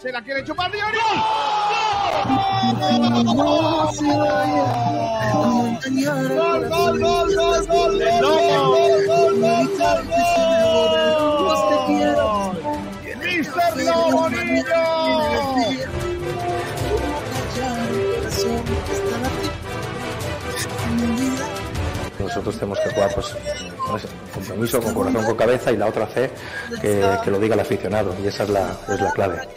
Se la quiere chupar Diori. Gol, gol, gol, gol, gol, gol, El loco. gol, gol, gol, gol. Mister Lobo Niño. Nosotros tenemos que jugar pues, compromiso, con corazón, con cabeza y la otra fe que, que lo diga el aficionado y esa es la, es la clave.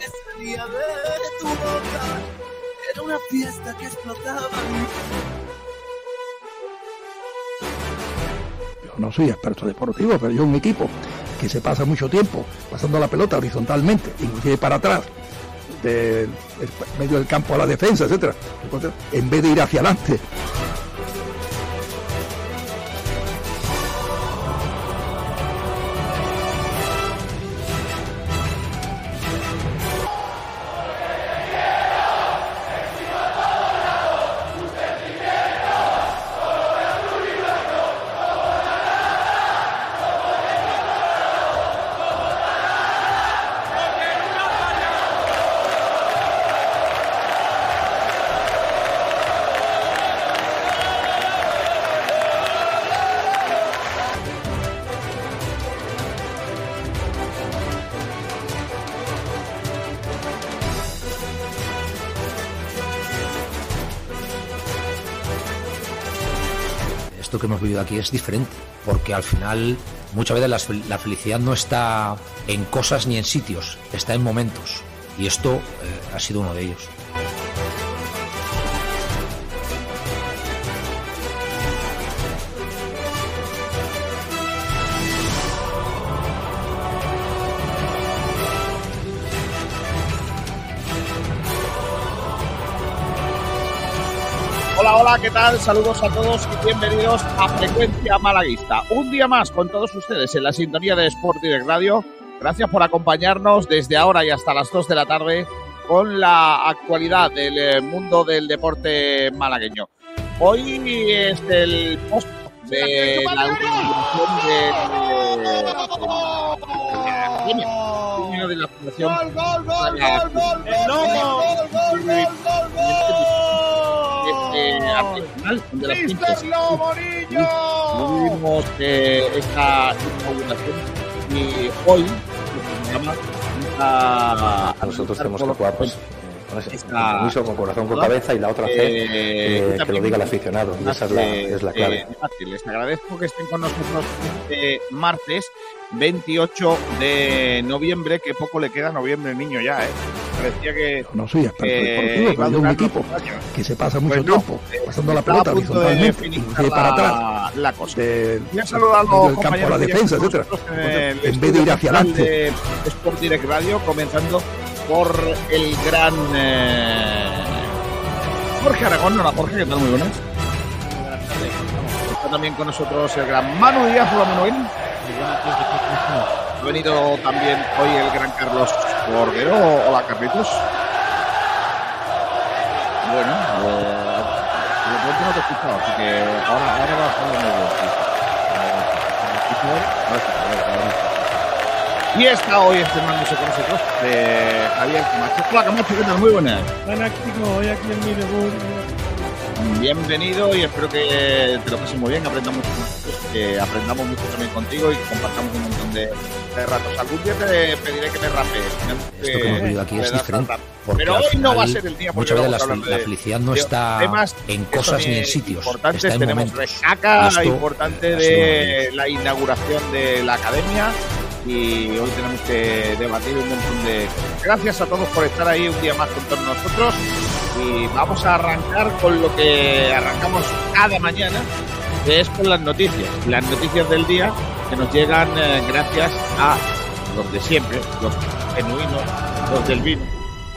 Yo no soy experto deportivo, pero yo un equipo que se pasa mucho tiempo pasando la pelota horizontalmente, inclusive para atrás, del medio del campo a la defensa, etcétera, en vez de ir hacia adelante. Vivido aquí es diferente, porque al final muchas veces la felicidad no está en cosas ni en sitios, está en momentos. Y esto eh, ha sido uno de ellos. Hola, ¿qué tal? Saludos a todos y bienvenidos a Frecuencia Malaguista. Un día más con todos ustedes en la sintonía de Sport Direct Radio. Gracias por acompañarnos desde ahora y hasta las 2 de la tarde con la actualidad del eh, mundo del deporte malagueño. Hoy es el post de la inauguración de, de Premio de la Gol, gol, gol, gol, gol, gol, gol, este, gol. Artesanal de las Mister fincas. Lobo No Niño. vivimos eh, esta inauguración y hoy el programa a, a Nosotros tenemos que jugar pues, fue con ese esta- compromiso, con corazón, con cabeza y la otra fe Eh, que, que lo diga el aficionado y esa es la, es la eh, clave. fácil. Les agradezco que estén con nosotros este martes 28 de noviembre, que poco le queda a noviembre, niño, ya, ¿eh? Parecía que... No soy experto que deportivo, iba a pero yo un equipo que se pasa mucho Pues no, tiempo pasando la pelota de horizontalmente, finalizar inclusive para atrás, la, cosa. del Voy a saludar a los medio del campo a la ya defensa, etcétera, en en vez de ir hacia adelante. de Sport Direct Radio, comenzando por el gran eh, Jorge Aragón. Hola Jorge, ¿qué tal? Muy buenas. Está también con nosotros el gran Manu Díaz. Hola Manuel. Ha venido también hoy el gran Carlos Cordero. Hola Carlitos. Bueno, eh, de pronto no te he escuchado, así que ahora, ahora va a estar Y está hoy estrenándose con nosotros eh, Javier Camacho. Hola Camacho, ¿qué tal? Muy buenas. Hoy aquí en mi debut. Bienvenido y espero que te lo pases muy bien, aprendamos mucho, que aprendamos mucho también contigo y que compartamos un montón de, de ratos. Algún día te pediré que me rapees. Esto que hemos vivido aquí es diferente, Pero hoy no va a ser el día porque muchas veces vamos a la, la de- felicidad no de está temas en cosas ni en eh, sitios, importantes. está en Tenemos momentos. resaca importante eh, de de la inauguración de la academia y hoy tenemos que debatir un montón de gracias a todos por estar ahí un día más con todos nosotros y vamos a arrancar con lo que arrancamos cada mañana que es con las noticias las noticias del día que nos llegan eh, gracias a los de siempre los genuinos los del vino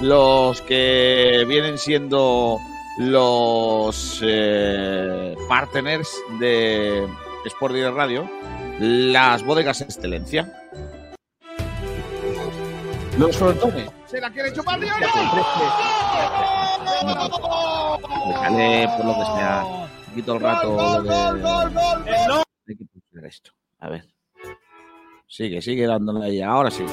los que vienen siendo los eh, partners de Sport Radio, las bodegas Excelencia. Los frontones. ¿Se la quiere chupar de Déjale por lo que sea. Aquí todo el rato. lo de- Hay que pulsar esto. A ver. Sigue, sigue dándole ahí. Ahora sí.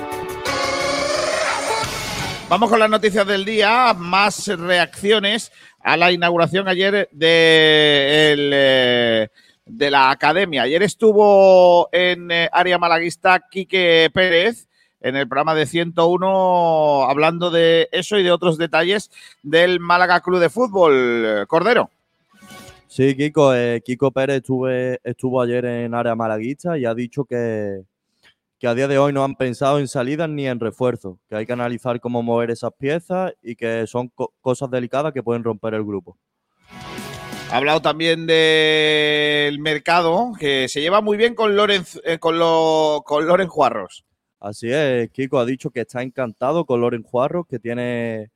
Vamos con las noticias del día, más reacciones a la inauguración ayer de, el, eh, de la academia. Ayer estuvo en eh, área malaguista Quique Pérez en el programa de 101 hablando de eso y de otros detalles del Málaga Club de Fútbol. Cordero. Sí, Kiko, eh, Kiko Pérez estuve, estuvo ayer en área malaguista y ha dicho que, que a día de hoy no han pensado en salidas ni en refuerzos, que hay que analizar cómo mover esas piezas y que son co- cosas delicadas que pueden romper el grupo. Ha hablado también del mercado, que se lleva muy bien con Lorenz, eh, con, lo, con Loren Juarros. Así es, Kiko ha dicho que está encantado con Loren Juarros, que tiene,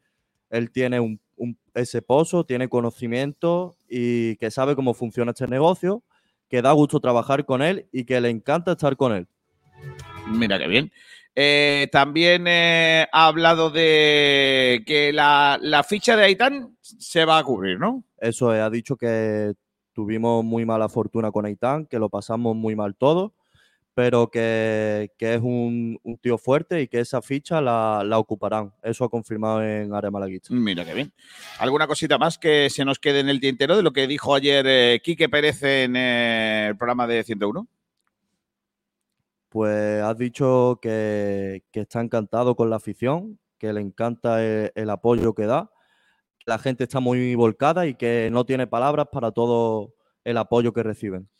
él tiene un, un- ese pozo, tiene conocimiento y que sabe cómo funciona este negocio, que da gusto trabajar con él y que le encanta estar con él. Mira qué bien. Eh, también eh, ha hablado de que la, la ficha de Aitán se va a cubrir, ¿no? Eso es, ha dicho que tuvimos muy mala fortuna con Aitán, que lo pasamos muy mal todos, pero que, que es un, un tío fuerte y que esa ficha la, la ocuparán. Eso ha confirmado en Área Malaguista. Mira qué bien. ¿Alguna cosita más que se nos quede en el tintero de lo que dijo ayer eh, Quique Pérez en eh, el programa de 101? Pues has dicho que, que está encantado con la afición, que le encanta el, el apoyo que da, que la gente está muy volcada y que no tiene palabras para todo el apoyo que reciben.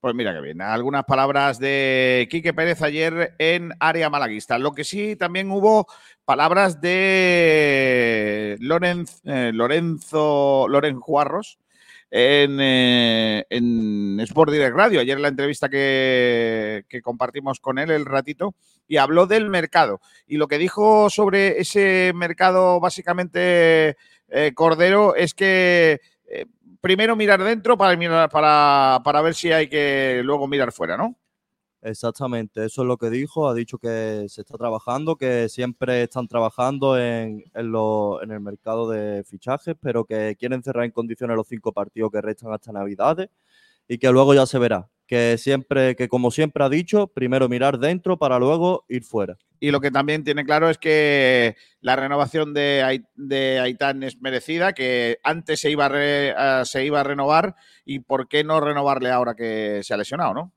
Pues mira qué bien. Algunas palabras de Quique Pérez ayer en área malaguista. Lo que sí también hubo palabras de Lorenz- eh, Lorenzo Loren Juarros en, eh, en Sport Direct Radio. Ayer en la entrevista que, que compartimos con él el ratito y habló del mercado. Y lo que dijo sobre ese mercado, básicamente, eh, Cordero, es que primero mirar dentro para, mirar, para, para ver si hay que luego mirar fuera, ¿no? Exactamente, eso es lo que dijo. Ha dicho que se está trabajando, que siempre están trabajando en, en, lo- en el mercado de fichajes, pero que quieren cerrar en condiciones los cinco partidos que restan hasta Navidades y que luego ya se verá. Que siempre, que como siempre ha dicho, primero mirar dentro para luego ir fuera. Y lo que también tiene claro es que la renovación de, de Aitán es merecida, que antes se iba, a re- se iba a renovar y por qué no renovarle ahora que se ha lesionado, ¿no?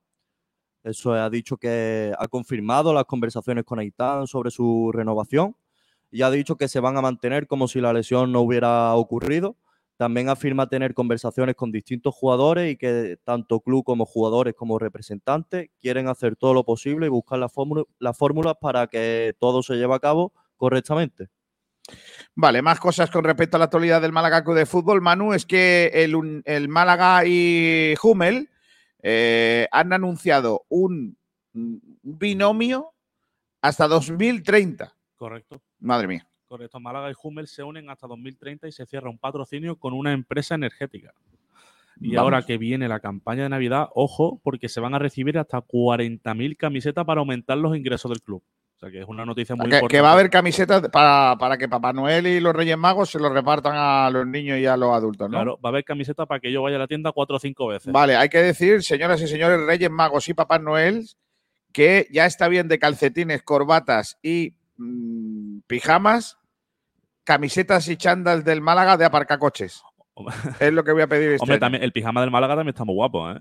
Eso es, ha dicho que ha confirmado las conversaciones con Aitán sobre su renovación y ha dicho que se van a mantener como si la lesión no hubiera ocurrido. También afirma tener conversaciones con distintos jugadores y que tanto club como jugadores como representantes quieren hacer todo lo posible y buscar las fórmula- las fórmulas para que todo se lleve a cabo correctamente. Vale, más cosas con respecto a la actualidad del Málaga Club de Fútbol, Manu, es que el, el Málaga y Hummel eh, han anunciado un, un binomio hasta 2030. Correcto. Madre mía. Correcto. Málaga y Hummel se unen hasta 2030 y se cierra un patrocinio con una empresa energética. Y Vamos. ahora que viene la campaña de Navidad, ojo, porque se van a recibir hasta 40.000 camisetas para aumentar los ingresos del club. O sea que es una noticia muy Que, importante. que va a haber camisetas para, para que Papá Noel y los Reyes Magos se los repartan a los niños y a los adultos, ¿no? Claro, va a haber camisetas para que yo vaya a la tienda cuatro o cinco veces. Vale, hay que decir, señoras y señores Reyes Magos y Papá Noel, que ya está bien de calcetines, corbatas y mm, pijamas, camisetas y chándal del Málaga de aparcacoches. Es lo que voy a pedir este Hombre, año. también, el pijama del Málaga también está muy guapo, ¿eh?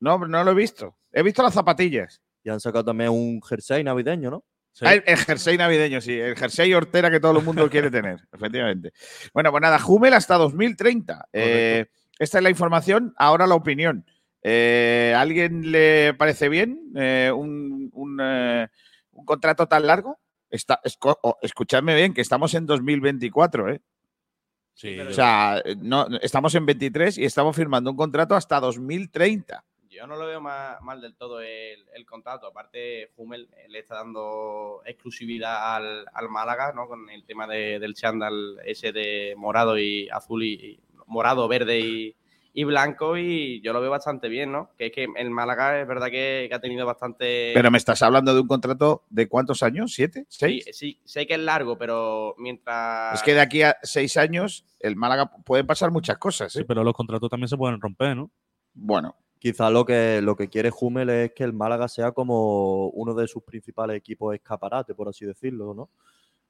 No, no lo he visto. He visto las zapatillas. Y han sacado también un jersey navideño, ¿no? Sí. Ah, el, el jersey navideño, sí. El jersey hortera que todo el mundo quiere tener, efectivamente. Bueno, pues nada, Hummel hasta 2030. Eh, esta es la información, ahora la opinión. Eh, ¿A alguien le parece bien eh, un, un, eh, un contrato tan largo? Está, esco- escuchadme bien, que estamos en 2024, ¿eh? Sí, O sea, no, estamos en 23 y estamos firmando un contrato hasta 2030. Yo no lo veo ma- mal del todo el, el contrato. Aparte, Hummel eh, le está dando exclusividad al, al Málaga, ¿no? Con el tema de- del chándal ese de morado y azul y, y- morado, verde y, y blanco. Y yo lo veo bastante bien, ¿no? Que es que el Málaga es verdad que, que ha tenido bastante. Pero me estás hablando de un contrato de cuántos años? ¿Siete? sí, ¿Seis? sí, sé que es largo, pero mientras. Es que de aquí a seis años el Málaga pueden pasar muchas cosas. ¿eh? Sí, pero los contratos también se pueden romper, ¿no? Bueno, Quizá lo que, lo que quiere Hummel es que el Málaga sea como uno de sus principales equipos escaparate, por así decirlo, ¿no?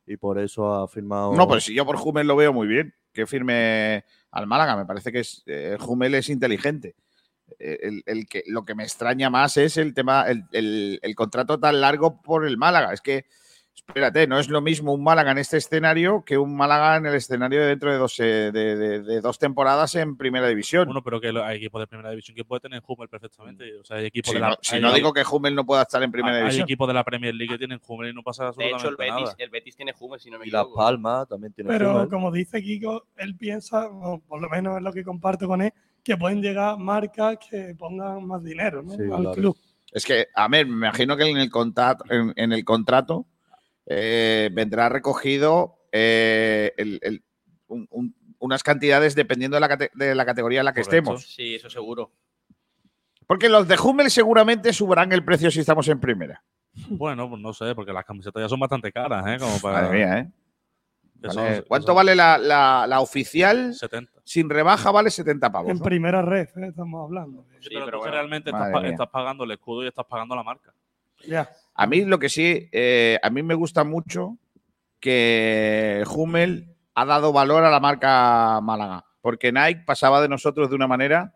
y por eso ha firmado. No, pues si yo por Hummel lo veo muy bien, que firme al Málaga. Me parece que es, eh, Hummel es inteligente. Eh, El, el que, lo que me extraña más es el tema, el, el- el contrato tan largo por el Málaga. Es que, espérate, no es lo mismo un Málaga en este escenario que un Málaga en el escenario de dentro de dos, eh, de, de- de dos temporadas en Primera División. Bueno, pero que hay equipos de primera división que puede tener Hummel perfectamente. O sea, hay equipos si de la, no, si hay- no digo que Hummel no pueda estar en Primera hay División. equipos de la Premier League que tienen Hummel y no pasa De absolutamente hecho, el Betis, nada. el Betis tiene Hummel, si no me Y equivoco. Palmas también tiene Pero Hummel. como dice Kiko, él piensa, o por lo menos es lo que comparto con él, que pueden llegar marcas que pongan más dinero ¿no? Sí, al claro. club. Es que, a ver, me imagino que en el contrato, en, en el contrato eh, vendrá recogido eh, el- el- un- un- unas cantidades dependiendo de la, cate- de la categoría en la que Correcto. estemos. Sí, eso seguro. Porque los de Hummel seguramente subirán el precio si estamos en primera. Bueno, pues no sé, porque las camisetas ya son bastante caras, ¿eh? Como para. Madre mía, ¿eh? Vale. son- ¿Cuánto son vale la, la- la oficial? 70. Sin rebaja vale 70 pavos. En ¿no? primera red, ¿eh? estamos hablando. Sí, pero, pero bueno, realmente estás pagando el escudo y estás pagando la marca. A mí lo que sí, eh, a mí me gusta mucho que Hummel ha dado valor a la marca Málaga, porque Nike pasaba de nosotros de una manera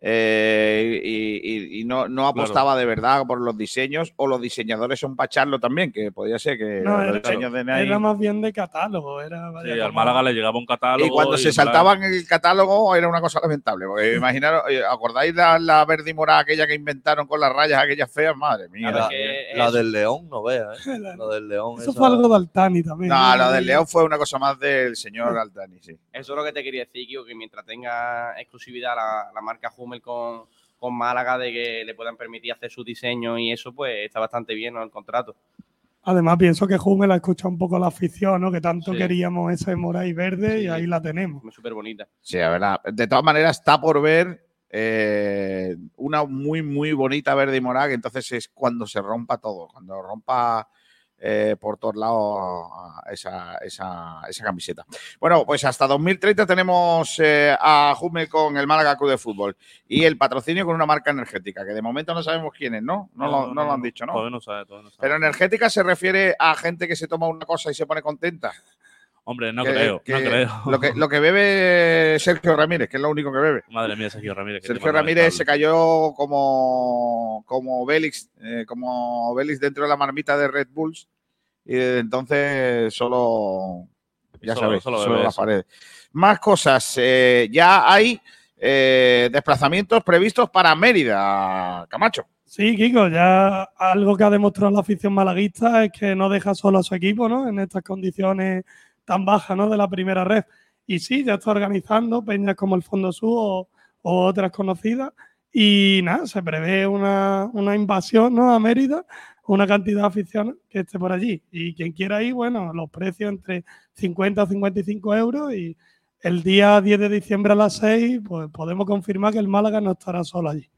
eh, y, y- y no, no apostaba de verdad por los diseños, o los diseñadores son para echarlo también, que podría ser que No, los era- diseños de Nike... Era más bien de catálogo. Era, vaya, Sí, al Málaga le llegaba un catálogo. Y cuando se saltaban el catálogo era una cosa lamentable. Porque imaginaros, ¿acordáis la, la verde y morada aquella que inventaron con las rayas aquellas feas? Madre mía. La, que la es- del León, no veas, ¿eh? La- La del León. Eso esa- fue algo de Altani también. No, lo del León fue una cosa más del señor Altani, sí. Eso es lo que te quería decir, Kiko, que mientras tenga exclusividad la, la marca Hummel con, con Málaga, de que le puedan permitir hacer su diseño y eso, pues está bastante bien ¿no? el contrato. Además, pienso que Hummel ha escuchado un poco la afición, ¿no? Que tanto Sí. queríamos esa mora y verde y ahí la tenemos. Es súper bonita. Sí, la verdad. De todas maneras, está por ver eh, una muy, muy bonita verde y morada, que entonces es cuando se rompa todo, cuando rompa eh, por todos lados esa, esa- esa camiseta. Bueno, pues hasta 2030 tenemos eh, a Hummel con el Málaga Club de Fútbol y el patrocinio con una marca energética, que de momento no sabemos quién es, ¿no? No, lo, no lo han dicho, ¿no? Todavía no sabe, todavía no sabe. Pero energética se refiere a gente que se toma una cosa y se pone contenta. Hombre, no Que- creo, que no creo. Lo que, lo que bebe Sergio Ramírez, que es lo único que bebe. Madre mía, Sergio Ramírez. Sergio Ramírez se cayó como, como Bélix, eh, como Bélix dentro de la marmita de Red Bulls y desde entonces solo, ya Solo- sabéis, solo solo, las eso. paredes. Más cosas, eh, ya hay eh, desplazamientos previstos para Mérida, Camacho. Sí, Kiko, ya algo que ha demostrado la afición malaguista es que no deja solo a su equipo, ¿no? En estas condiciones tan bajas, ¿no? De la primera red. Y sí, ya está organizando peñas como el Fondo Sur o, o otras conocidas. Y nada, se prevé una, una invasión, ¿no? A Mérida, una cantidad de afición que esté por allí. Y quien quiera ir, bueno, los precios entre 50 a 55 euros y el día 10 de diciembre a las 6, pues podemos confirmar que el Málaga no estará solo allí.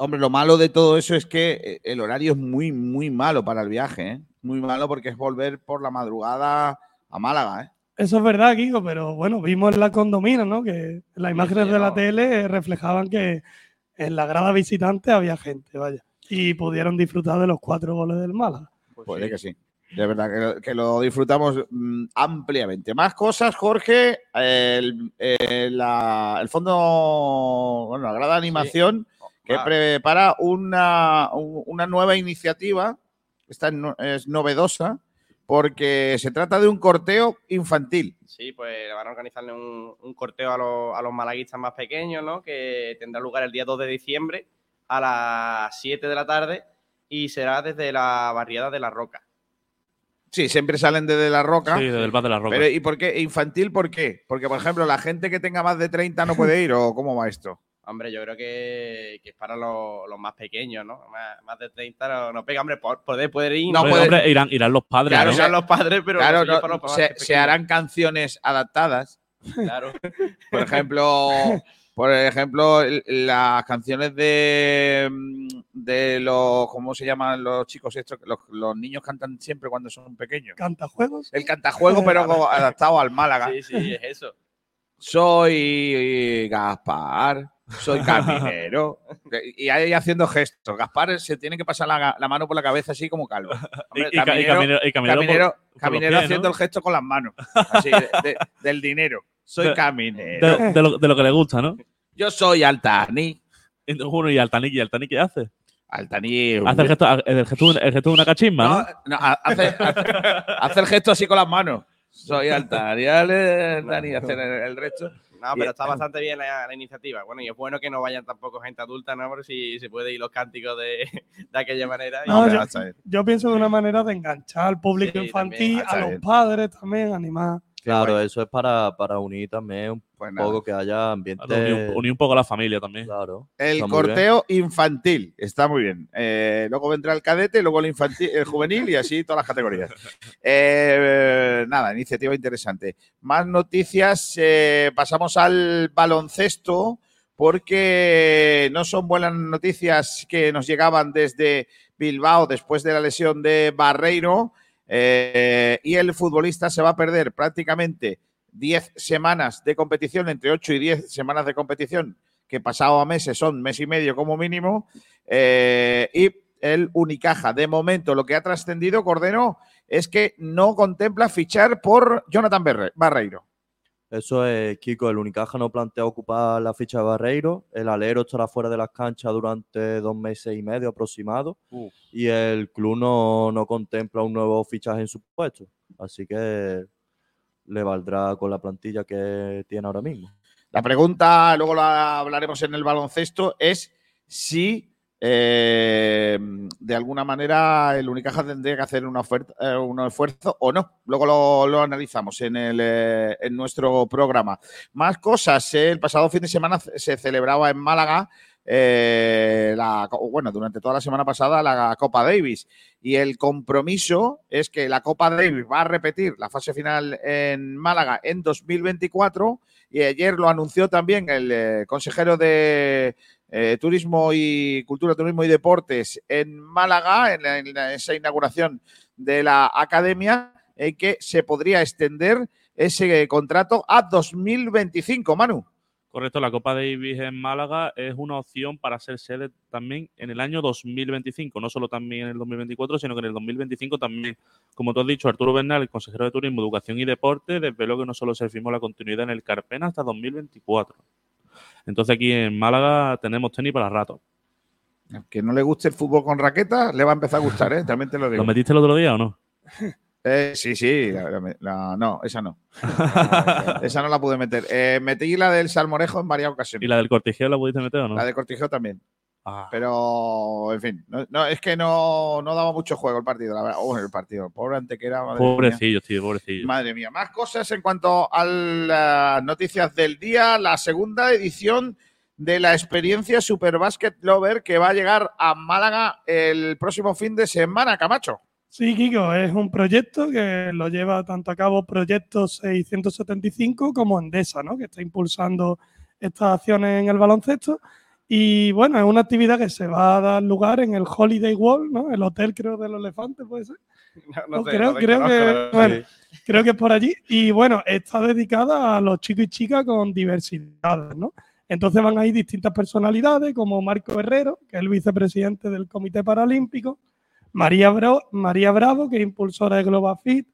Hombre, lo malo de todo eso es que eh, el horario es muy, muy malo para el viaje, ¿eh? Muy malo porque es volver por la madrugada a Málaga, ¿eh? Eso es verdad, Kiko, pero bueno, vimos en la condomina, ¿no? Que las imágenes sí, de la tele reflejaban que en la grada visitante había gente, vaya. Y pudieron disfrutar de los cuatro goles del Málaga. Puede que sí. De verdad que, lo- que lo disfrutamos mm, ampliamente. Más cosas, Jorge. El, el- la- el fondo, bueno, la grada de animación que Ah, prepara una, un- una nueva iniciativa. Esta es no- es novedosa porque se trata de un corteo infantil. Sí, pues van a organizarle un, un corteo a los, a los malaguistas más pequeños, ¿no? Que tendrá lugar el día 2 de diciembre a las 7 de la tarde y será desde la barriada de La Roca. Sí, siempre salen desde la roca. Sí, desde el Bar de la Roca. Pero, ¿y por qué? ¿Infantil por qué? Porque, por ejemplo, la gente que tenga más de 30 no puede ir, ¿o cómo va esto? Hombre, yo creo que, que es para los, los más pequeños, ¿no? Más, más de 30 no, no pega, hombre, po- poder, poder ir. No puede- hombre, irán, irán los padres, Claro, ¿no? Serán los padres, pero claro, sí, no, para los más se, harán canciones adaptadas. Claro. Por ejemplo, por ejemplo, las canciones de, mm, de los, ¿cómo se llaman los chicos estos? Los, los niños cantan siempre cuando son pequeños. ¿Cantajuegos? El cantajuego, pero adaptado al Málaga. Sí, sí, es eso. Soy Gaspar, soy caminero. y ahí haciendo gestos. Gaspar se tiene que pasar la, la mano por la cabeza así como calvo. Hombre, Y- y ca- y caminero- y caminero por- caminero- por los caminero pies, haciendo ¿no? el gesto con las manos. Así, de- de- del dinero. Soy De- caminero. De, lo, de lo que le gusta, ¿no? Yo soy Altani. Bueno, ¿y Altani? ¿Y Altani qué hace? Altani. ¿Hace el gesto, el gesto, el gesto de una cachisma, No, no? no, ha- hace, hace- hace el gesto así con las manos. Soy Altani. Dale, Dani, hacer el, el resto. No, pero está bastante bien la, la iniciativa. Bueno, y es bueno que no vayan tampoco gente adulta, ¿no? Por si se puede ir los cánticos de, de aquella manera. No, yo, pienso de una manera de enganchar al público Sí, infantil, también, a los padres también, animar. Claro, eso es para, para unir también un Pues nada. poco que haya ambiente. Unir un, unir un poco a la familia también. Claro. El bien. corteo infantil. Está muy bien. Eh, luego vendrá el cadete, luego el infantil, el juvenil y así todas las categorías. Eh, nada, iniciativa interesante. Más noticias. eh, pasamos al baloncesto porque no son buenas noticias que nos llegaban desde Bilbao después de la lesión de Barreiro. eh, y el futbolista se va a perder prácticamente 10 semanas de competición, entre 8 y 10 semanas de competición, que pasado a meses son mes y medio como mínimo. eh, y el Unicaja, de momento, lo que ha trascendido, Cordero, es que no contempla fichar por Jonathan Barreiro. Eso es, Kiko. El Unicaja no plantea ocupar la ficha de Barreiro. El alero estará fuera de las canchas durante dos meses y medio aproximado. Y el club no, no contempla un nuevo fichaje en su puesto. Así que le valdrá con la plantilla que tiene ahora mismo. La pregunta, luego la hablaremos en el baloncesto, es si eh, de alguna manera el Unicaja tendría que hacer una oferta, eh, un esfuerzo o no. Luego lo, analizamos eh, en nuestro programa. Más cosas. el pasado fin de semana se celebraba en Málaga. Eh, la, bueno, durante toda la semana pasada la Copa Davis y el compromiso es que la Copa Davis va a repetir la fase final en Málaga en 2024 y ayer lo anunció también el eh, consejero de eh, Turismo y Cultura, Turismo y Deportes en Málaga, en, la- esa inauguración de la academia, en que se podría extender ese contrato a 2025, Manu. Correcto, la Copa Davis en Málaga es una opción para ser sede también en el año 2025, no solo también en el 2024, sino que en el 2025 también. Como tú has dicho, Arturo Bernal, el consejero de Turismo, Educación y Deporte, desveló que no solo se firmó la continuidad en el Carpena hasta 2024. Entonces aquí en Málaga tenemos tenis para rato. Al Que no le guste el fútbol con raquetas, le va a empezar a gustar, ¿eh? También te lo digo. ¿Lo metiste el otro día o no? Eh, sí, sí, la- la- la- no, esa no. esa no la pude meter. Eh, metí la del Salmorejo en varias ocasiones. ¿Y la del cortijeo la pudiste meter o no? La de Cortijo también. Ah, Pero, en fin, no, no, es que no, no daba mucho juego el partido, la verdad. Oh, el partido, pobre Antequera. Madre mía. pobrecillo, tío, pobrecillo. Madre mía, más cosas en cuanto a las noticias del día. La segunda edición de la experiencia Super Basket Lover que va a llegar a Málaga el próximo fin de semana, Camacho. Sí, Kiko, es un proyecto que lo lleva tanto a cabo Proyecto 675 como Endesa, ¿no? que está impulsando estas acciones en el baloncesto. Y bueno, es una actividad que se va a dar lugar en el Holiday World, ¿no? el hotel creo de los elefantes, puede ser. No, No, sé, creo, no creo que, bueno, creo que es por allí. Y bueno, está dedicada a los chicos y chicas con diversidades, ¿no? Entonces van a ir distintas personalidades, como Marco Herrero, que es el vicepresidente del Comité Paralímpico, María, María Bravo, que es impulsora de Global Fit,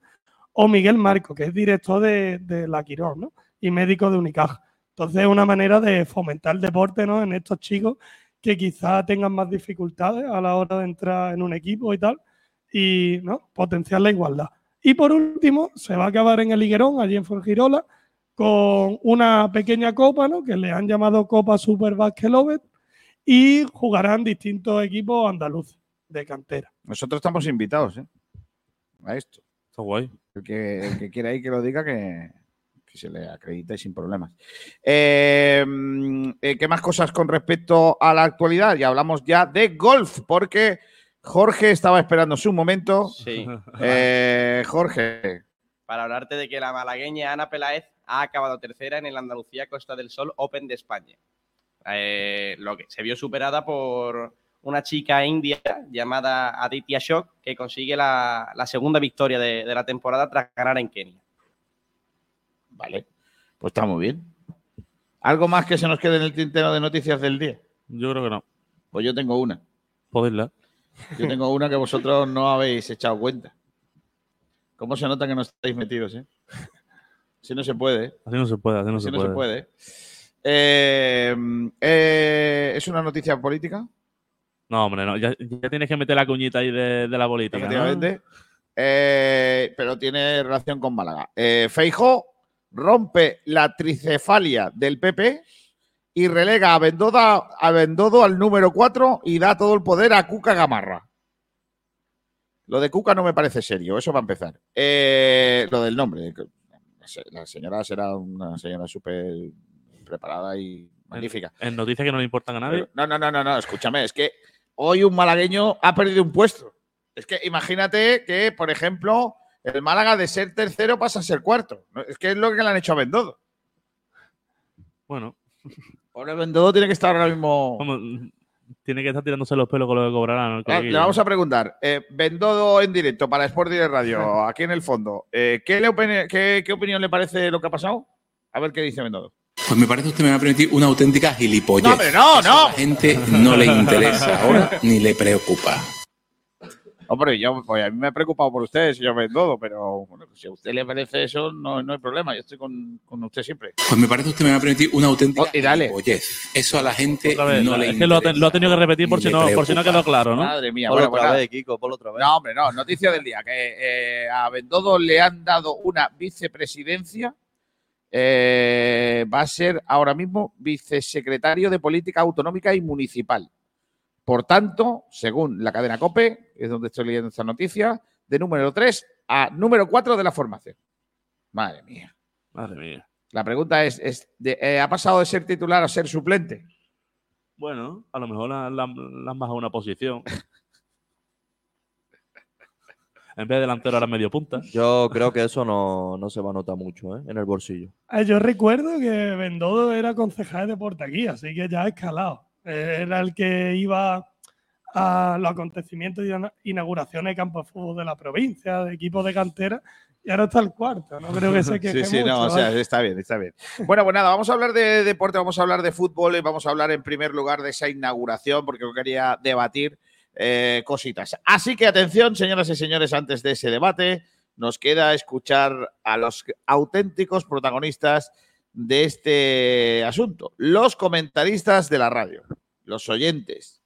o Miguel Marco, que es director de, la Quirón, ¿no? Y médico de Unicaja. Entonces es una manera de fomentar el deporte, ¿no? En estos chicos que quizá tengan más dificultades a la hora de entrar en un equipo y tal y ¿no? potenciar la igualdad. Y por último, se va a acabar en el Higuerón, allí en Fuengirola, con una pequeña copa, ¿no? que le han llamado Copa Super Basket y jugarán distintos equipos andaluces de cantera. Nosotros estamos invitados ¿eh? a esto. Está guay. El que, el que quiera ir que lo diga que, que se le acredite sin problemas. Eh, mm, eh, ¿Qué más cosas con respecto a la actualidad? Ya hablamos ya de golf, porque Jorge estaba esperando su momento. Sí. Eh, Jorge, Para hablarte de que la malagueña Ana Peláez ha acabado tercera en el Andalucía Costa del Sol Open de España. Eh, lo que se vio superada por una chica india llamada Aditya Shok, que consigue la, la segunda victoria de, de la temporada tras ganar en Kenia. vale, pues está muy bien. ¿Algo más que se nos quede en el tintero de noticias del día? Yo creo que no. Pues yo tengo una. Podéisla. Yo tengo una que vosotros no habéis echado cuenta. ¿Cómo se nota que no estáis metidos, eh? Si no se puede, ¿eh? Así no se puede, así no, Así se, no puede. se puede. Eh, eh, ¿Es una noticia política? No, hombre, no. Ya, ya tienes que meter la cuñita ahí de, de la. ¿no? Efectivamente. Eh, pero tiene relación con Málaga. Eh, Feijó rompe la tricefalia del PP y relega a Bendodo, a Bendodo al número 4 y da todo el poder a Cuca Gamarra. Lo de Cuca no me parece serio, eso va a empezar. Eh, lo del nombre. La señora será una señora súper preparada y magnífica. En noticias que no le importan a nadie. Pero- no, no, no, no, no, escúchame, es que hoy un malagueño ha perdido un puesto. Es que imagínate que, por ejemplo, el Málaga de ser tercero pasa a ser cuarto. Es que es lo que le han hecho a Bendodo. Bueno, Pobre Bendodo tiene que estar ahora mismo. vamos, tiene que estar tirándose los pelos con lo que cobrarán. Ah. Le vamos a preguntar, eh, Bendodo en directo para Sport Direct Radio, aquí en el fondo. eh, ¿qué, le opine- qué- qué opinión le parece lo que ha pasado? A ver qué dice Bendodo. Pues me parece usted me va a permitir una auténtica gilipollez. No, hombre, no, Eso no. A la gente no le interesa ahora ni le preocupa. Hombre, yo, pues a mí me he preocupado por usted, señor Bendodo, pero bueno, si a usted le parece eso, no, no hay problema. Yo estoy con, con usted siempre. Pues me parece usted me va a permitir una auténtica Oh, y dale. gilipollez. Eso a la gente vez, no le es que lo ha, interesa. lo ha tenido que repetir por si, no, por si no quedó claro, ¿no? Madre mía, Ponlo bueno, otra pues nada. vez, Kiko, ponlo otra vez. No, hombre, no. Noticia del día. Que eh, a Bendodo le han dado una vicepresidencia. Eh, va a ser ahora mismo vicesecretario de Política Autonómica y Municipal. Por tanto, según la cadena COPE, es donde estoy leyendo esta noticia, de número 3 a número 4 de la formación. Madre mía. Madre mía. La pregunta es, es de- eh, ¿ha pasado de ser titular a ser suplente? Bueno, a lo mejor la, la- la han bajado una posición. en vez de delantero ahora medio punta. Yo creo que eso no, no se va a notar mucho ¿eh? en el bolsillo. Ah, Yo recuerdo que Bendodo era concejal de deporte aquí, así que ya ha escalado. Eh, Era el que iba a los acontecimientos y ina- inauguraciones de campos de fútbol de la provincia, de equipos de cantera, y ahora está el cuarto. No creo que se queje Sí, sí, mucho, no, o sea, ¿vale? está bien, está bien. Bueno, pues nada, vamos a hablar de deporte, vamos a hablar de fútbol y vamos a hablar en primer lugar de esa inauguración, porque yo quería debatir eh, cositas. Así que atención, señoras y señores, antes de ese debate, nos queda escuchar a los auténticos protagonistas de este asunto, los comentaristas de la radio, los oyentes.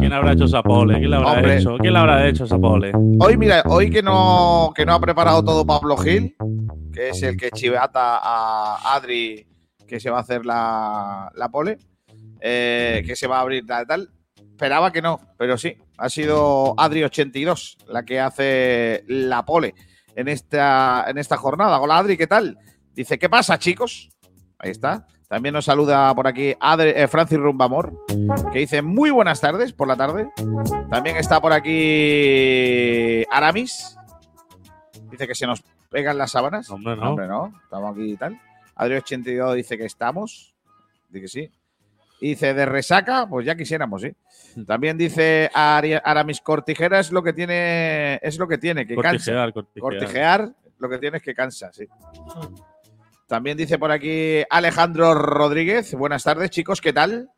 ¿Quién habrá hecho esa pole? ¿Quién la habrá Hombre. hecho? ¿Quién la habrá hecho esa pole? Hoy, mira, hoy que no, que no ha preparado todo Pablo Gil, que es el que chivata a Adri, que se va a hacer la, la pole, eh, que se va a abrir tal, tal. Esperaba que no, pero sí, ha sido Adri82 la que hace la pole en esta, en esta jornada. Hola Adri, ¿qué tal? Dice, ¿qué pasa, chicos? Ahí está. También nos saluda por aquí Adri- eh, Francis Rumbamor, que dice muy buenas tardes por la tarde. También está por aquí Aramis. Dice que se nos pegan las sábanas. Hombre, no. Hombre, no. Estamos aquí y tal. Adri82 dice que estamos. Dice que sí. Dice de resaca, pues ya quisiéramos, sí. También dice Aramis Cortijera es lo que tiene, es lo que tiene, que cansa. Cortijear, cortijear. Cortijear, lo que tiene es que cansa, sí. También dice por aquí Alejandro Rodríguez. Buenas tardes, chicos, ¿qué tal?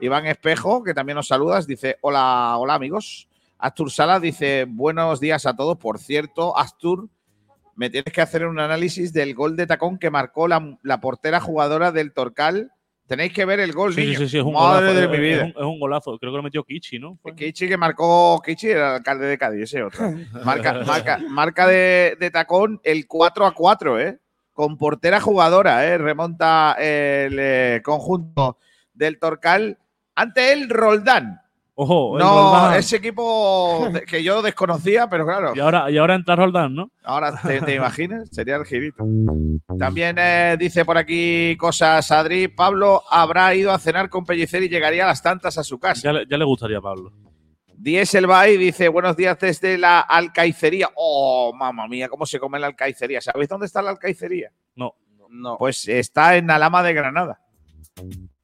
Iván Espejo, que también nos saludas, dice: Hola, hola amigos. Astur Sala dice: Buenos días a todos. Por cierto, Astur, me tienes que hacer un análisis del gol de tacón que marcó la, la portera jugadora del Torcal. Tenéis que ver el gol, Sí, sí, sí, sí, es un Madre golazo. de mi es vida. un- Es un, golazo. Creo que lo metió Kichi, ¿no? Kichi que marcó, Kichi era el alcalde de Cádiz, ese otro. Marca, marca, marca de, de tacón el 4 a 4, ¿eh? Con portera jugadora, ¿eh? Remonta el eh, conjunto del Torcal ante el Roldán. Ojo, No, ese equipo que yo desconocía, pero claro, Y ahora, y ahora entra Roldán, ¿no? ahora te, te imaginas, sería el girito. También eh, dice por aquí cosas Adri, Pablo habrá ido a cenar con Pellicer y llegaría a las tantas a su casa. Ya le, ya le gustaría a Pablo. Dice, buenos días desde la alcaicería. Oh, mamá mía, cómo se come la alcaicería. ¿Sabéis dónde está la alcaicería? No. No. Pues está en Alama de Granada.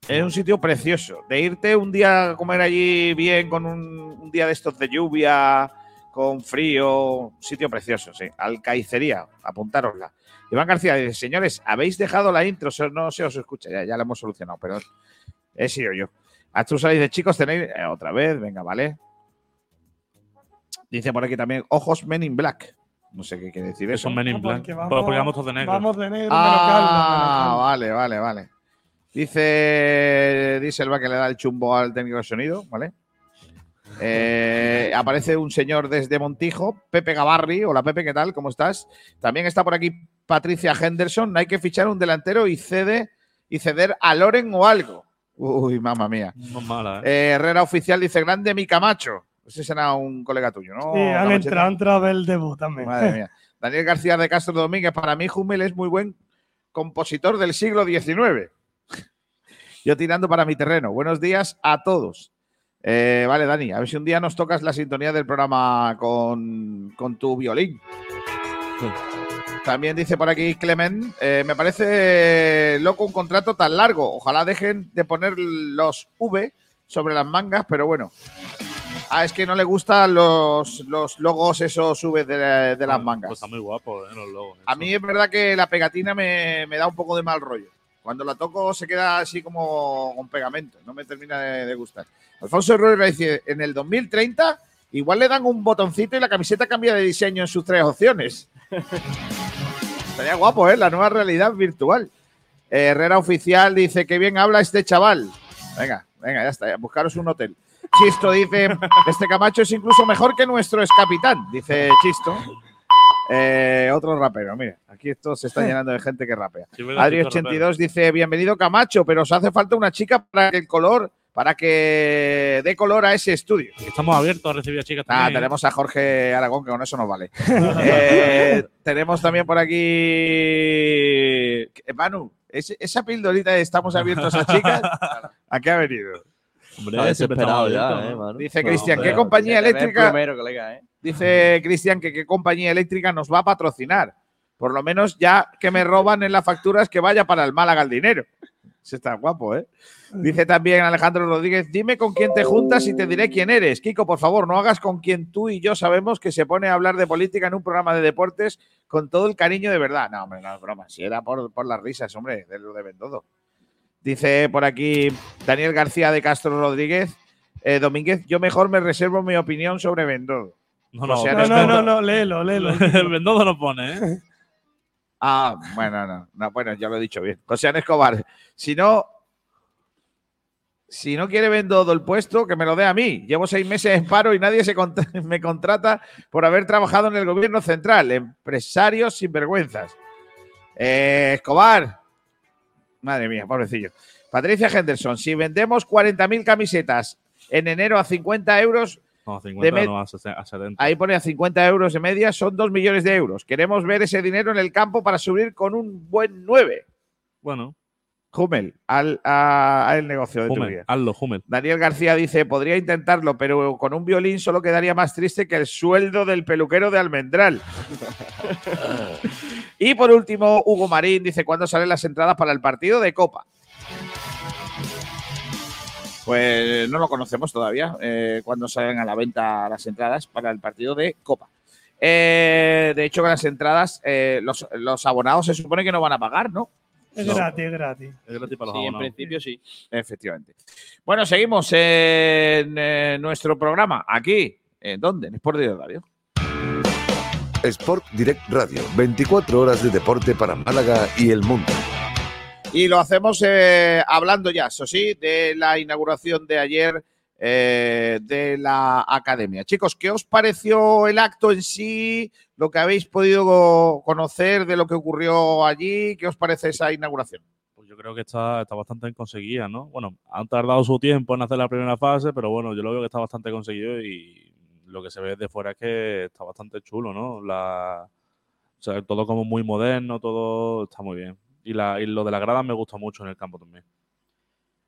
Es un sitio precioso. De irte un día a comer allí bien con un, un día de estos de lluvia, con frío, sitio precioso, sí. Alcaicería, apuntárosla. Iván García dice, señores, habéis dejado la intro, no se os escucha, ya, ya la hemos solucionado, pero he sido yo. Astrusa dice, chicos, tenéis eh, otra vez, venga, vale. Dice por aquí también, ojos Men in Black. No sé qué quiere decir eso. Son Men in Black. Porque Porque vamos, todos de negro. Vamos de negro, Ah, vale, vale, vale. Dice Dieselba que le da el chumbo al técnico de sonido, ¿vale? Eh, aparece un señor desde Montijo, Pepe Gavarri. Hola Pepe, ¿qué tal? ¿Cómo estás? También está por aquí Patricia Henderson. Hay que fichar un delantero y cede y ceder a Loren o algo. Uy, mamá mía. No mala, ¿eh? Eh, Herrera Oficial dice grande mi Camacho. Ese será un colega tuyo, ¿no? Sí, han entrado, han entrado a ver el debut también. Madre mía. Daniel García de Castro Domínguez, para mí Hummel es muy buen compositor del siglo XIX. Yo tirando para mi terreno. Buenos días a todos. Eh, vale, Dani, a ver si un día nos tocas la sintonía del programa con, con tu violín. También dice por aquí Clement, eh, me parece loco un contrato tan largo. Ojalá dejen de poner los V sobre las mangas, pero bueno. Ah, es que no le gustan los, los logos esos V de, de las mangas. Pues está muy guapo, ¿eh? Los logos. A mí es verdad que la pegatina me, me da un poco de mal rollo. Cuando la toco se queda así como con pegamento. No me termina de, de gustar. Alfonso Herrera dice, en el 2030 igual le dan un botoncito y la camiseta cambia de diseño en sus tres opciones. Estaría guapo, ¿eh? La nueva realidad virtual. Eh, Herrera Oficial dice, que bien habla este chaval. Venga, venga, ya está. ya, Buscaros un hotel. Chisto dice, este Camacho es incluso mejor que nuestro ex capitán, dice Chisto. Eh, otro rapero, mira, aquí esto se está llenando de gente que rapea. Sí, verdad, Chisto Adri82 dice, bienvenido Camacho, pero os hace falta una chica para que el color, para que dé color a ese estudio. Estamos abiertos a recibir a chicas Ah, también. tenemos a Jorge Aragón, que con eso nos vale. Eh, tenemos también por aquí. Eh, Manu, esa pildorita de estamos abiertos a chicas, ¿a qué ha venido? Hombre, desesperado ya, eh. Dice No, Cristian, ¿qué compañía eléctrica? primero, colega, ¿eh? Dice Cristian que qué compañía eléctrica nos va a patrocinar. Por lo menos ya que me roban en las facturas que vaya para el Málaga el dinero. Ese está guapo, ¿eh? Dice también Alejandro Rodríguez, dime con quién te juntas y te diré quién eres. Kiko, por favor, no hagas con quien tú y yo sabemos que se pone a hablar de política en un programa de deportes con todo el cariño de verdad. No, hombre, no es broma. Si era por, por las risas, hombre, de lo de Bendodo. Dice por aquí Daniel García de Castro Rodríguez, eh, Domínguez, yo mejor me reservo mi opinión sobre Bendodo. No, no, No, no, no, no, léelo, léelo. El Bendodo no pone, ¿eh? Ah, bueno, no, no, bueno, ya lo he dicho bien. José Escobar, si no, si no quiere Bendodo el puesto, que me lo dé a mí. Llevo seis meses en paro y nadie se cont- me contrata por haber trabajado en el gobierno central. Empresarios sin vergüenzas. Escobar, madre mía, pobrecillo. Patricia Henderson, si vendemos 40.000 camisetas en enero a 50 euros, No, De 50 med- no, a 60. a 70. Ahí pone a 50 euros de media, son 2 millones de euros. Queremos ver ese dinero en el campo para subir con un buen 9. Bueno, Hummel, al, a- al negocio de Hummel, hazlo, Hummel. Daniel García dice, podría intentarlo, pero con un violín solo quedaría más triste que el sueldo del peluquero de Almendral. y por último, Hugo Marín dice, ¿cuándo salen las entradas para el partido de Copa? Pues no lo conocemos todavía, eh, cuándo salen a la venta las entradas para el partido de Copa. Eh, de hecho, con las entradas, eh, los, los abonados se supone que no van a pagar, ¿no? Es No. gratis, es gratis. Es gratis para los Sí, en abonados. principio sí. Efectivamente. Bueno, seguimos en eh, nuestro programa. Aquí, ¿en dónde? En Sport Direct Radio. Sport Direct Radio, 24 horas de deporte para Málaga y el mundo. Y lo hacemos eh, hablando ya, eso sí, de la inauguración de ayer eh, de la academia. Chicos, ¿qué os pareció el acto en sí? Lo que habéis podido conocer de lo que ocurrió allí. ¿Qué os parece esa inauguración? Pues yo creo que está, bastante conseguida, ¿no? Bueno, han tardado su tiempo en hacer la primera fase, pero bueno, yo lo veo que está bastante conseguido y lo que se ve de fuera es que está bastante chulo, ¿no? La, o sea, todo como muy moderno, todo está muy bien. Y, la, y lo de la grada me gusta mucho en el campo también.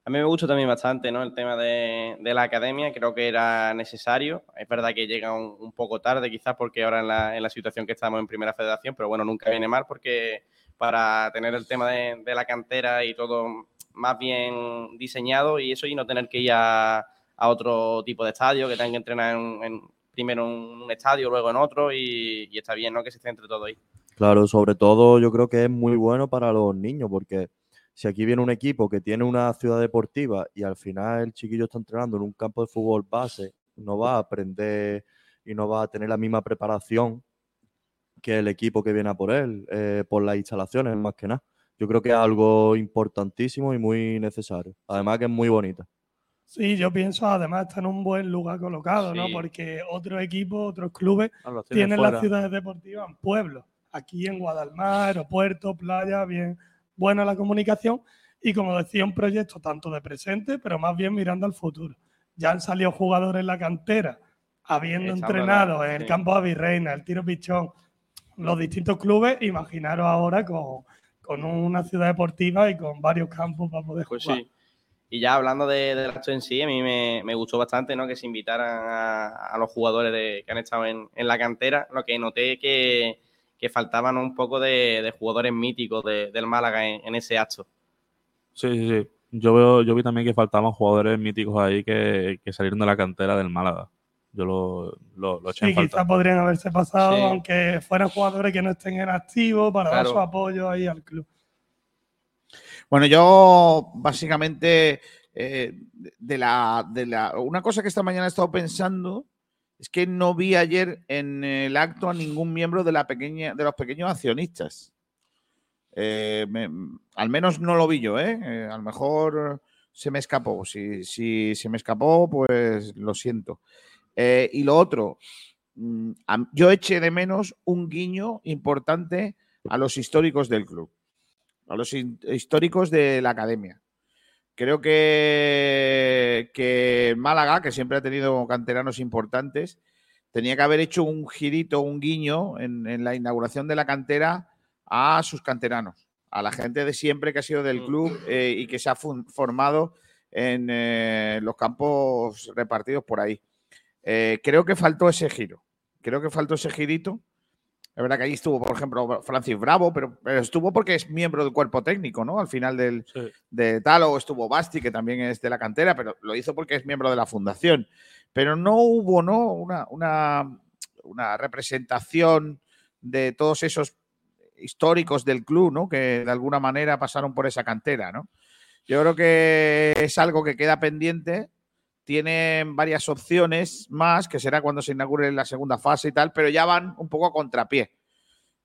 A mí me gusta también bastante ¿no? el tema de, de la academia, creo que era necesario. Es verdad que llega un, poco tarde quizás porque ahora en la, en la situación que estamos en Primera Federación, pero bueno, nunca viene mal porque para tener el tema de, de la cantera y todo más bien diseñado y eso y no tener que ir a, a otro tipo de estadio, que tengan que entrenar en, en primero en un estadio, luego en otro y, está bien, ¿no? Que se centre todo ahí. Claro, sobre todo yo creo que es muy bueno para los niños porque si aquí viene un equipo que tiene una ciudad deportiva y al final el chiquillo está entrenando en un campo de fútbol base, no va a aprender y no va a tener la misma preparación que el equipo que viene a por él, eh, por las instalaciones más que nada. Yo creo que es algo importantísimo y muy necesario. Además que es muy bonita. Sí, yo pienso además está en un buen lugar colocado, ¿no? Porque otros equipos, otros clubes Ah, tienen fuera. las ciudades deportivas en pueblos. Aquí en Guadalmar, aeropuerto, playa, bien buena la comunicación. Y como decía, un proyecto tanto de presente, pero más bien mirando al futuro. Ya han salido jugadores en la cantera, habiendo Echándola, entrenado en el sí. campo de Avirreina, el tiro pichón, los distintos clubes. Imaginaros ahora con, con una ciudad deportiva y con varios campos para poder Pues jugar. sí. Y ya hablando de- del acto en sí, a mí me, me gustó bastante ¿no? que se invitaran a, a los jugadores de- que han estado en, en la cantera. Lo que noté que, que faltaban un poco de, de jugadores míticos de- del Málaga en, en ese acto. Sí, sí, sí. Yo, veo, yo vi también que faltaban jugadores míticos ahí que, que salieron de la cantera del Málaga. Yo lo, lo, lo eché Sí, en falta. quizás podrían haberse pasado, Sí. aunque fueran jugadores que no estén en activo, para dar su apoyo ahí al club. Bueno, yo básicamente eh, de la, de la. Una cosa que esta mañana he estado pensando es que no vi ayer en el acto a ningún miembro de la pequeña, de los pequeños accionistas. Eh, me- al menos no lo vi yo, ¿eh? Eh, a lo mejor se me escapó. Si, si se me escapó, pues lo siento. Eh, y lo otro, mm, yo eché de menos un guiño importante a los históricos del club a los históricos de la academia. Creo que, que Málaga, que siempre ha tenido canteranos importantes, tenía que haber hecho un girito, un guiño en, en la inauguración de la cantera a sus canteranos, a la gente de siempre que ha sido del club eh, y que se ha formado en eh, los campos repartidos por ahí. Eh, creo que faltó ese giro, creo que faltó ese girito. Es verdad que ahí estuvo, por ejemplo, Francis Bravo, pero, pero estuvo porque es miembro del cuerpo técnico, ¿no? Al final del, Sí. de tal, o estuvo Basti, que también es de la cantera, pero lo hizo porque es miembro de la fundación. Pero no hubo, ¿no? Una, una, una representación de todos esos históricos del club, ¿no? Que de alguna manera pasaron por esa cantera, ¿no? Yo creo que es algo que queda pendiente. Tienen varias opciones más, que será cuando se inaugure la segunda fase y tal, pero ya van un poco a contrapié.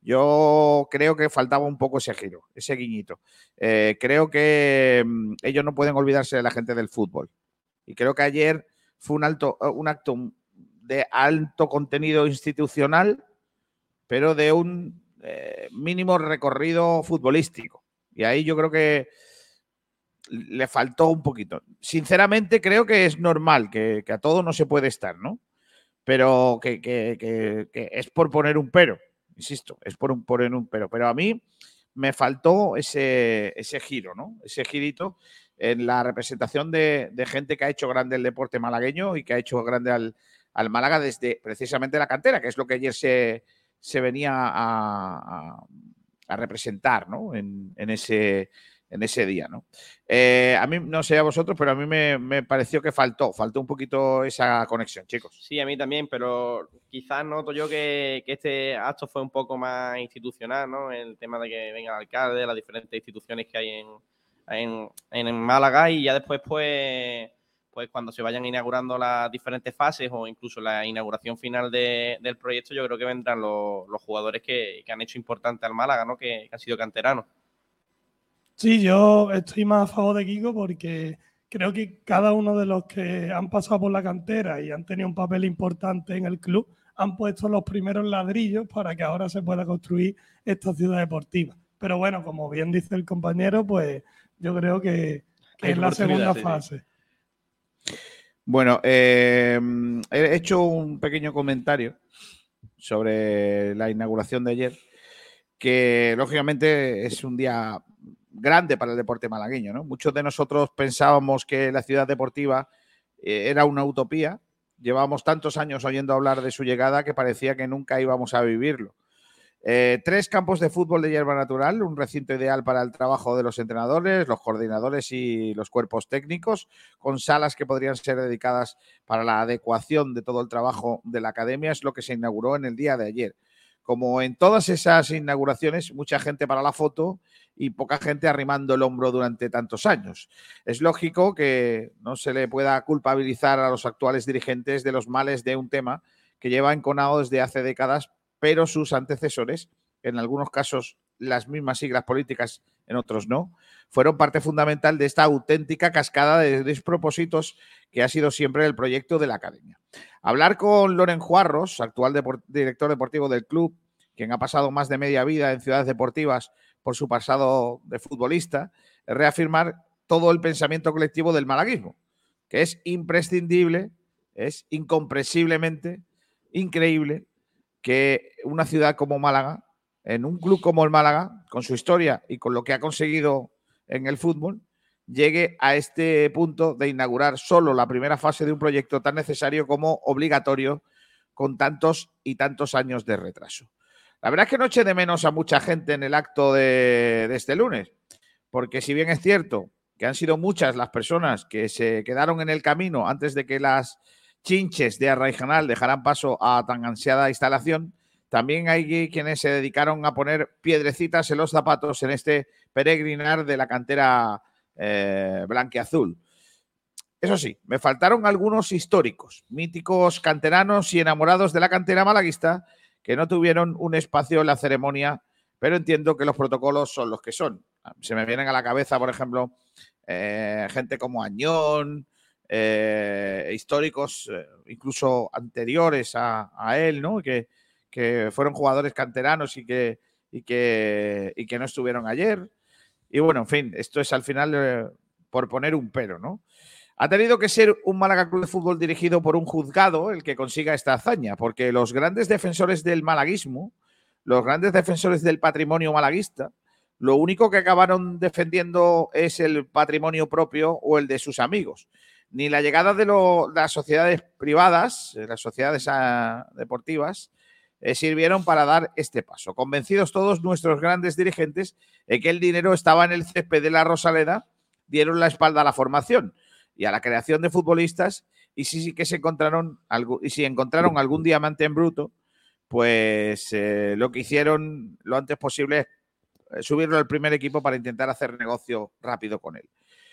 Yo creo que faltaba un poco ese giro, ese guiñito. Eh, creo que mm, ellos no pueden olvidarse de la gente del fútbol. Y creo que ayer fue un, alto, eh, un acto de alto contenido institucional, pero de un eh, mínimo recorrido futbolístico. Y ahí yo creo que le faltó un poquito. Sinceramente, creo que es normal, que, a todo no se puede estar, ¿no? Pero que, es por poner un pero, insisto, es por un, poner un pero. Pero a mí me faltó ese, ese giro, ¿no? Ese girito en la representación de, gente que ha hecho grande el deporte malagueño y que ha hecho grande al, al Málaga desde precisamente la cantera, que es lo que ayer se, se venía a, representar, ¿no? En ese, en ese día, ¿no? Eh, a mí, no sé a vosotros, pero a mí me, pareció que faltó, faltó un poquito esa conexión, chicos. Sí, a mí también, pero quizás noto yo que, este acto fue un poco más institucional, ¿no? El tema de que venga el alcalde, las diferentes instituciones que hay en, en, Málaga y ya después, pues, pues cuando se vayan inaugurando las diferentes fases o incluso la inauguración final de- del proyecto, yo creo que vendrán los, los jugadores que, han hecho importante al Málaga, ¿no? Que han sido canteranos. Sí, yo estoy más a favor de Kiko porque creo que cada uno de los que han pasado por la cantera y han tenido un papel importante en el club han puesto los primeros ladrillos para que ahora se pueda construir esta ciudad deportiva. Pero bueno, como bien dice el compañero, pues yo creo que, es la segunda sí. fase. Bueno, eh, he hecho un pequeño comentario sobre la inauguración de ayer, que lógicamente es un día grande para el deporte malagueño. ¿no? Muchos de nosotros pensábamos que la ciudad deportiva eh, era una utopía. Llevábamos tantos años oyendo hablar de su llegada que parecía que nunca íbamos a vivirlo. Eh, tres campos de fútbol de hierba natural, un recinto ideal para el trabajo de los entrenadores, los coordinadores y los cuerpos técnicos, con salas que podrían ser dedicadas para la adecuación de todo el trabajo de la academia, es lo que se inauguró en el día de ayer. Como en todas esas inauguraciones, mucha gente para la foto y poca gente arrimando el hombro durante tantos años. Es lógico que no se le pueda culpabilizar a los actuales dirigentes de los males de un tema que lleva enconado desde hace décadas, pero sus antecesores, en algunos casos las mismas siglas políticas, en otros no, fueron parte fundamental de esta auténtica cascada de despropósitos que ha sido siempre el proyecto de la academia. Hablar con Loren Juarros, actual director deportivo del club, quien ha pasado más de media vida en ciudades deportivas por su pasado de futbolista, es reafirmar todo el pensamiento colectivo del malaguismo, que es imprescindible, es incomprensiblemente increíble que una ciudad como Málaga, en un club como el Málaga, con su historia y con lo que ha conseguido en el fútbol, llegue a este punto de inaugurar solo la primera fase de un proyecto tan necesario como obligatorio con tantos y tantos años de retraso. La verdad es que no eché de menos a mucha gente en el acto de, de este lunes, porque si bien es cierto que han sido muchas las personas que se quedaron en el camino antes de que las chinches de Arraijanal dejaran paso a tan ansiada instalación, también hay quienes se dedicaron a poner piedrecitas en los zapatos en este peregrinar de la cantera eh, blanqueazul. Eso sí, me faltaron algunos históricos, míticos canteranos y enamorados de la cantera malaguista que no tuvieron un espacio en la ceremonia, pero entiendo que los protocolos son los que son. Se me vienen a la cabeza, por ejemplo, eh, gente como Añón, eh, históricos eh, incluso anteriores a, a él, ¿no? Que, que, fueron jugadores canteranos y que, y, que, y que no estuvieron ayer. Y bueno, en fin, esto es al final eh, por poner un pero, ¿no? Ha tenido que ser un Málaga Club de Fútbol dirigido por un juzgado el que consiga esta hazaña, porque los grandes defensores del malaguismo, los grandes defensores del patrimonio malaguista, lo único que acabaron defendiendo es el patrimonio propio o el de sus amigos. Ni la llegada de, lo, las sociedades privadas, las sociedades a, deportivas, eh, sirvieron para dar este paso. Convencidos todos nuestros grandes dirigentes de que el dinero estaba en el césped de la Rosaleda, dieron la espalda a la formación y a la creación de futbolistas y si sí que se encontraron algo, y si encontraron algún diamante en bruto, pues eh, lo que hicieron lo antes posible es subirlo al primer equipo para intentar hacer negocio rápido con él.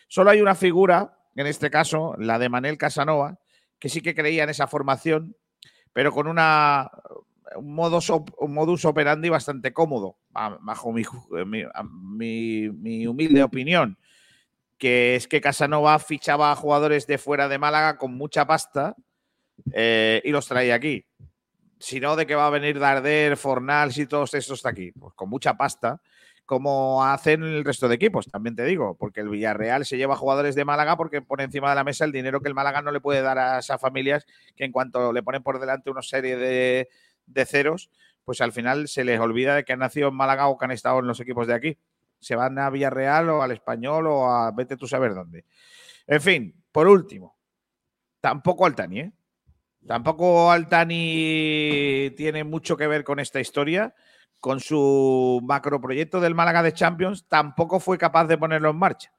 Solo hay una figura, en este caso, la de Manel Casanova, que sí que creía en esa formación, pero con una, un, modus, un modus operandi bastante cómodo, bajo mi, mi, mi, mi humilde opinión que es que Casanova fichaba a jugadores de fuera de Málaga con mucha pasta eh, y los traía aquí. Si no, de que va a venir Darder, Fornals y todos estos de aquí, pues con mucha pasta, como hacen el resto de equipos, también te digo, porque el Villarreal se lleva jugadores de Málaga porque pone encima de la mesa el dinero que el Málaga no le puede dar a esas familias que en cuanto le ponen por delante una serie de, de ceros, pues al final se les olvida de que han nacido en Málaga o que han estado en los equipos de aquí se van a Villarreal o al Español o a vete tú saber dónde. En fin, por último, tampoco Altani, ¿eh? Tampoco Altani tiene mucho que ver con esta historia. Con su macroproyecto del Málaga de Champions, tampoco fue capaz de ponerlo en marcha.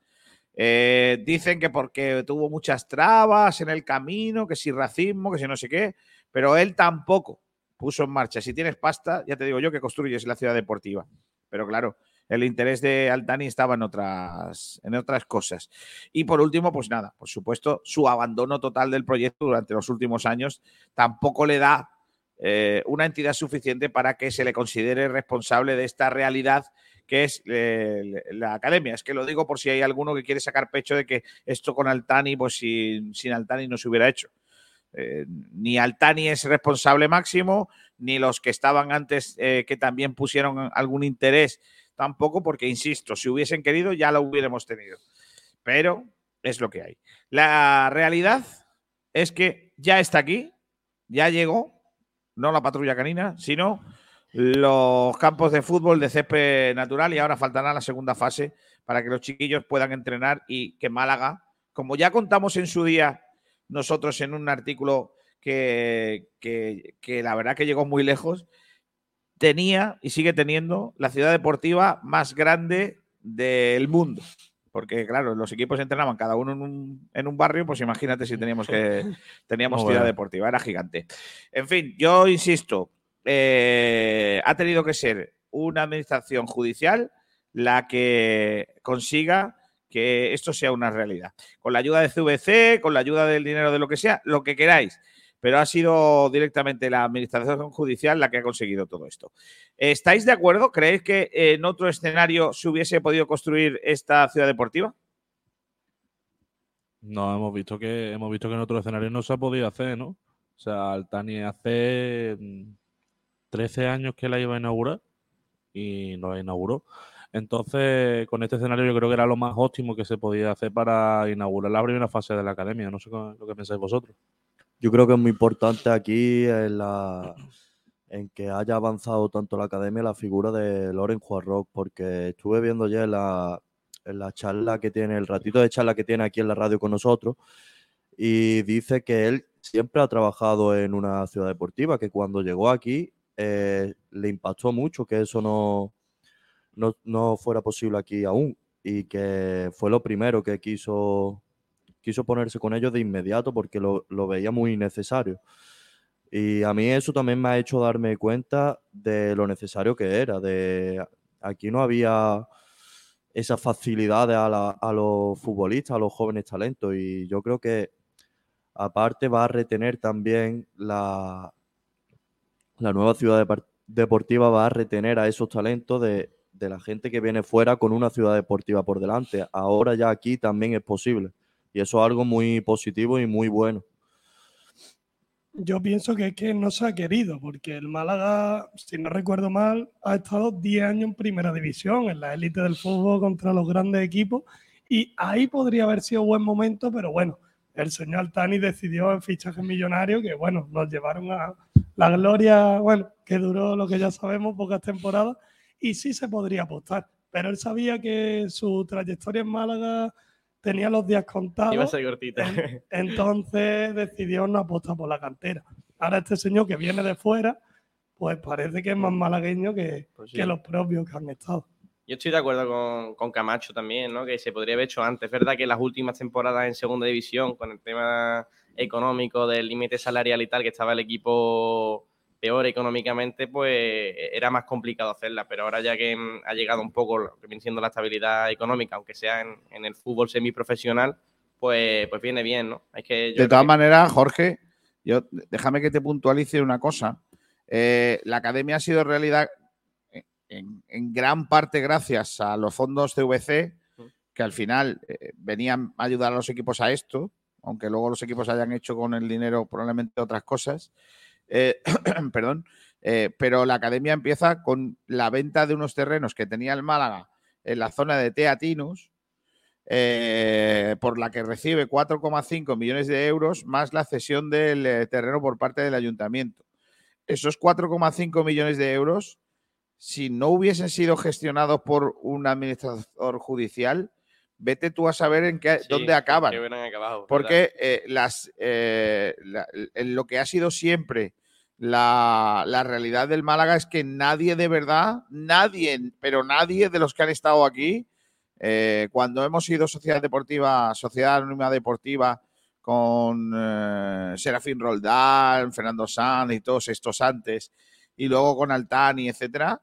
Eh, dicen que porque tuvo muchas trabas en el camino, que si racismo, que si no sé qué, pero él tampoco puso en marcha. Si tienes pasta, ya te digo yo que construyes la ciudad deportiva. Pero claro, el interés de Altani estaba en otras, en otras cosas. Y por último, pues nada, por supuesto, su abandono total del proyecto durante los últimos años tampoco le da eh, una entidad suficiente para que se le considere responsable de esta realidad que es eh, la academia. Es que lo digo por si hay alguno que quiere sacar pecho de que esto con Altani, pues sin, sin Altani no se hubiera hecho. Eh, ni Altani es responsable máximo, ni los que estaban antes eh, que también pusieron algún interés tampoco, porque insisto, si hubiesen querido ya lo hubiéramos tenido. Pero es lo que hay. La realidad es que ya está aquí, ya llegó, no la patrulla canina, sino los campos de fútbol de césped natural y ahora faltará la segunda fase para que los chiquillos puedan entrenar y que Málaga, como ya contamos en su día nosotros en un artículo que, que, que la verdad que llegó muy lejos, tenía y sigue teniendo la ciudad deportiva más grande del mundo. Porque, claro, los equipos entrenaban cada uno en un, en un barrio, pues imagínate si teníamos que teníamos ciudad bueno. deportiva, era gigante. En fin, yo insisto, eh, ha tenido que ser una administración judicial la que consiga que esto sea una realidad. Con la ayuda de CVC, con la ayuda del dinero de lo que sea, lo que queráis. Pero ha sido directamente la administración judicial la que ha conseguido todo esto. ¿Estáis de acuerdo? ¿Creéis que en otro escenario se hubiese podido construir esta ciudad deportiva? No, hemos visto que hemos visto que en otros escenarios no se ha podido hacer, ¿no? O sea, Altani hace mm, 13 años que la iba a inaugurar y no la inauguró. Entonces, con este escenario yo creo que era lo más óptimo que se podía hacer para inaugurar la primera fase de la academia. No sé lo que pensáis vosotros. Yo creo que es muy importante aquí en, que haya avanzado tanto la academia la figura de Loren Juarroc, porque estuve viendo ya en la, la charla que tiene, el ratito de charla que tiene aquí en la radio con nosotros, y dice que él siempre ha trabajado en una ciudad deportiva, que cuando llegó aquí eh, le impactó mucho que eso no, no, no fuera posible aquí aún, y que fue lo primero que quiso quiso ponerse con ellos de inmediato porque lo, lo veía muy necesario. Y a mí eso también me ha hecho darme cuenta de lo necesario que era. De aquí no había esas facilidades a, a los futbolistas, a los jóvenes talentos. Y yo creo que aparte va a retener también la, la nueva ciudad deportiva, va a retener a esos talentos de, de la gente que viene fuera con una ciudad deportiva por delante. Ahora ya aquí también es posible. Y eso es algo muy positivo y muy bueno. Yo pienso que es que no se ha querido, porque el Málaga, si no recuerdo mal, ha estado 10 años en primera división, en la élite del fútbol contra los grandes equipos, y ahí podría haber sido buen momento, pero bueno, el señor Altani decidió en fichajes millonarios que, bueno, nos llevaron a la gloria, bueno, que duró lo que ya sabemos, pocas temporadas, y sí se podría apostar, pero él sabía que su trayectoria en Málaga tenía los días contados. Iba a ser cortita. En- entonces decidió no apostar por la cantera. Ahora este señor que viene de fuera, pues parece que es más malagueño que, Pues sí. que los propios que han estado. Yo estoy de acuerdo con, con Camacho también, ¿no? Que se podría haber hecho antes. Es verdad que las últimas temporadas en segunda división, con el tema económico del límite salarial y tal, que estaba el equipo peor económicamente, pues era más complicado hacerla. Pero ahora ya que mm, ha llegado un poco lo que viene siendo la estabilidad económica, aunque sea en, en el fútbol semiprofesional, pues, pues viene bien, ¿no? Es que yo De todas que- maneras, Jorge, yo déjame que te puntualice una cosa. Eh, la academia ha sido realidad en, en gran parte gracias a los fondos CVC, que al final eh, venían a ayudar a los equipos a esto, aunque luego los equipos hayan hecho con el dinero probablemente otras cosas. Eh, perdón. Eh, pero la academia empieza con la venta de unos terrenos que tenía el Málaga en la zona de Teatinus, eh, por la que recibe 4,5 millones de euros más la cesión del terreno por parte del ayuntamiento. Esos 4,5 millones de euros, si no hubiesen sido gestionados por un administrador judicial, vete tú a saber en qué, Sí, dónde acaban. Porque eh, las, eh, la- lo que ha sido siempre la, la realidad del Málaga es que nadie de verdad, nadie, pero nadie de los que han estado aquí, eh, cuando hemos sido sociedad deportiva, sociedad anónima deportiva con Serafín Roldán, Fernando Sanz y todos estos antes, y luego con Altani, etcétera,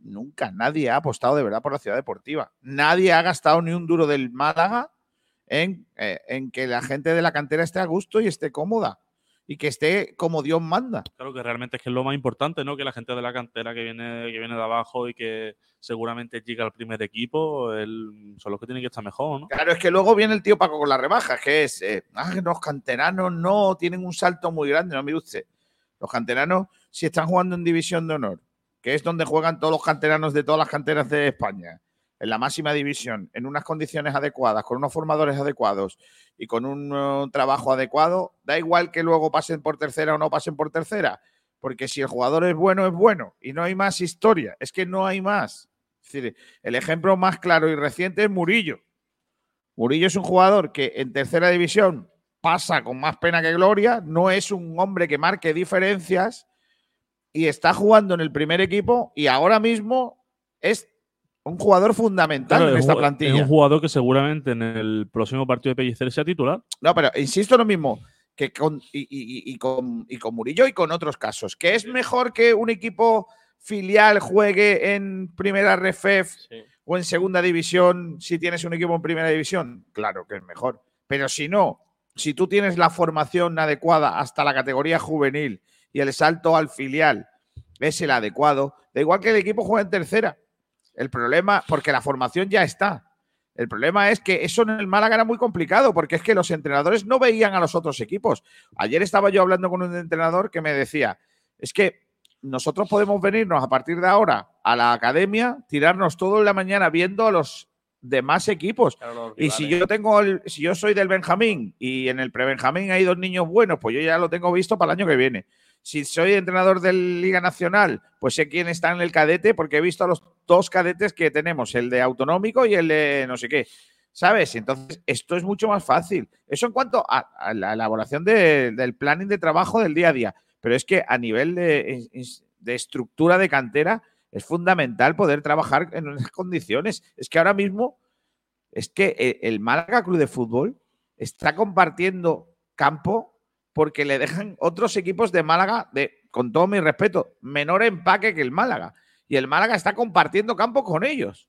nunca nadie ha apostado de verdad por la ciudad deportiva. Nadie ha gastado ni un duro del Málaga en, eh, en que la gente de la cantera esté a gusto y esté cómoda y que esté como Dios manda. Claro que realmente es que es lo más importante, ¿no? Que la gente de la cantera que viene, que viene de abajo y que seguramente llega al primer equipo, él- son los que tienen que estar mejor, ¿no? Claro, es que luego viene el tío Paco con las rebajas, que es, eh, ah, que los canteranos no tienen un salto muy grande, no mire usted. Los canteranos, si están jugando en División de Honor, que es donde juegan todos los canteranos de todas las canteras de España, en la máxima división, en unas condiciones adecuadas, con unos formadores adecuados y con un eh, trabajo adecuado, da igual que luego pasen por tercera o no pasen por tercera, porque si el jugador es bueno, es bueno y no hay más historia, es que no hay más. Es decir, el ejemplo más claro y reciente es Murillo. Murillo es un jugador que en tercera división pasa con más pena que gloria, no es un hombre que marque diferencias y está jugando en el primer equipo y ahora mismo es un jugador fundamental Claro, en es esta plantilla. Es un jugador que seguramente en el próximo partido de Pellicer sea titular. No, pero insisto en lo mismo, que con, y, y- y- y con, y con Murillo y con otros casos, que es mejor que un equipo filial juegue en primera RFEF o en segunda división si tienes un equipo en primera división. Claro que es mejor. Pero si no, si tú tienes la formación adecuada hasta la categoría juvenil y el salto al filial es el adecuado, da igual que el equipo juegue en tercera. El problema, porque la formación ya está. El problema es que eso en el Málaga era muy complicado, porque es que los entrenadores no veían a los otros equipos. Ayer estaba yo hablando con un entrenador que me decía, es que nosotros podemos venirnos a partir de ahora a la academia, tirarnos todo en la mañana viendo a los demás equipos. Y si yo tengo el- si yo soy del Benjamín y en el pre-Benjamín hay dos niños buenos, pues yo ya lo tengo visto para el año que viene. Si soy entrenador de Liga Nacional, pues sé quién está en el cadete porque he visto a los dos cadetes que tenemos, el de autonómico y el de no sé qué. ¿Sabes? Entonces, esto es mucho más fácil. Eso en cuanto a, la elaboración de- del planning de trabajo del día a día. Pero es que a nivel de, de estructura de cantera es fundamental poder trabajar en esas condiciones. Es que ahora mismo es que eh, el Málaga Club de Fútbol está compartiendo campo porque le dejan otros equipos de Málaga, de, con todo mi respeto, menor empaque que el Málaga. Y el Málaga está compartiendo campo con ellos.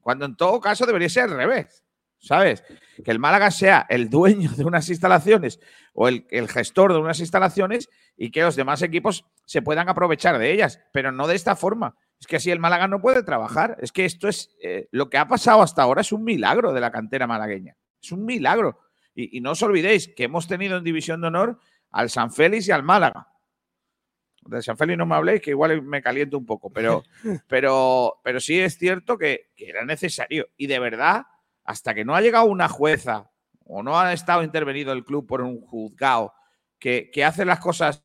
Cuando en todo caso debería ser al revés. ¿Sabes? Que el Málaga sea el dueño de unas instalaciones o el, gestor de unas instalaciones y que los demás equipos se puedan aprovechar de ellas, pero no de esta forma. Es que así el Málaga no puede trabajar. Es que esto es eh, lo que ha pasado hasta ahora es un milagro de la cantera malagueña. Es un milagro. Y, y no os olvidéis que hemos tenido en División de Honor al San Félix y al Málaga. De San Félix no me habléis, que igual me caliento un poco, pero, pero, pero sí es cierto que, que era necesario. Y de verdad, hasta que no ha llegado una jueza o no ha estado intervenido el club por un juzgado que, que hace las cosas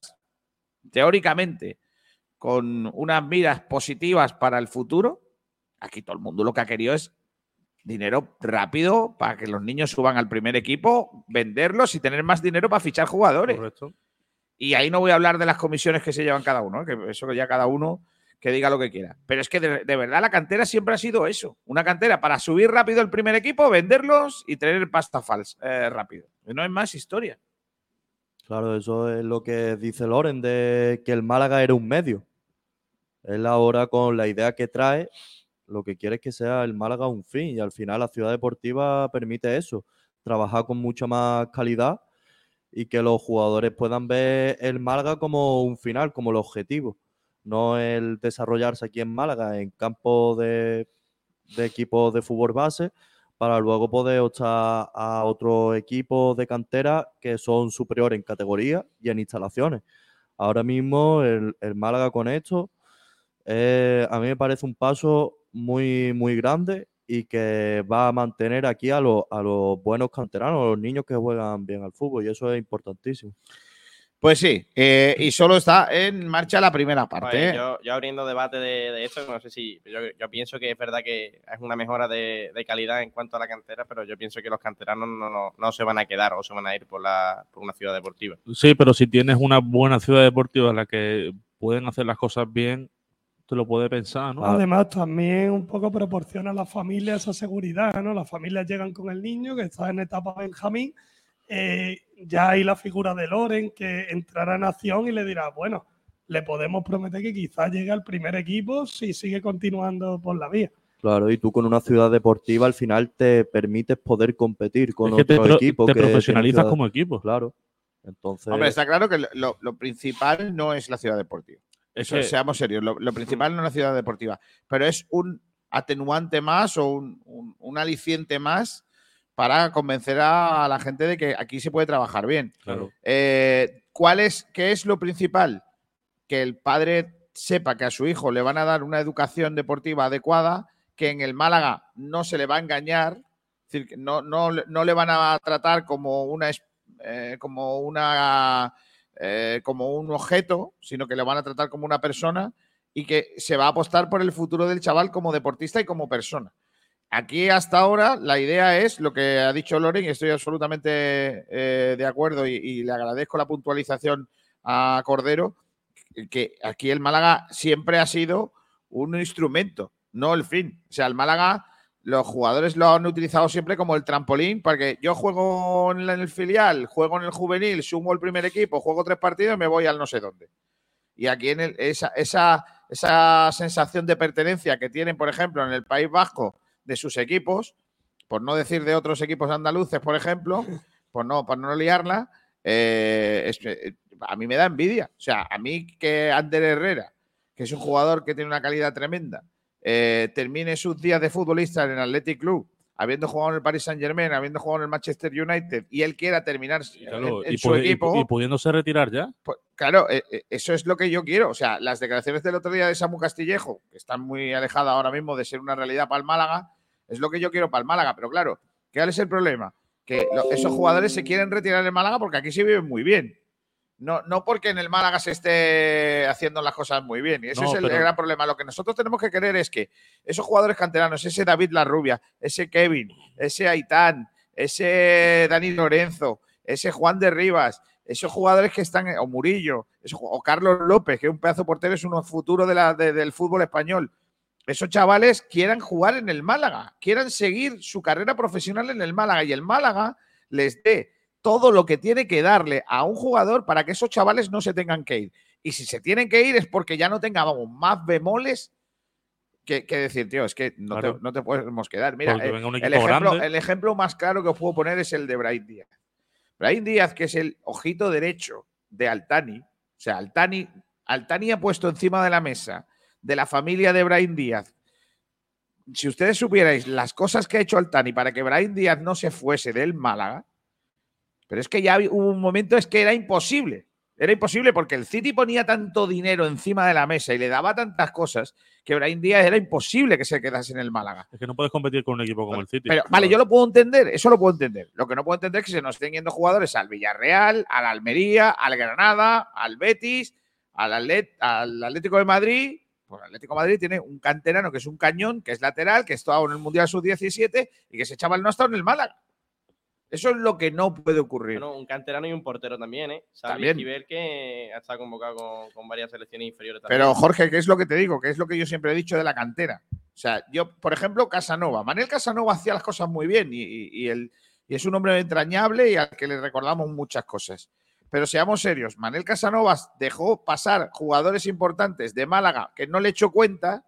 teóricamente con unas miras positivas para el futuro, aquí todo el mundo lo que ha querido es dinero rápido para que los niños suban al primer equipo, venderlos y tener más dinero para fichar jugadores. Y ahí no voy a hablar de las comisiones que se llevan cada uno, ¿eh? que eso ya cada uno que diga lo que quiera. Pero es que de, de verdad la cantera siempre ha sido eso, una cantera para subir rápido el primer equipo, venderlos y tener pasta falsa eh, rápido. Y no hay más historia. Claro, eso es lo que dice Loren de que el Málaga era un medio. Él ahora con la idea que trae, lo que quiere es que sea el Málaga un fin y al final la ciudad deportiva permite eso, trabajar con mucha más calidad y que los jugadores puedan ver el Málaga como un final, como el objetivo, no el desarrollarse aquí en Málaga en campo de, equipos de fútbol base para luego poder optar a otros equipos de cantera que son superiores en categoría y en instalaciones. Ahora mismo el, el Málaga con esto eh, a mí me parece un paso muy, muy grande y que va a mantener aquí a, los- a los buenos canteranos, a los niños que juegan bien al fútbol y eso es importantísimo. Pues sí, eh, y solo está en marcha la primera parte. Pues ¿eh? yo, yo abriendo debate de, de esto, no sé si. Yo, yo pienso que es verdad que es una mejora de, de calidad en cuanto a la cantera, pero yo pienso que los canteranos no, no, no se van a quedar o se van a ir por, la, por una ciudad deportiva. Sí, pero si tienes una buena ciudad deportiva en la que pueden hacer las cosas bien, te lo puedes pensar, ¿no? Además, también un poco proporciona a la familia esa seguridad, ¿no? Las familias llegan con el niño que está en etapa Benjamín, eh, ya hay la figura de Loren que entrará en acción y le dirá, bueno, le podemos prometer que quizás llegue al primer equipo si sigue continuando por la vía. Claro, y tú con una ciudad deportiva al final te permites poder competir con Es que te otro pro- equipo. te que profesionalizas ciudad- como equipo. Claro. Entonces, Hombre, está claro que lo, lo principal no es la ciudad deportiva. Es Eso, que- seamos serios, lo, lo principal no es la ciudad deportiva, pero es un atenuante más o un, un- un aliciente más para convencer a la gente de que aquí se puede trabajar bien. Claro. Eh, ¿cuál es, ¿Qué es lo principal? Que el padre sepa que a su hijo le van a dar una educación deportiva adecuada, que en el Málaga no se le va a engañar, es decir, no, no, no le van a tratar como una, eh, como una eh, como un objeto, sino que le van a tratar como una persona y que se va a apostar por el futuro del chaval como deportista y como persona. Aquí hasta ahora la idea es lo que ha dicho Loren y estoy absolutamente eh, de acuerdo y, y le agradezco la puntualización a Cordero. que aquí el Málaga siempre ha sido un instrumento, no el fin. O sea, el Málaga, los jugadores lo han utilizado siempre como el trampolín, porque yo juego en el filial, juego en el juvenil, sumo el primer equipo, juego tres partidos y me voy al no sé dónde. Y aquí en el- esa, esa, esa sensación de pertenencia que tienen, por ejemplo, en el País Vasco de sus equipos, por no decir de otros equipos andaluces, por ejemplo, por no, para no liarla, eh, es eh, a mí me da envidia. O sea, a mí que Ander Herrera, que es un jugador que tiene una calidad tremenda, eh, termine sus días de futbolista en el Athletic Club, habiendo jugado en el Paris Saint Germain, habiendo jugado en el Manchester United, y él quiera terminar Claro, en, en y, su y equipo. y pudiéndose retirar ya. Pues, claro, eh, eh, eso es lo que yo quiero. O sea, las declaraciones del otro día de Samu Castillejo, que están muy alejadas ahora mismo de ser una realidad para el Málaga, es lo que yo quiero para el Málaga. Pero claro, ¿cuál es el problema? Que esos jugadores se quieren retirar en Málaga porque aquí se viven muy bien. No, no porque en el Málaga se esté haciendo las cosas muy bien. Y ese No, es el pero- gran problema. Lo que nosotros tenemos que querer es que esos jugadores canteranos, ese David Larrubia, ese Kevin, ese Aitán, ese Dani Lorenzo, ese Juan de Rivas, esos jugadores que están, o Murillo, esos o Carlos López, que es un pedazo de portero, es uno futuro de la, de- del fútbol español. Esos chavales quieran jugar en el Málaga, quieran seguir su carrera profesional en el Málaga y el Málaga les dé todo lo que tiene que darle a un jugador para que esos chavales no se tengan que ir. Y si se tienen que ir es porque ya no tengamos más bemoles que, que decir, tío, es que no, Claro. te, no te podemos quedar. Mira, eh, el, ejemplo, el ejemplo más claro que os puedo poner es el de Brahim Díaz. Brahim Díaz, que es el ojito derecho de Altani, o sea, Altani, Altani ha puesto encima de la mesa de la familia de Brahim Díaz. Si ustedes supierais las cosas que ha hecho Altani para que Brahim Díaz no se fuese del Málaga, pero es que ya hubo un momento es que era imposible. Era imposible porque el City ponía tanto dinero encima de la mesa y le daba tantas cosas que Brahim Díaz era imposible que se quedase en el Málaga. Es que no puedes competir con un equipo como el City. Pero, vale, yo lo puedo entender, eso lo puedo entender. Lo que no puedo entender es que se nos estén yendo jugadores al Villarreal, al Almería, al Granada, al Betis, al, Atlet- al Atlético de Madrid. Pues el Atlético de Madrid tiene un canterano que es un cañón, que es lateral, que estaba en el Mundial Sub-17 y que se echaba el no estado en el Málaga. Eso es lo que no puede ocurrir. Bueno, un canterano y un portero también, ¿eh? También. Esquivel, que estado convocado con, con varias selecciones inferiores también. Pero Jorge, ¿qué es lo que te digo? ¿Qué es lo que yo siempre he dicho de la cantera? O sea, yo, por ejemplo, Casanova. Manel Casanova hacía las cosas muy bien y, y- y es un hombre entrañable y al que le recordamos muchas cosas. Pero seamos serios, Manel Casanova dejó pasar jugadores importantes de Málaga que no le echó cuenta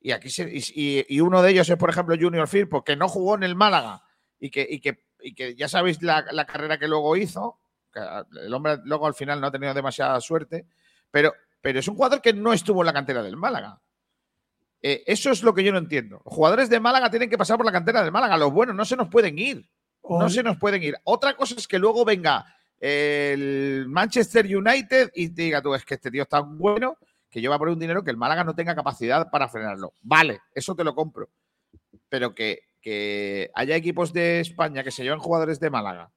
y aquí se- y, y- y uno de ellos es, por ejemplo, Junior Firpo, que no jugó en el Málaga y que, y que, y que ya sabéis la, la carrera que luego hizo. que el hombre luego al final no ha tenido demasiada suerte, pero, pero es un jugador que no estuvo en la cantera del Málaga. Eh, eso es lo que yo no entiendo. Los jugadores de Málaga tienen que pasar por la cantera del Málaga. Los buenos no se nos pueden ir. No se nos pueden ir. Otra cosa es que luego venga el Manchester United y te diga tú, es que este tío es tan bueno que yo voy a poner un dinero que el Málaga no tenga capacidad para frenarlo. Vale, eso te lo compro. Pero que, que haya equipos de España que se lleven jugadores de Málaga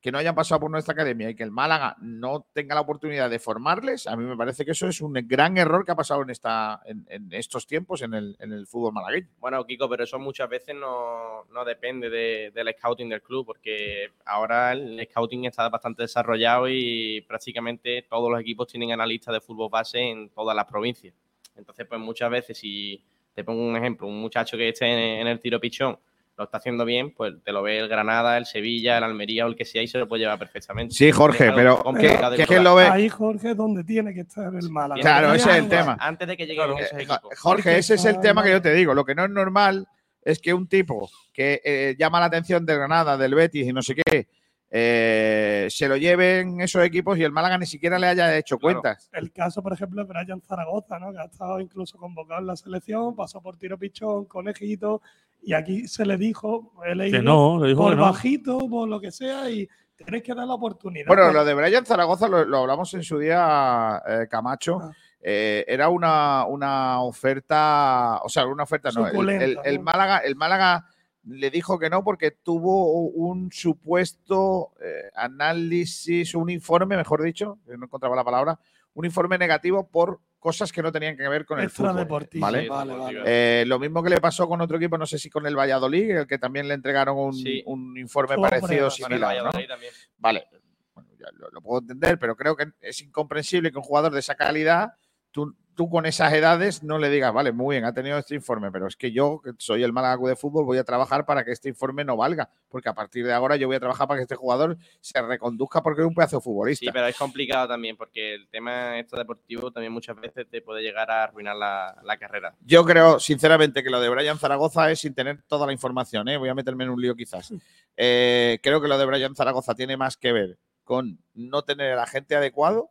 que no hayan pasado por nuestra academia y que el Málaga no tenga la oportunidad de formarles, a mí me parece que eso es un gran error que ha pasado en, esta, en, estos tiempos en el, en el fútbol malagueño. Bueno, Kiko, pero eso muchas veces no, no depende de- del scouting del club, porque ahora el scouting está bastante desarrollado y prácticamente todos los equipos tienen analistas de fútbol base en todas las provincias. Entonces, pues muchas veces, si te pongo un ejemplo, un muchacho que esté en el tiro pichón lo está haciendo bien, pues te lo ve el Granada, el Sevilla, el Almería o el que sea y se lo puede llevar perfectamente. Sí, Jorge, pero complicado que- lo ve- Ahí, Jorge, es donde tiene que estar el Málaga. Claro, ese es el tema. Antes de que lleguen esos equipos. Jorge, ese es el tema que yo te digo. Lo que no es normal es que un tipo que eh, llama la atención de Granada, del Betis y no sé qué, eh, se lo lleven esos equipos y el Málaga ni siquiera le haya hecho cuentas. El caso, por ejemplo, de Brian Zaragoza, ¿no? que ha estado incluso convocado en la selección, pasó por tiro pichón, conejito, y aquí se le dijo, he leído, no, le dijo por que no. bajito, por lo que sea, y tenéis que dar la oportunidad. Bueno, Pues, lo de Brian Zaragoza lo, lo hablamos en su día, eh, Camacho. Ah. Eh, era una, una oferta, o sea, una oferta, no. El, el-. Málaga, el Málaga le dijo que no porque tuvo un supuesto eh, análisis, un informe, mejor dicho, no encontraba la palabra, un informe negativo por cosas que no tenían que ver con el fútbol. Extradeportivo, ¿vale? sí, vale, vale. Eh, lo mismo que le pasó con otro equipo, no sé si con el Valladolid, el que también le entregaron un, Sí. un informe Hombre, parecido con el similar. ¿no? Valladolid también. Vale. Bueno, ya lo, lo puedo entender, pero creo que es incomprensible que un jugador de esa calidad, tú, tú con esas edades no le digas, vale, muy bien, ha tenido este informe, pero es que yo, que soy el Málaga de Fútbol, voy a trabajar para que este informe no valga, porque a partir de ahora yo voy a trabajar para que este jugador se reconduzca porque es un pedazo de futbolista. Sí, pero es complicado también porque el tema esto deportivo también muchas veces te puede llegar a arruinar la, la carrera. Yo creo, sinceramente, que lo de Brian Zaragoza es sin tener toda la información. ¿eh? Voy a meterme en un lío quizás. Eh, creo que lo de Brian Zaragoza tiene más que ver con no tener el agente adecuado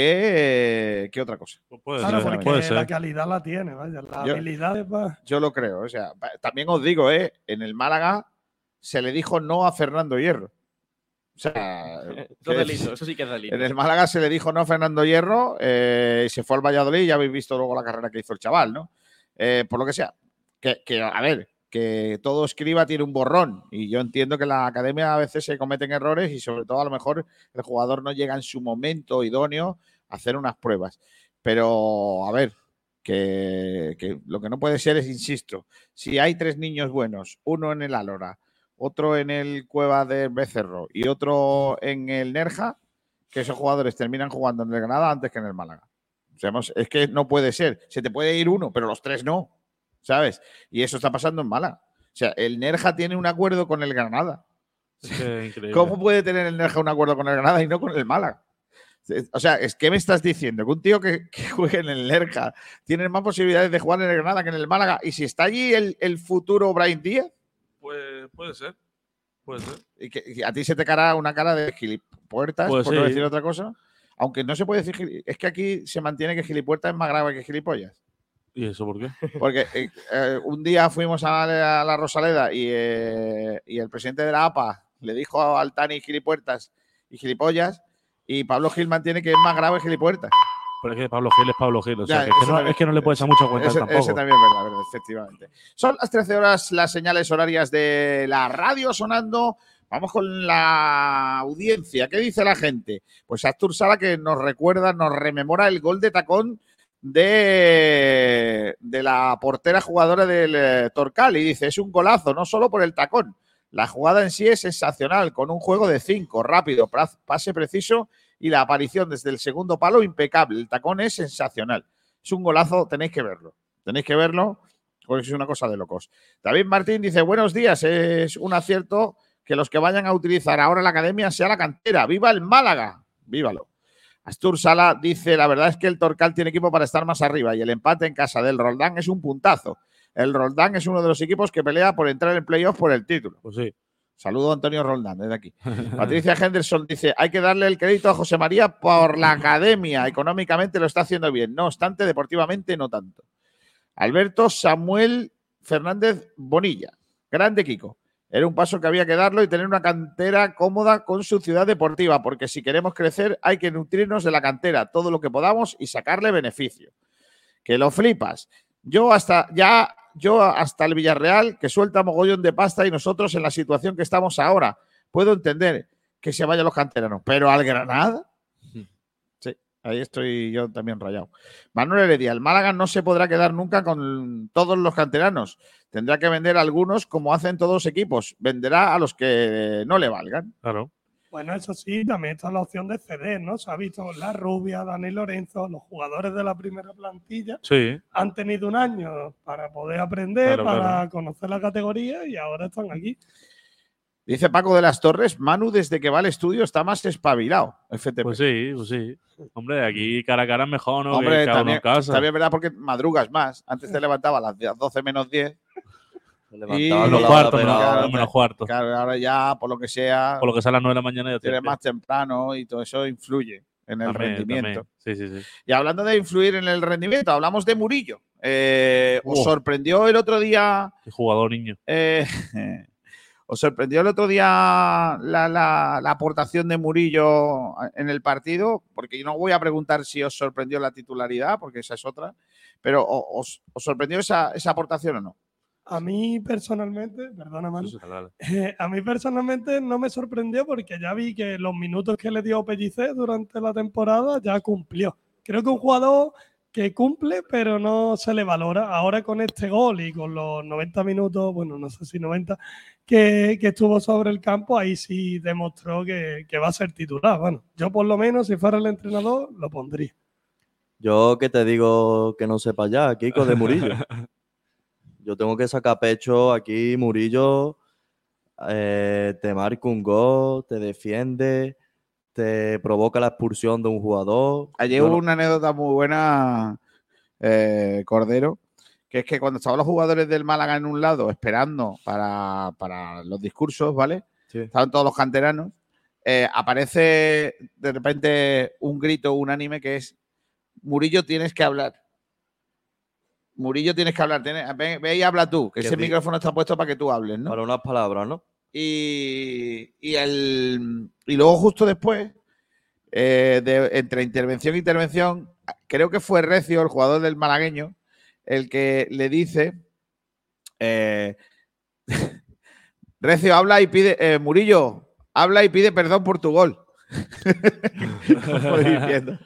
que, que otra cosa. Puede Claro, ser, porque puede ser. la calidad la tiene, vaya, las Yo- habilidades pa- Yo lo creo. O sea, también os digo, ¿eh? en el Málaga se le dijo no a Fernando Hierro. O sea, Eso es delito, eso sí que es delito. En el Málaga se le dijo no a Fernando Hierro eh, y se fue al Valladolid y ya habéis visto luego la carrera que hizo el chaval, ¿no? Eh, por lo que sea. Que, que, a ver, que todo escriba tiene un borrón y yo entiendo que la academia a veces se cometen errores y sobre todo a lo mejor el jugador no llega en su momento idóneo a hacer unas pruebas. Pero, a ver, que, lo que no puede ser es, insisto, si hay tres niños buenos, uno en el Álora, otro en el Cueva de Becerro y otro en el Nerja, que esos jugadores terminan jugando en el Granada antes que en el Málaga. Seamos- es que no puede ser. Se te puede ir uno, pero los tres no. ¿Sabes? Y eso está pasando en Málaga. O sea, el Nerja tiene un acuerdo con el Granada. ¿Cómo puede tener el Nerja un acuerdo con el Granada y no con el Málaga? O sea, es que me estás diciendo que un tío que, que juegue en el Nerja tiene más posibilidades de jugar en el Granada que en el Málaga. Y si está allí el, el futuro Brian Díaz, Pues, puede ser. Puede ser. y que y a ti se te cara una cara de gilipuertas, Pues por no decir otra cosa. Aunque no se puede decir. Es que aquí se mantiene que gilipuertas es más grave que gilipollas. ¿Y eso por qué? Porque eh, eh, un día fuimos a la, a la Rosaleda y, eh, y el presidente de la APA le dijo al Tani gilipuertas y gilipollas. Y Pablo Gil mantiene que es más grave gilipuertas. Pero es que Pablo Gil es Pablo Gil. O sea, Ya, que, es que no, es que no le puede echar mucha cuenta ese, tampoco. ese también es verdad, verdad, efectivamente. Son las 13 horas las señales horarias de la radio sonando. Vamos con la audiencia. ¿Qué dice la gente? Pues Astur Sala que nos recuerda, nos rememora el gol de tacón de, la portera jugadora del eh, Torcal y dice, es un golazo, no solo por el tacón. La jugada en sí es sensacional, con un juego de cinco, rápido, pase preciso y la aparición desde el segundo palo impecable. El tacón es sensacional. Es un golazo, tenéis que verlo. Tenéis que verlo porque es una cosa de locos. David Martín dice, buenos días, es un acierto que los que vayan a utilizar ahora la academia sea la cantera. ¡Viva el Málaga! ¡Vívalo! Astur Sala dice, la verdad es que el Torcal tiene equipo para estar más arriba y el empate en casa del Roldán es un puntazo. El Roldán es uno de los equipos que pelea por entrar en playoff por el título. Pues sí. Saludo a Antonio Roldán desde aquí. Patricia Henderson dice, hay que darle el crédito a José María por la academia. Económicamente lo está haciendo bien. No obstante, deportivamente no tanto. Alberto Samuel Fernández Bonilla. Grande Kiko. Era un paso que había que darlo y tener una cantera cómoda con su ciudad deportiva, porque si queremos crecer hay que nutrirnos de la cantera todo lo que podamos y sacarle beneficio. Que lo flipas. Yo hasta ya, yo hasta el Villarreal, que suelta mogollón de pasta y nosotros en la situación que estamos ahora, puedo entender que se vayan los canteranos, pero al Granada. Ahí estoy yo también rayado. Manuel Heredia, el Málaga no se podrá quedar nunca con todos los canteranos. Tendrá que vender algunos como hacen todos los equipos. Venderá a los que no le valgan. Claro. Bueno, eso sí, también está la opción de ceder, ¿no? Se ha visto La Rubia, Dani Lorenzo, los jugadores de la primera plantilla Sí. han tenido un año para poder aprender, Claro, para claro. conocer la categoría y ahora están aquí. Dice Paco de las Torres, Manu desde que va al estudio está más espabilado. FTP. Pues sí, pues sí. Hombre, aquí cara a cara es mejor, ¿no? Hombre, que también, en casa. también es verdad porque madrugas más. Antes te levantaba a las 10, 12 menos 10. Y levantaba Menos con la cuarto, menos- Claro, menos cuarto. claro, ahora ya, por lo que sea, Por lo que sea a las 9 de la mañana ya tienes tienes más temprano y todo eso influye en el También, rendimiento. también. Sí, sí, sí. Y hablando de influir en el rendimiento, hablamos de Murillo. Eh, ¿Os sorprendió el otro día? Qué jugador niño. eh, ¿Os sorprendió el otro día la, la- la aportación de Murillo en el partido? Porque yo no voy a preguntar si os sorprendió la titularidad, porque esa es otra. Pero ¿o- ¿os, os sorprendió esa, esa aportación o no? A mí personalmente, perdona, Manu, Sí, sí, dale. eh, a mí personalmente no me sorprendió porque ya vi que los minutos que le dio Pellicer durante la temporada ya cumplió. Creo que un jugador que cumple, pero no se le valora. Ahora con este gol y con los 90 minutos, bueno, no sé si 90, que, que estuvo sobre el campo, ahí sí demostró que, que va a ser titular. Bueno, yo por lo menos, si fuera el entrenador, lo pondría. Yo que te digo que no sepa ya, Kiko de Murillo. Yo tengo que sacar pecho aquí, Murillo eh, te marca un gol, te defiende, te provoca la expulsión de un jugador. Ayer hubo no- una anécdota muy buena, eh, Cordero, que es que cuando estaban los jugadores del Málaga en un lado esperando para, para los discursos, ¿vale? Estaban todos los canteranos. eh, aparece de repente un grito unánime que es Murillo tienes que hablar. Murillo tienes que hablar. tienes- ve, ve y habla tú, que ese micrófono está puesto para que tú hables, ¿no? Para unas palabras, ¿no? Y, el, y luego justo después, eh, entre intervención e intervención, creo que fue Recio, el jugador del malagueño, el que le dice, eh, Recio, habla y pide, eh, Murillo, habla y pide perdón por tu gol. como, diciendo,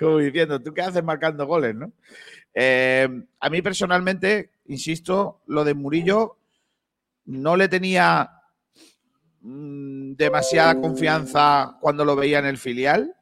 como diciendo, ¿tú qué haces marcando goles, no? A mí personalmente, insisto, lo de Murillo no le tenía mm, demasiada confianza cuando lo veía en el filial,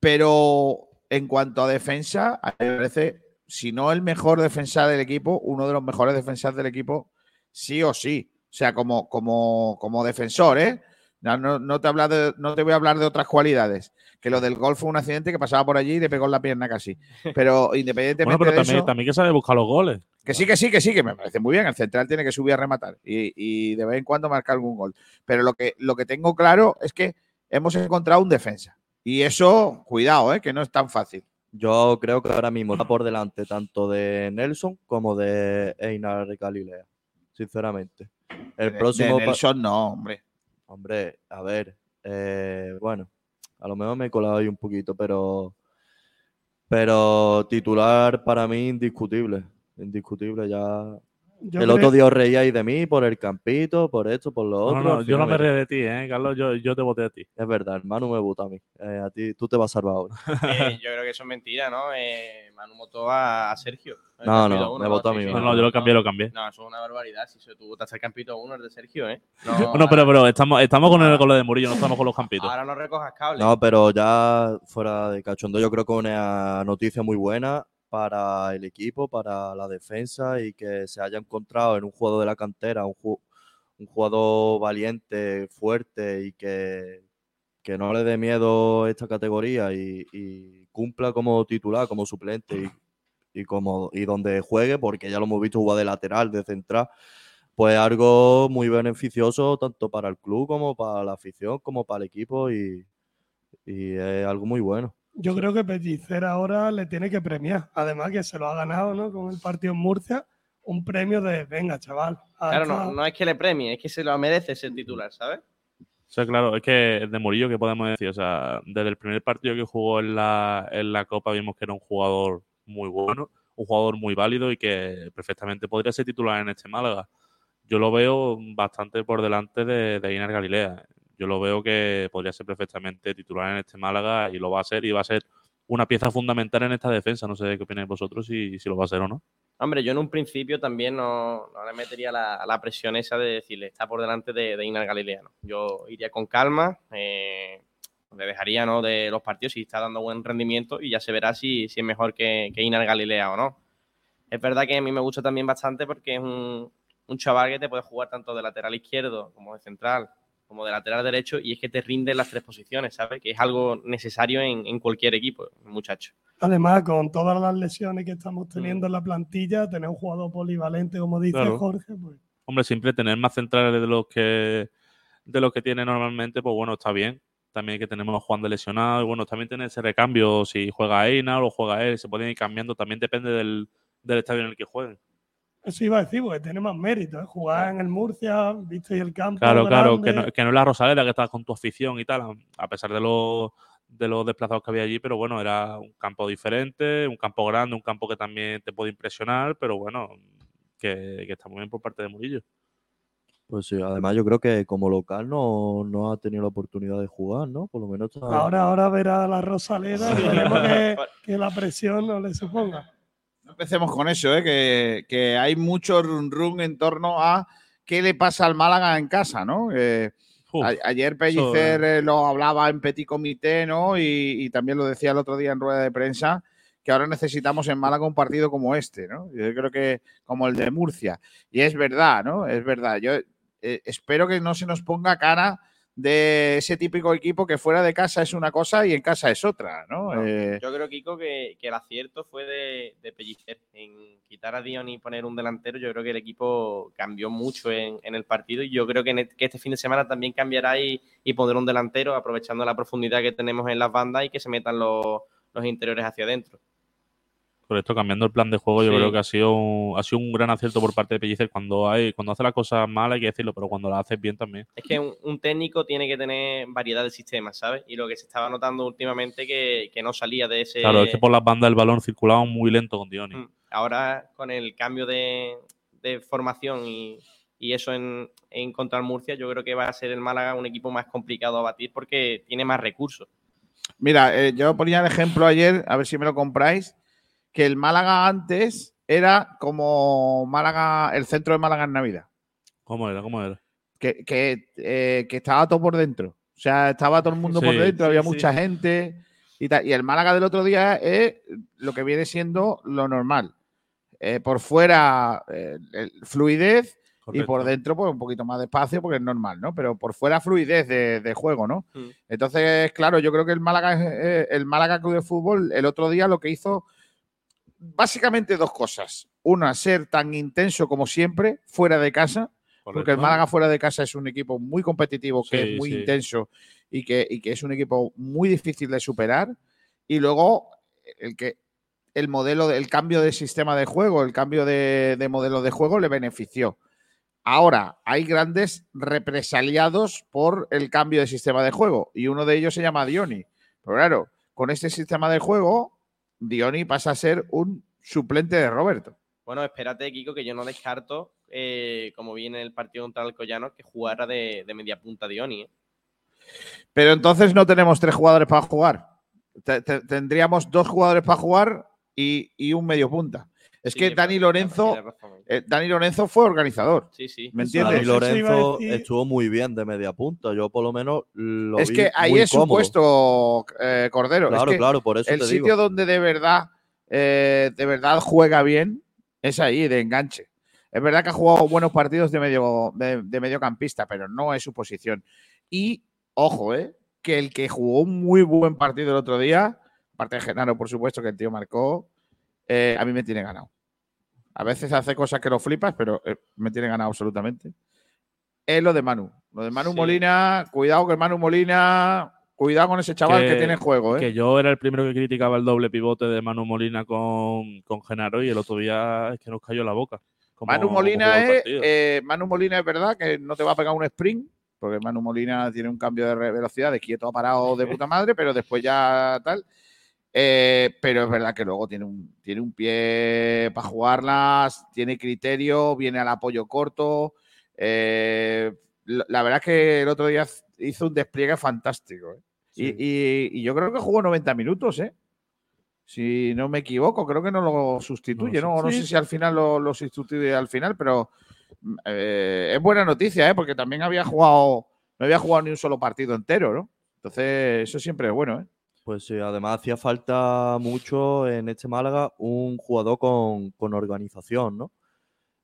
pero en cuanto a defensa, a mí me parece, si no el mejor defensa del equipo, uno de los mejores defensas del equipo, sí o sí. O sea, como, como, como defensor, ¿eh? No, no- no te habla de- no te voy a hablar de otras cualidades. Que lo del gol fue un accidente que pasaba por allí y le pegó en la pierna casi. Pero independientemente Bueno, pero de también, eso, también que sabe buscar los goles. que sí, que sí, que sí, que me parece muy bien. El central tiene que subir a rematar y, y de vez en cuando marcar algún gol. Pero lo que, lo que tengo claro es que hemos encontrado un defensa. Y eso, cuidado, ¿eh? que no es tan fácil. Yo creo que ahora mismo está por delante tanto de Nelson como de Einar Galilea, sinceramente. El De- próximo de Nelson no, hombre. Hombre, a ver, eh, bueno, a lo mejor me he colado ahí un poquito, pero, pero titular para mí indiscutible, indiscutible ya. Yo el creo- otro día os reíais de mí por el campito, por esto, por lo No, otro. no, al yo no me río de ti, ¿eh, Carlos? Yo, yo te voté a ti. Es verdad, hermano me vota a mí. Eh, a ti, tú te vas a salvar ahora. Eh, yo creo que eso es mentira, ¿no? Eh, Manu votó a, a Sergio. No, no, uno, me votó a mí, sí, Manu. No, no, yo lo cambié, lo cambié. No, eso es una barbaridad. Si tú votaste el Campito 1, el de Sergio, ¿eh? Bueno, pero, pero estamos, estamos con, el, con lo de Murillo, no estamos con los campitos. Ahora no recojas cable. No, pero ya fuera de cachondo, yo creo que una noticia muy buena para el equipo, para la defensa y que se haya encontrado en un jugador de la cantera, un, ju- jugador valiente, fuerte y que, que no le dé miedo esta categoría y, cumpla como titular, como suplente y, como, y donde juegue, porque ya lo hemos visto jugar de lateral, de central, pues algo muy beneficioso tanto para el club como para la afición, como para el equipo y es algo muy bueno. Yo creo que Pellicer ahora le tiene que premiar. Además que se lo ha ganado, ¿no? Con el partido en Murcia, un premio de, venga, chaval. Claro, no, no es que le premie, es que se lo merece ser titular, ¿sabes? O sea, claro, es que de Murillo, ¿qué podemos decir? O sea, desde el primer partido que jugó en la, en la Copa vimos que era un jugador muy bueno, un jugador muy válido y que perfectamente podría ser titular en este Málaga. Yo lo veo bastante por delante de, de Inar Galilea. Yo lo veo que podría ser perfectamente titular en este Málaga y lo va a ser y va a ser una pieza fundamental en esta defensa. No sé qué opináis vosotros si, si lo va a ser o no. Hombre, yo en un principio también no, no le metería la, la presión esa de decirle, está por delante de, Inar Galilea. ¿no? Yo iría con calma, eh, le dejaría ¿no? de los partidos si está dando buen rendimiento y ya se verá si, si es mejor que, que Inar Galilea o no. Es verdad que a mí me gusta también bastante porque es un, un chaval que te puede jugar tanto de lateral izquierdo como de central, como de lateral derecho, y es que te rinde las tres posiciones, ¿sabes? Que es algo necesario en, en cualquier equipo, muchacho. Además, con todas las lesiones que estamos teniendo en la plantilla, tener un jugador polivalente, como dice Claro. Jorge, pues Hombre, siempre tener más centrales de los que de los que tiene normalmente, pues bueno, está bien. También que tenemos a Juan de lesionado y bueno, también tener ese recambio, si juega Einar o juega él, se pueden ir cambiando, también depende del, del estadio en el que jueguen. Eso iba a decir, porque tiene más mérito, ¿eh? jugar en el Murcia, visteis el campo. Claro, claro, que no, que no es la Rosaleda que estás con tu afición y tal, a- a pesar de los, de los desplazados que había allí, pero bueno, era un campo diferente, un campo grande, un campo que también te puede impresionar, pero bueno, que, que está muy bien por parte de Murillo. Pues sí, además yo creo que como local no, no ha tenido la oportunidad de jugar, ¿no? Por lo menos está- Ahora, ahora verá a la Rosaleda y esperemos que, que la presión no le suponga. Empecemos con eso, ¿eh? que, que hay mucho run run en torno a qué le pasa al Málaga en casa, ¿no? Eh, a- ayer Pellicer eh, lo hablaba en petit comité, ¿no? Y, y también lo decía el otro día en rueda de prensa, que ahora necesitamos en Málaga un partido como este, ¿no? Yo creo que como el de Murcia. Y es verdad, ¿no? Es verdad. Yo eh, espero que no se nos ponga cara de ese típico equipo que fuera de casa es una cosa y en casa es otra, ¿no? No, Eh, Yo creo, Kiko, que, que el acierto fue de, de Pellicer. En quitar a Dion y poner un delantero, yo creo que el equipo cambió mucho en, en el partido y yo creo que, en e- que este fin de semana también cambiará y, y pondrá un delantero, aprovechando la profundidad que tenemos en las bandas y que se metan los, los interiores hacia adentro. Por esto, cambiando el plan de juego, yo creo que ha sido, un- ha sido un gran acierto por parte de Pellicer. Cuando hay, cuando hace las cosas mal hay que decirlo, pero cuando las haces bien también. Es que un, un técnico tiene que tener variedad de sistemas, ¿sabes? Y lo que se estaba notando últimamente que, que no salía de ese... Claro, es que por las bandas el balón circulaba muy lento con Dioni. Mm. Ahora, con el cambio de, de formación y, y eso en, en contra el Murcia, yo creo que va a ser el Málaga un equipo más complicado a batir porque tiene más recursos. Mira, eh, yo ponía el ejemplo ayer, a ver si me lo compráis, que el Málaga antes era como Málaga, el centro de Málaga en Navidad, ¿Cómo era? ¿Cómo era? que, que, eh, que estaba todo por dentro. O sea, estaba todo el mundo por dentro, sí, había sí. mucha gente y tal. Y el Málaga del otro día es lo que viene siendo lo normal. Eh, por fuera, eh, fluidez y por dentro, pues un poquito más despacio porque es normal, ¿no? Pero por fuera, fluidez de, de juego, ¿no? Entonces, claro, yo creo que el Málaga, eh, el Málaga Club de Fútbol el otro día lo que hizo básicamente dos cosas. Una, ser tan intenso como siempre fuera de casa, porque el. Málaga fuera de casa es un equipo muy competitivo, que Sí, es muy sí. intenso y que, y que es un equipo muy difícil de superar. Y luego, el que el modelo, el cambio de sistema de juego, el cambio de, de modelo de juego le benefició. Ahora, hay grandes represaliados por el cambio de sistema de juego y uno de ellos se llama Dioni. Pero claro, con este sistema de juego, Dioni pasa a ser un suplente de Roberto. Bueno, espérate, Kiko, que yo no descarto, eh, como viene el partido contra el Collano, que jugara de, de media punta Dioni. ¿eh? Pero entonces no tenemos tres jugadores para jugar. Te- te- tendríamos dos jugadores para jugar y, y un medio punta. Es Sí, que Dani Lorenzo, razón. eh, Dani Lorenzo fue organizador. Sí, sí. ¿Me Dani entiendes? Lorenzo estuvo muy bien de media punta. Yo por lo menos lo es vi que ahí muy es su puesto, eh, Cordero. Es Claro, que claro, por eso el te sitio digo. donde de verdad, eh, de verdad juega bien es ahí, de enganche. Es verdad que ha jugado buenos partidos de, medio, de, de mediocampista, pero no es su posición. Y, ojo, eh, que el que jugó un muy buen partido el otro día, aparte de Genaro, por supuesto, que el tío marcó, eh, a mí me tiene ganado. A veces hace cosas que lo flipas, pero eh, me tiene ganado absolutamente. Es lo de Manu. Lo de Manu Sí. Molina, cuidado que Manu Molina, cuidado con ese chaval que, tiene juego, ¿eh? Que yo era el primero que criticaba el doble pivote de Manu Molina con, con Genaro y el otro día es que nos cayó la boca. como- Manu Molina es, eh, Manu Molina es verdad que no te va a pegar un sprint, porque Manu Molina tiene un cambio de velocidad de quieto a parado de puta madre, pero después ya tal. Eh, pero es verdad que luego tiene un, tiene un pie para jugarlas, tiene criterio, viene al apoyo corto. eh, la verdad es que el otro día hizo un despliegue fantástico. ¿eh? Y, y- y yo creo que jugó 90 minutos, ¿eh? Si no me equivoco, creo que no lo sustituye, ¿no? No Sí. sé si al final lo, lo sustituye al final, pero mm, eh, es buena noticia, ¿eh? Porque también había jugado, no había jugado ni un solo partido entero, ¿no? Entonces, eso siempre es bueno, ¿eh? Pues sí, además hacía falta mucho en este Málaga un jugador con, con organización, ¿no?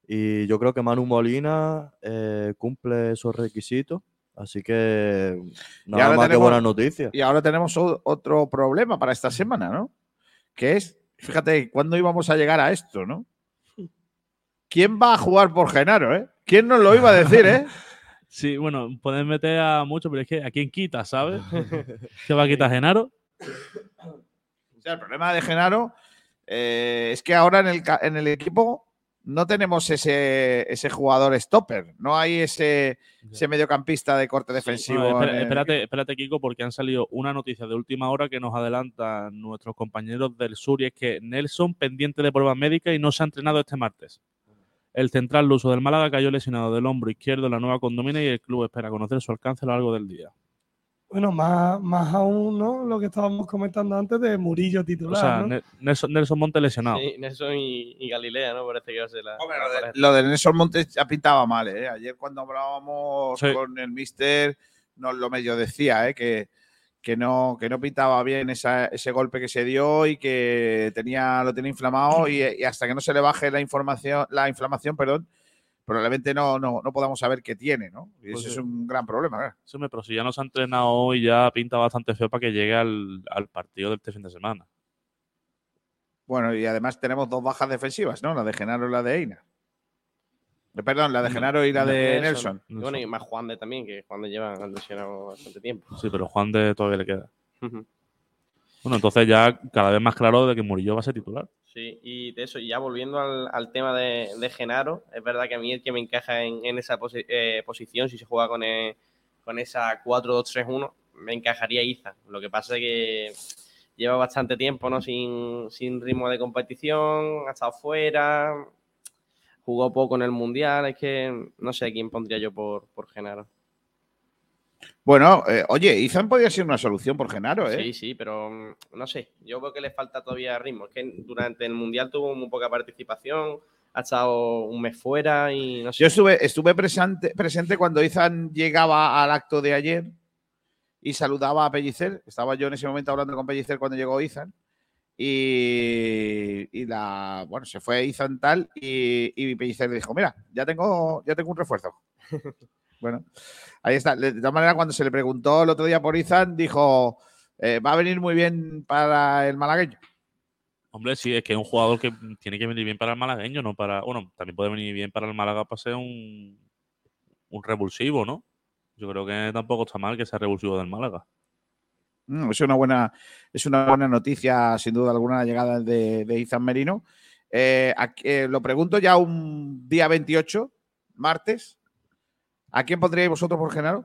Y yo creo que Manu Molina eh, cumple esos requisitos, así que nada más que tenemos- buenas noticias. Y ahora tenemos otro problema para esta semana, ¿no? Que es, fíjate, ¿cuándo íbamos a llegar a esto, no? ¿Quién va a jugar por Genaro, eh? ¿Quién nos lo iba a decir, eh? Sí, bueno, pueden meter a muchos, pero es que a quién quita, ¿sabes? ¿Qué va a quitar Genaro? O sea, el problema de Genaro eh, es que ahora en el, ca- en el equipo no tenemos ese, ese jugador stopper, no hay ese, ese mediocampista de corte defensivo. El espérate, espérate, Kiko, porque han salido una noticia de última hora que nos adelantan nuestros compañeros del sur y es que Nelson pendiente de pruebas médicas y no se ha entrenado este martes. El central luso del Málaga cayó lesionado del hombro izquierdo en la nueva condomina y el club espera conocer su alcance a lo largo del día. Bueno, más, más aún, ¿no? Lo que estábamos comentando antes de Murillo O titular, sea, ¿no? Ne- Nelson, Nelson Monte lesionado. Sí, Nelson y, y Galilea, ¿no? Parece que va a ser la. Hombre, la lo de- pareja. Lo de Nelson Montes ya pintaba mal, ¿eh? Ayer cuando hablábamos Sí. con el Mister nos lo medio decía, ¿eh? Que, que, no, que no pintaba bien esa- ese golpe que se dio y que tenía, lo tenía inflamado y, y hasta que no se le baje la información, la inflamación, perdón, probablemente no, no, no podamos saber qué tiene, ¿no? Y Pues eso es un gran problema, ¿verdad? Sí, pero si ya no se ha entrenado hoy, ya pinta bastante feo para que llegue al, al partido de este fin de semana. Bueno, y además tenemos dos bajas defensivas, ¿no? La de Genaro y la de Eina. Eh, Perdón, la de Genaro y la de Nelson. Y bueno, y más Juan de también, que Juan de lleva lesionado bastante tiempo. Sí, pero Juan de todavía le queda. Bueno, entonces ya cada vez más claro de que Murillo va a ser titular. Sí, y de eso, y ya volviendo al, tema de, Genaro, es verdad que a mí el que me encaja en, esa posi- eh, posición, si se juega con, eh, esa 4-2-3-1, me encajaría Iza. Lo que pasa es que lleva bastante tiempo ¿no? sin, ritmo de competición, ha estado fuera, jugó poco en el Mundial, es que no sé a quién pondría yo por Genaro. Bueno, eh, oye, Izan podría ser una solución por Genaro, ¿eh? Sí, sí, pero mm, no sé. Yo creo que le falta todavía ritmo. Es que durante el Mundial tuvo muy poca participación, ha estado un mes fuera y no sé. Yo estuve, estuve presente, presente cuando Izan llegaba al acto de ayer y saludaba a Pellicer. Estaba yo en ese momento hablando con Pellicer cuando llegó Izan. Y, y la bueno, se fue Izan tal y, y Pellicer le dijo, mira, ya tengo, ya tengo un refuerzo. bueno, ahí está. De todas maneras, cuando se le preguntó el otro día por Izan, dijo, eh, va a venir muy bien para el malagueño. Hombre, sí, es que es un jugador que tiene que venir bien para el malagueño, no para. Bueno, también puede venir bien para el Málaga para ser un, un revulsivo, ¿no? Yo creo que tampoco está mal que sea revulsivo del Málaga. Mm, es una buena, es una buena noticia, sin duda alguna, la llegada de, de Izan Merino. Eh, aquí- eh, lo pregunto ya un día 28, martes. ¿A quién pondríais vosotros por Genaro?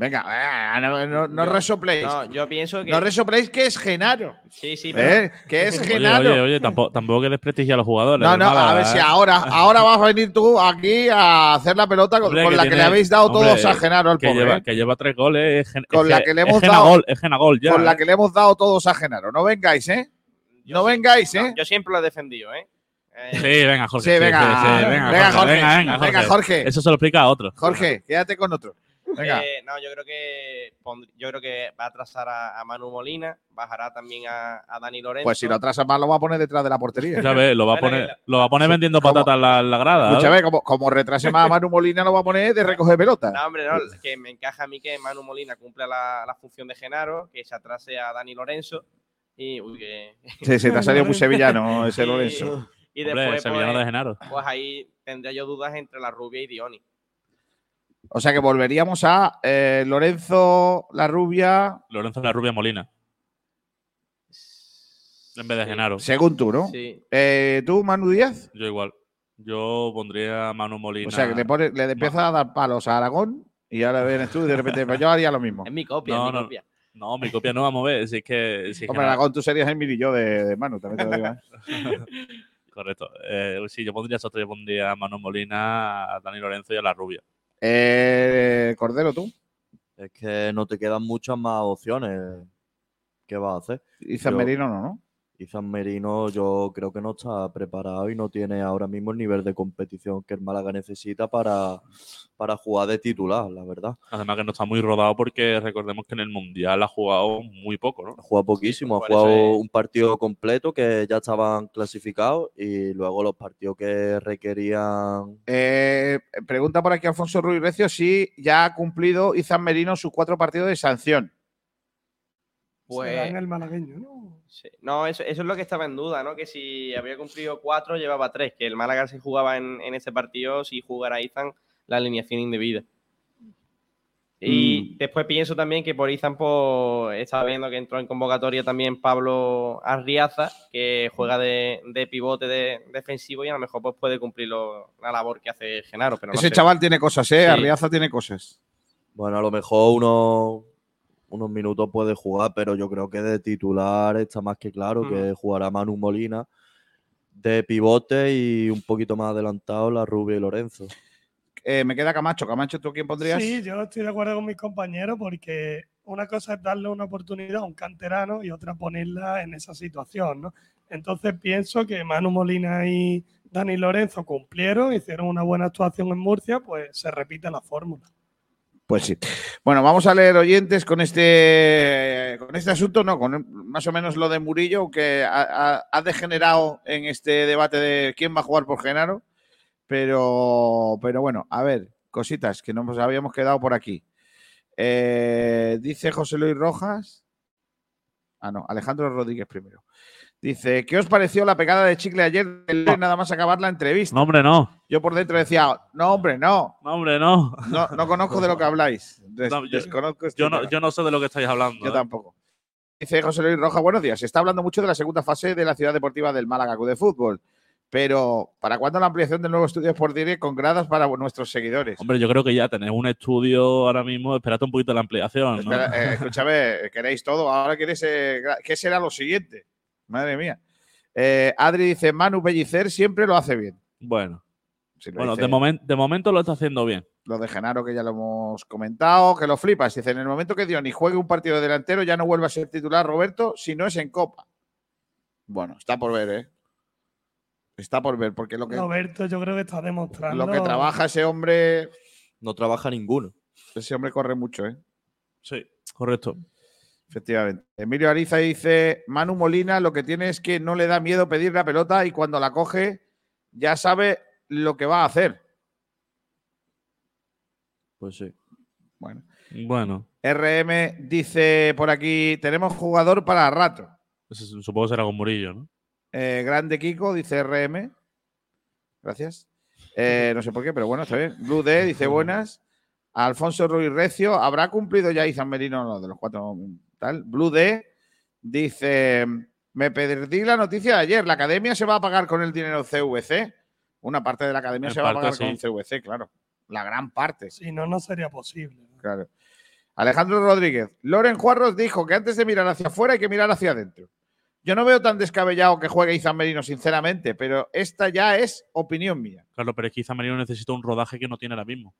Venga, eh, no, no, no Yo- resopléis. No, yo pienso que. No resopléis que es Genaro. Sí, sí, pero. ¿Eh? Que es Genaro. oye, oye, tampoco, tampoco que desprestigie a los jugadores. No, no, a ver si ¿eh? ahora, ahora vas a venir tú aquí a hacer la pelota con, Hombre, con la que le habéis dado hombre, todos a Genaro al que pobre. lleva, que lleva tres goles. Es, gen- Con es la que le hemos dado- Genagol, es Genagol ya. Con la que le hemos dado todos a Genaro. No vengáis, ¿eh? No vengáis, ¿eh? Yo siempre lo he defendido, ¿eh? Eh, Sí, venga, Jorge. Sí, venga, venga, Jorge, Venga, venga, venga, Jorge. Eso se lo explica a otro. Jorge, quédate con otro. Venga. Eh, no, yo creo que yo creo que va a atrasar a, a Manu Molina, bajará también a, a Dani Lorenzo. Pues si lo atrasas más, lo va a poner detrás de la portería. Ya ves, lo va a poner, lo va a poner vendiendo patatas en la, la grada. ¿eh? Como, como retrase más a Manu Molina, lo va a poner de recoger pelota. No, hombre, no, que me encaja a mí que Manu Molina cumpla la, la función de Genaro, que se atrase a Dani Lorenzo y uy, que Sí, se te ha salido muy sevillano ese Lorenzo. Y Hombre, después pues, de Genaro. pues ahí tendría yo dudas entre la rubia y Dioni. O sea que volveríamos a eh, Lorenzo, la rubia, Lorenzo La Rubia Molina. En vez de Genaro. según tú, ¿no? Sí. Eh, ¿Tú, Manu Díaz? Yo igual. Yo pondría a Manu Molina. O sea que le, pone- le empiezas a dar palos a Aragón y ahora vienes tú y de repente pues yo haría lo mismo. Es mi copia, No, es mi no. copia. No, mi copia no vamos a ver. Si es que. Si es Hombre, Genaro- Aragón, tú serías el mirillo de, de Manu, también te lo digo. ¿eh? Correcto. Eh, sí, yo pondría esos tres. Yo pondría a Manu Molina, a Dani Lorenzo y a La Rubia. Eh, Cordero, tú. Es que no te quedan muchas más opciones. ¿Qué vas a hacer? Y San Yo- Merino no, ¿no? Y San Merino yo creo que no está preparado y no tiene ahora mismo el nivel de competición que el Málaga necesita para, para jugar de titular, la verdad. Además que no está muy rodado porque recordemos que en el Mundial ha jugado muy poco, ¿no? Ha jugado poquísimo, ha por eso jugado es- un partido completo que ya estaban clasificados y luego los partidos que requerían... Eh, pregunta por aquí Alfonso Ruiz Recio si ya ha cumplido Izan Merino sus cuatro partidos de sanción. Pues, en el malagueño, ¿no? Sí. No, eso, eso es lo que estaba en duda, ¿no? Que si había cumplido cuatro, llevaba tres. Que el Málaga si jugaba en, en ese partido, si jugara Izan, la alineación indebida. Y después pienso también que por Izan, pues, estaba viendo que entró en convocatoria también Pablo Arriaza, que juega de, de pivote de- defensivo y a lo mejor pues, puede cumplir lo- la labor que hace Genaro. Pero no Ese sé. chaval tiene cosas, ¿eh? Sí. Arriaza tiene cosas. Bueno, a lo mejor unos, unos minutos puede jugar, pero yo creo que de titular está más que claro Mm. que jugará Manu Molina. De pivote y un poquito más adelantado la Rubia y Lorenzo. Eh, me queda Camacho. Camacho, ¿tú quién pondrías? Sí, yo estoy de acuerdo con mis compañeros porque una cosa es darle una oportunidad a un canterano y otra ponerla en esa situación, ¿no? Entonces pienso que Manu Molina y Dani Lorenzo cumplieron, hicieron una buena actuación en Murcia, pues se repite la fórmula. Pues sí. Bueno, vamos a leer oyentes con este con este asunto, no, con más o menos lo de Murillo, que ha, degenerado en este debate de quién va a jugar por Genaro. Pero, pero bueno, a ver, cositas que nos habíamos quedado por aquí. Eh, dice José Luis Rojas. Ah, no, Alejandro Rodríguez primero. Dice, ¿qué os pareció la pegada de chicle ayer Lille nada más acabar la entrevista? No, hombre, no. Yo por dentro decía, no, hombre, no. No, hombre, no. No, no conozco de lo que habláis. Des- No, yo- desconozco este Yo no, yo no sé de lo que estáis hablando. Yo ¿eh? tampoco. Dice José Luis Roja, buenos días. Se está hablando mucho de la segunda fase de la ciudad deportiva del Málaga de Fútbol. Pero, ¿para cuándo la ampliación del nuevo estudio Sport Direct con gradas para nuestros seguidores? Hombre, yo creo que ya tenéis un estudio ahora mismo. Esperad un poquito la ampliación. ¿no? Espera, eh, escúchame, queréis todo. Ahora queréis. eh, ¿Qué será lo siguiente? Madre mía. Eh, Adri dice: Manu Pellicer siempre lo hace bien. Bueno, Si bueno dice- de, momen- de momento lo está haciendo bien. Lo de Genaro, que ya lo hemos comentado, que lo flipas. Dice: En el momento que Diony juegue un partido de delantero, ya no vuelve a ser titular Roberto si no es en Copa. Bueno, está por ver, ¿eh? Está por ver, porque lo que, Roberto yo creo que está demostrando... lo que trabaja ese hombre, No trabaja ninguno. ese hombre corre mucho, ¿eh? Sí, correcto. Efectivamente. Emilio Ariza dice: Manu Molina lo que tiene es que no le da miedo pedir la pelota y cuando la coge ya sabe lo que va a hacer. Pues sí. Bueno. Bueno, RM dice por aquí: tenemos jugador para rato. eso supongo que será con Murillo, ¿no? Eh, grande Kiko, dice RM. Gracias. Eh, no sé por qué, pero bueno, está bien. Blue D dice buenas. Alfonso Ruiz Recio, ¿habrá cumplido ya Izan Merino no, de los cuatro? Tal. Blue D dice: Me perdí la noticia de ayer. La academia se va a pagar con el dinero CVC. Una parte de la academia En se va a pagar con. CVC, claro. La gran parte. Si no, no sería posible. ¿no? Claro. Alejandro Rodríguez. Loren Juarros dijo que antes de mirar hacia afuera hay que mirar hacia adentro. Yo no veo tan descabellado que juegue Izan Merino, sinceramente, pero esta ya es opinión mía. Claro, pero es que Izan Marino necesita un rodaje que no tiene ahora mismo.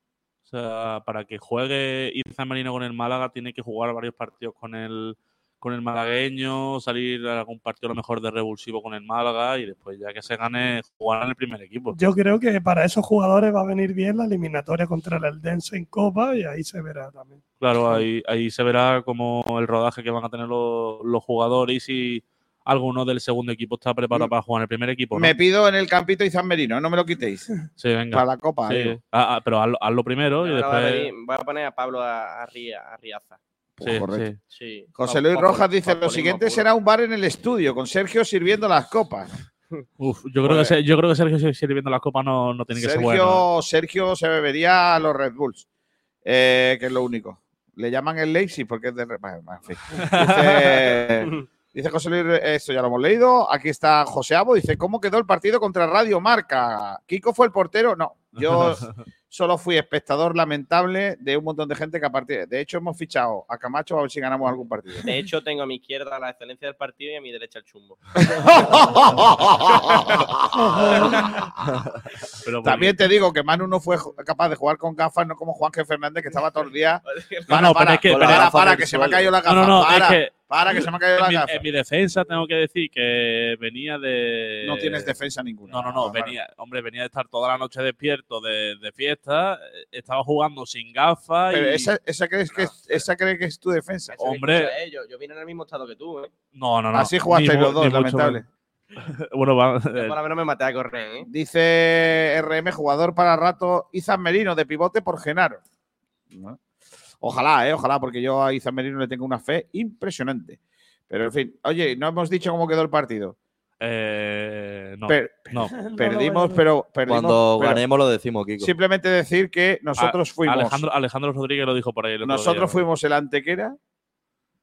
O sea, para que juegue Izan Marino con el Málaga, tiene que jugar varios partidos con el, con el malagueño, salir a algún partido a lo mejor de revulsivo con el Málaga y después ya que se gane, jugar en el primer equipo. Yo creo que para esos jugadores va a venir bien la eliminatoria contra el Eldense en Copa y ahí se verá también. Claro, ahí, ahí se verá como el rodaje que van a tener los, los jugadores y si alguno del segundo equipo está preparado para jugar en el primer equipo. ¿no? Me pido en el campito Izan Merino, no me lo quitéis. Sí, venga. Para la Copa. Sí. Ah, ah, pero hazlo, hazlo primero y Ahora voy, a después. venir- voy a poner a Pablo a, a Ría- a Riaza. Sí, Correcto. sí. Sí. José Luis Rojas dice: Lo siguiente será un bar en el estudio, con Sergio sirviendo las copas. Uf, yo creo, que, se- yo creo que Sergio sirviendo las copas no, no tiene que ser bueno. Sergio se bebería a los Red Bulls, eh, que es lo único. Le llaman el lazy porque es de. bueno, en fin. Dice, dice José Luis, esto ya lo hemos leído. Aquí está José Abo, dice: ¿Cómo quedó el partido contra Radio Marca? ¿Kiko fue el portero? No, yo solo fui espectador lamentable de un montón de gente que a partir. De hecho, hemos fichado a Camacho a ver si ganamos algún partido. De hecho, tengo a mi izquierda la excelencia del partido y a mi derecha el chumbo. Pero También te digo que Manu no fue capaz de jugar con gafas, no como Juan G. Fernández, que estaba todo el día. Para, no, pero para, es que- para, pero- para, para, que se me ha caído la gafa. No, no, no, para, es que- para, que se me ha caído la mi, gafa. en mi defensa tengo que decir que venía de. No tienes defensa ninguna. No, no, no. Ah, venía, hombre, venía de estar toda la noche despierto de, de fiesta. eh, Estaba jugando sin gafas. Pero y, esa, esa, crees que es, esa cree que es tu defensa. Hombre. escucha, eh, yo, yo vine en el mismo estado que tú, ¿eh? No, no, no. Así Ni mu- los dos, mucho lamentable. bueno, va, Yo por lo menos me maté a correr, ¿eh? Dice RM, jugador para rato, Izan Merino, de pivote por Genaro. Bueno, Ojalá, eh, ojalá, porque yo a Izan Merino le tengo una fe impresionante. Pero en fin, oye, no hemos dicho cómo quedó el partido. eh, no. Per- no. Perdimos, pero perdimos. Cuando pero ganemos lo decimos, Kiko. Simplemente decir que nosotros A- fuimos. Alejandro, Alejandro Rodríguez lo dijo por ahí. el otro Nosotros día. fuimos el Antequera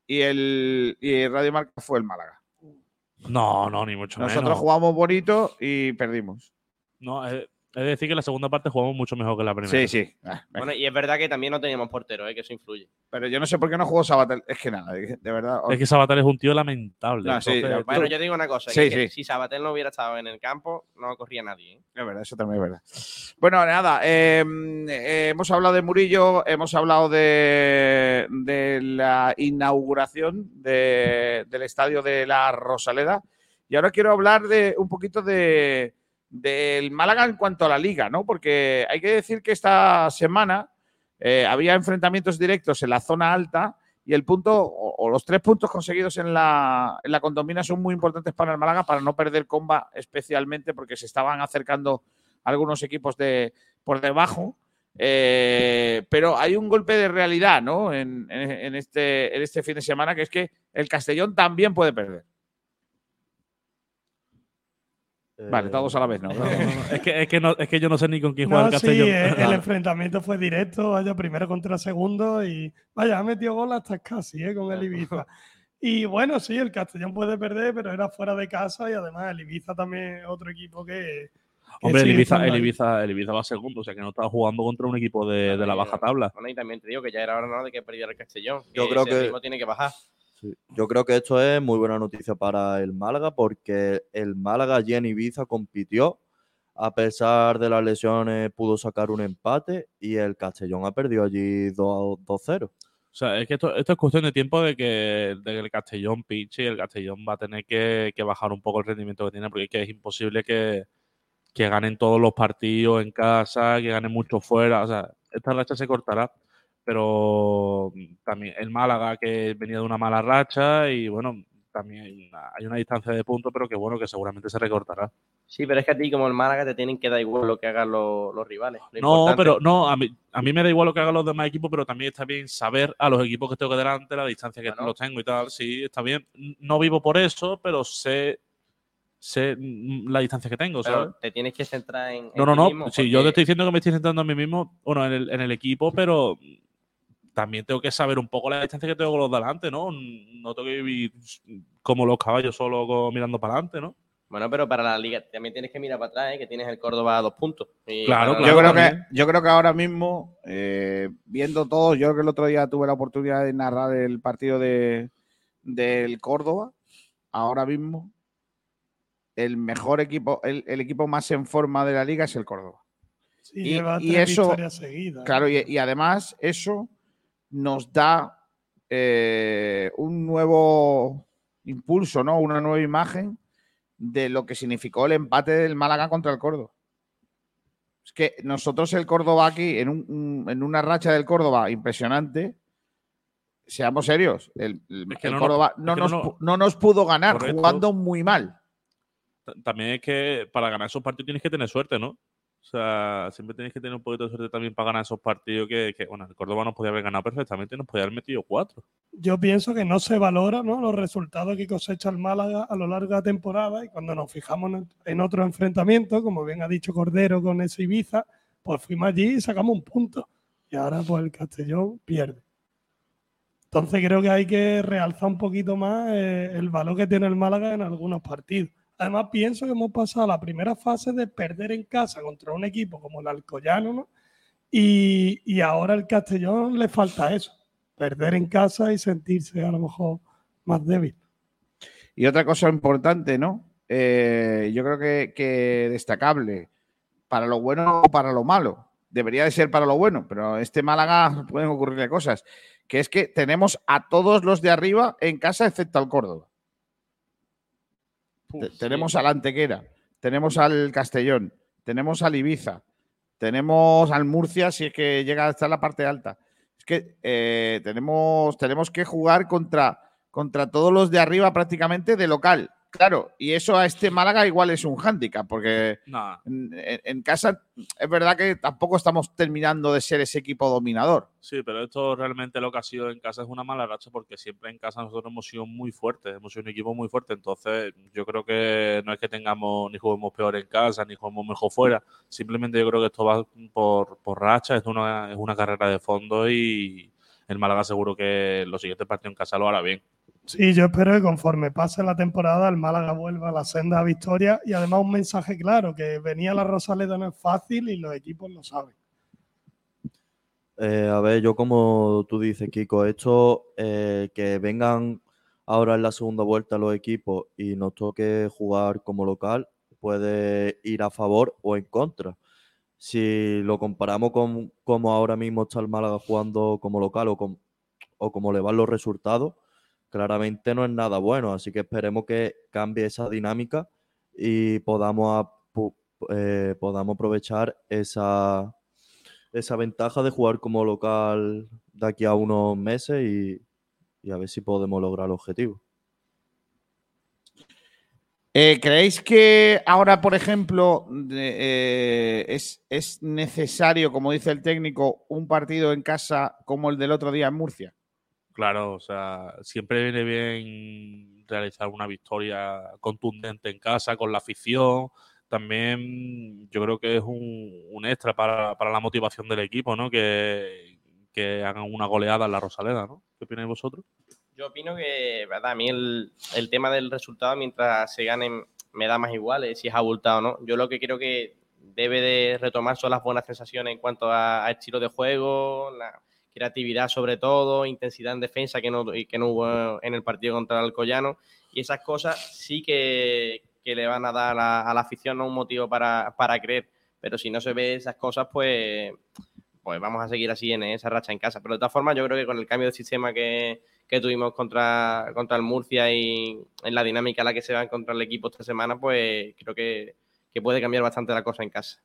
y el y Radio Marca fue el Málaga. No, no, ni mucho Nosotros menos. jugamos bonito y perdimos. No, eh, Es decir, que la segunda parte jugamos mucho mejor que la primera. Sí, sí. Ah, Bueno, y es verdad que también no teníamos portero, ¿eh? que eso influye. Pero yo no sé por qué no jugó Sabatel. Es que nada, de verdad. Es que Sabater es un tío lamentable. No, sí, entonces- Bueno, yo te digo una cosa, Sí, que, que sí. si Sabatel no hubiera estado en el campo, no corría nadie. ¿eh? Es verdad, eso también es verdad. Bueno, nada, eh, eh, hemos hablado de Murillo, hemos hablado de, de la inauguración de- del estadio de la Rosaleda y ahora quiero hablar de un poquito de del Málaga en cuanto a la liga, ¿no? Porque hay que decir que esta semana eh, había enfrentamientos directos en la zona alta y el punto o, los tres puntos conseguidos en la, en la condomina son muy importantes para el Málaga para no perder comba especialmente porque se estaban acercando algunos equipos de por debajo. Eh, pero hay un golpe de realidad ¿no? en, en- en este, en este fin de semana que es que el Castellón también puede perder. Vale, todos a la vez, ¿no? No, no, no, Es, que, es, que no- es que yo no sé ni con quién juega el sí, Castellón. eh, el Vale. enfrentamiento fue directo, vaya, primero contra segundo y vaya, ha metido gol hasta casi, eh, con el Ibiza. Y bueno, sí, el Castellón puede perder, pero era fuera de casa y además el Ibiza también es otro equipo que... que Hombre, el Ibiza, el. Ibiza, el Ibiza va segundo, o sea que no estaba jugando contra un equipo de, de la baja tabla. Bueno, y también te digo que ya era hora ¿no? de que perdiera el Castellón. Yo que creo ese que- ritmo tiene que bajar. Sí, Yo creo que esto es muy buena noticia para el Málaga porque el Málaga allí en Ibiza compitió, a pesar de las lesiones pudo sacar un empate y el Castellón ha perdido allí 2 2-0. O sea, es que esto, esto es cuestión de tiempo de que, de que el Castellón pinche y el Castellón va a tener que, que bajar un poco el rendimiento que tiene, porque es que es imposible que, que ganen todos los partidos en casa, que ganen mucho fuera. O sea, esta racha se cortará. Pero también el Málaga, que venía de una mala racha, y bueno, también hay una, hay una distancia de puntos, pero que bueno, que seguramente se recortará. Sí, pero es que a ti como el Málaga te tienen que dar igual lo que hagan los, los rivales. Lo No, importante- pero no, a mí, a mí me da igual lo que hagan los demás equipos, pero también está bien saber a los equipos que tengo que delante, la distancia que los tengo y tal. Sí, está bien. No vivo por eso, pero sé, sé mm, la distancia que tengo, pero ¿sabes? te tienes que centrar en. No, en no, ti no. mismo, Sí, yo te estoy diciendo que me estoy centrando en mí mismo, bueno, en el, en el equipo, pero también tengo que saber un poco la distancia que tengo con los de delante, ¿no? No tengo que vivir como los caballos solo mirando para adelante, ¿no? Bueno, pero para la liga también tienes que mirar para atrás, ¿eh? que tienes el Córdoba a dos puntos. Y Claro, la yo, creo que, yo creo que ahora mismo, eh, viendo todo, yo creo que el otro día tuve la oportunidad de narrar el partido de, del Córdoba. Ahora mismo, el mejor equipo, el, el equipo más en forma de la liga es el Córdoba. Sí, lleva tres victorias seguidas. Claro, y, y además eso nos da eh, un nuevo impulso, ¿no? Una nueva imagen de lo que significó el empate del Málaga contra el Córdoba. Es que nosotros el Córdoba aquí, en, un- en una racha del Córdoba impresionante, seamos serios, el, el- Es que el no Córdoba es no, que nos, no- nos pudo ganar, Correcto. jugando muy mal. Ta- También es que para ganar esos partidos tienes que tener suerte, ¿no? O sea, siempre tienes que tener un poquito de suerte también para ganar esos partidos que, bueno, el Córdoba nos podía haber ganado perfectamente nos podía haber metido cuatro. Yo pienso que no se valora ¿no? los resultados que cosecha el Málaga a lo largo de la temporada y cuando nos fijamos en, en otro enfrentamiento, como bien ha dicho Cordero con ese Ibiza, pues fuimos allí y sacamos un punto. Y ahora pues el Castellón pierde. Entonces creo que hay que realzar un poquito más eh, el valor que tiene el Málaga en algunos partidos. Además pienso que hemos pasado la primera fase de perder en casa contra un equipo como el Alcoyano, ¿no? Y, y ahora el Castellón le falta eso, perder en casa y sentirse a lo mejor más débil. Y otra cosa importante, ¿no? Eh, yo creo que, que destacable para lo bueno o para lo malo. Debería de ser para lo bueno, pero este Málaga pueden ocurrirle cosas. Que es que tenemos a todos los de arriba en casa, excepto al Córdoba. Te- tenemos al Antequera, tenemos al Castellón, tenemos al Ibiza, tenemos al Murcia, si es que llega hasta la parte alta. Es que eh, tenemos, tenemos que jugar contra, contra todos los de arriba prácticamente de local. Claro, y eso a este Málaga igual es un hándicap, porque en casa es verdad que tampoco estamos terminando de ser ese equipo dominador. Sí, pero esto realmente lo que ha sido en casa es una mala racha porque siempre en casa nosotros hemos sido muy fuertes, hemos sido un equipo muy fuerte. Entonces, yo creo que no es que tengamos ni juguemos peor en casa ni juguemos mejor fuera. Simplemente yo creo que esto va por, por racha, es una, es una carrera de fondo y el Málaga seguro que los siguientes partidos en casa lo hará bien. Sí, yo espero que conforme pase la temporada el Málaga vuelva a la senda de victoria y además un mensaje claro, que venía la Rosaleda no es fácil y los equipos lo saben. Eh, a ver, yo como tú dices, Kiko, esto eh, que vengan ahora en la segunda vuelta los equipos y nos toque jugar como local, puede ir a favor o en contra. Si lo comparamos con cómo ahora mismo está el Málaga jugando como local o, con- o como le van los resultados, claramente no es nada bueno. Así que esperemos que cambie esa dinámica y podamos, eh, podamos aprovechar esa, esa ventaja de jugar como local de aquí a unos meses y, y a ver si podemos lograr el objetivo. Eh, ¿Creéis que ahora, por ejemplo, eh, es, es necesario, como dice el técnico, un partido en casa como el del otro día en Murcia? Claro, o sea, siempre viene bien realizar una victoria contundente en casa con la afición. También yo creo que es un, extra para, para la motivación del equipo, ¿no? Que, que hagan una goleada en la Rosaleda, ¿no? ¿Qué opináis vosotros? Yo opino que, verdad, a mí el, el tema del resultado, mientras se ganen, me da más igual eh, si es abultado o no. Yo lo que creo que debe de retomar son las buenas sensaciones en cuanto a estilo de juego, la creatividad sobre todo, intensidad en defensa que no, que no hubo en el partido contra el Alcoyano. Y esas cosas sí que, que le van a dar a la, afición un motivo para, para creer. Pero si no se ve esas cosas, pues, pues vamos a seguir así en esa racha en casa. Pero de todas formas, yo creo que con el cambio de sistema que, que tuvimos contra, contra el Murcia y en la dinámica a la que se va a encontrar el equipo esta semana, pues creo que, que puede cambiar bastante la cosa en casa.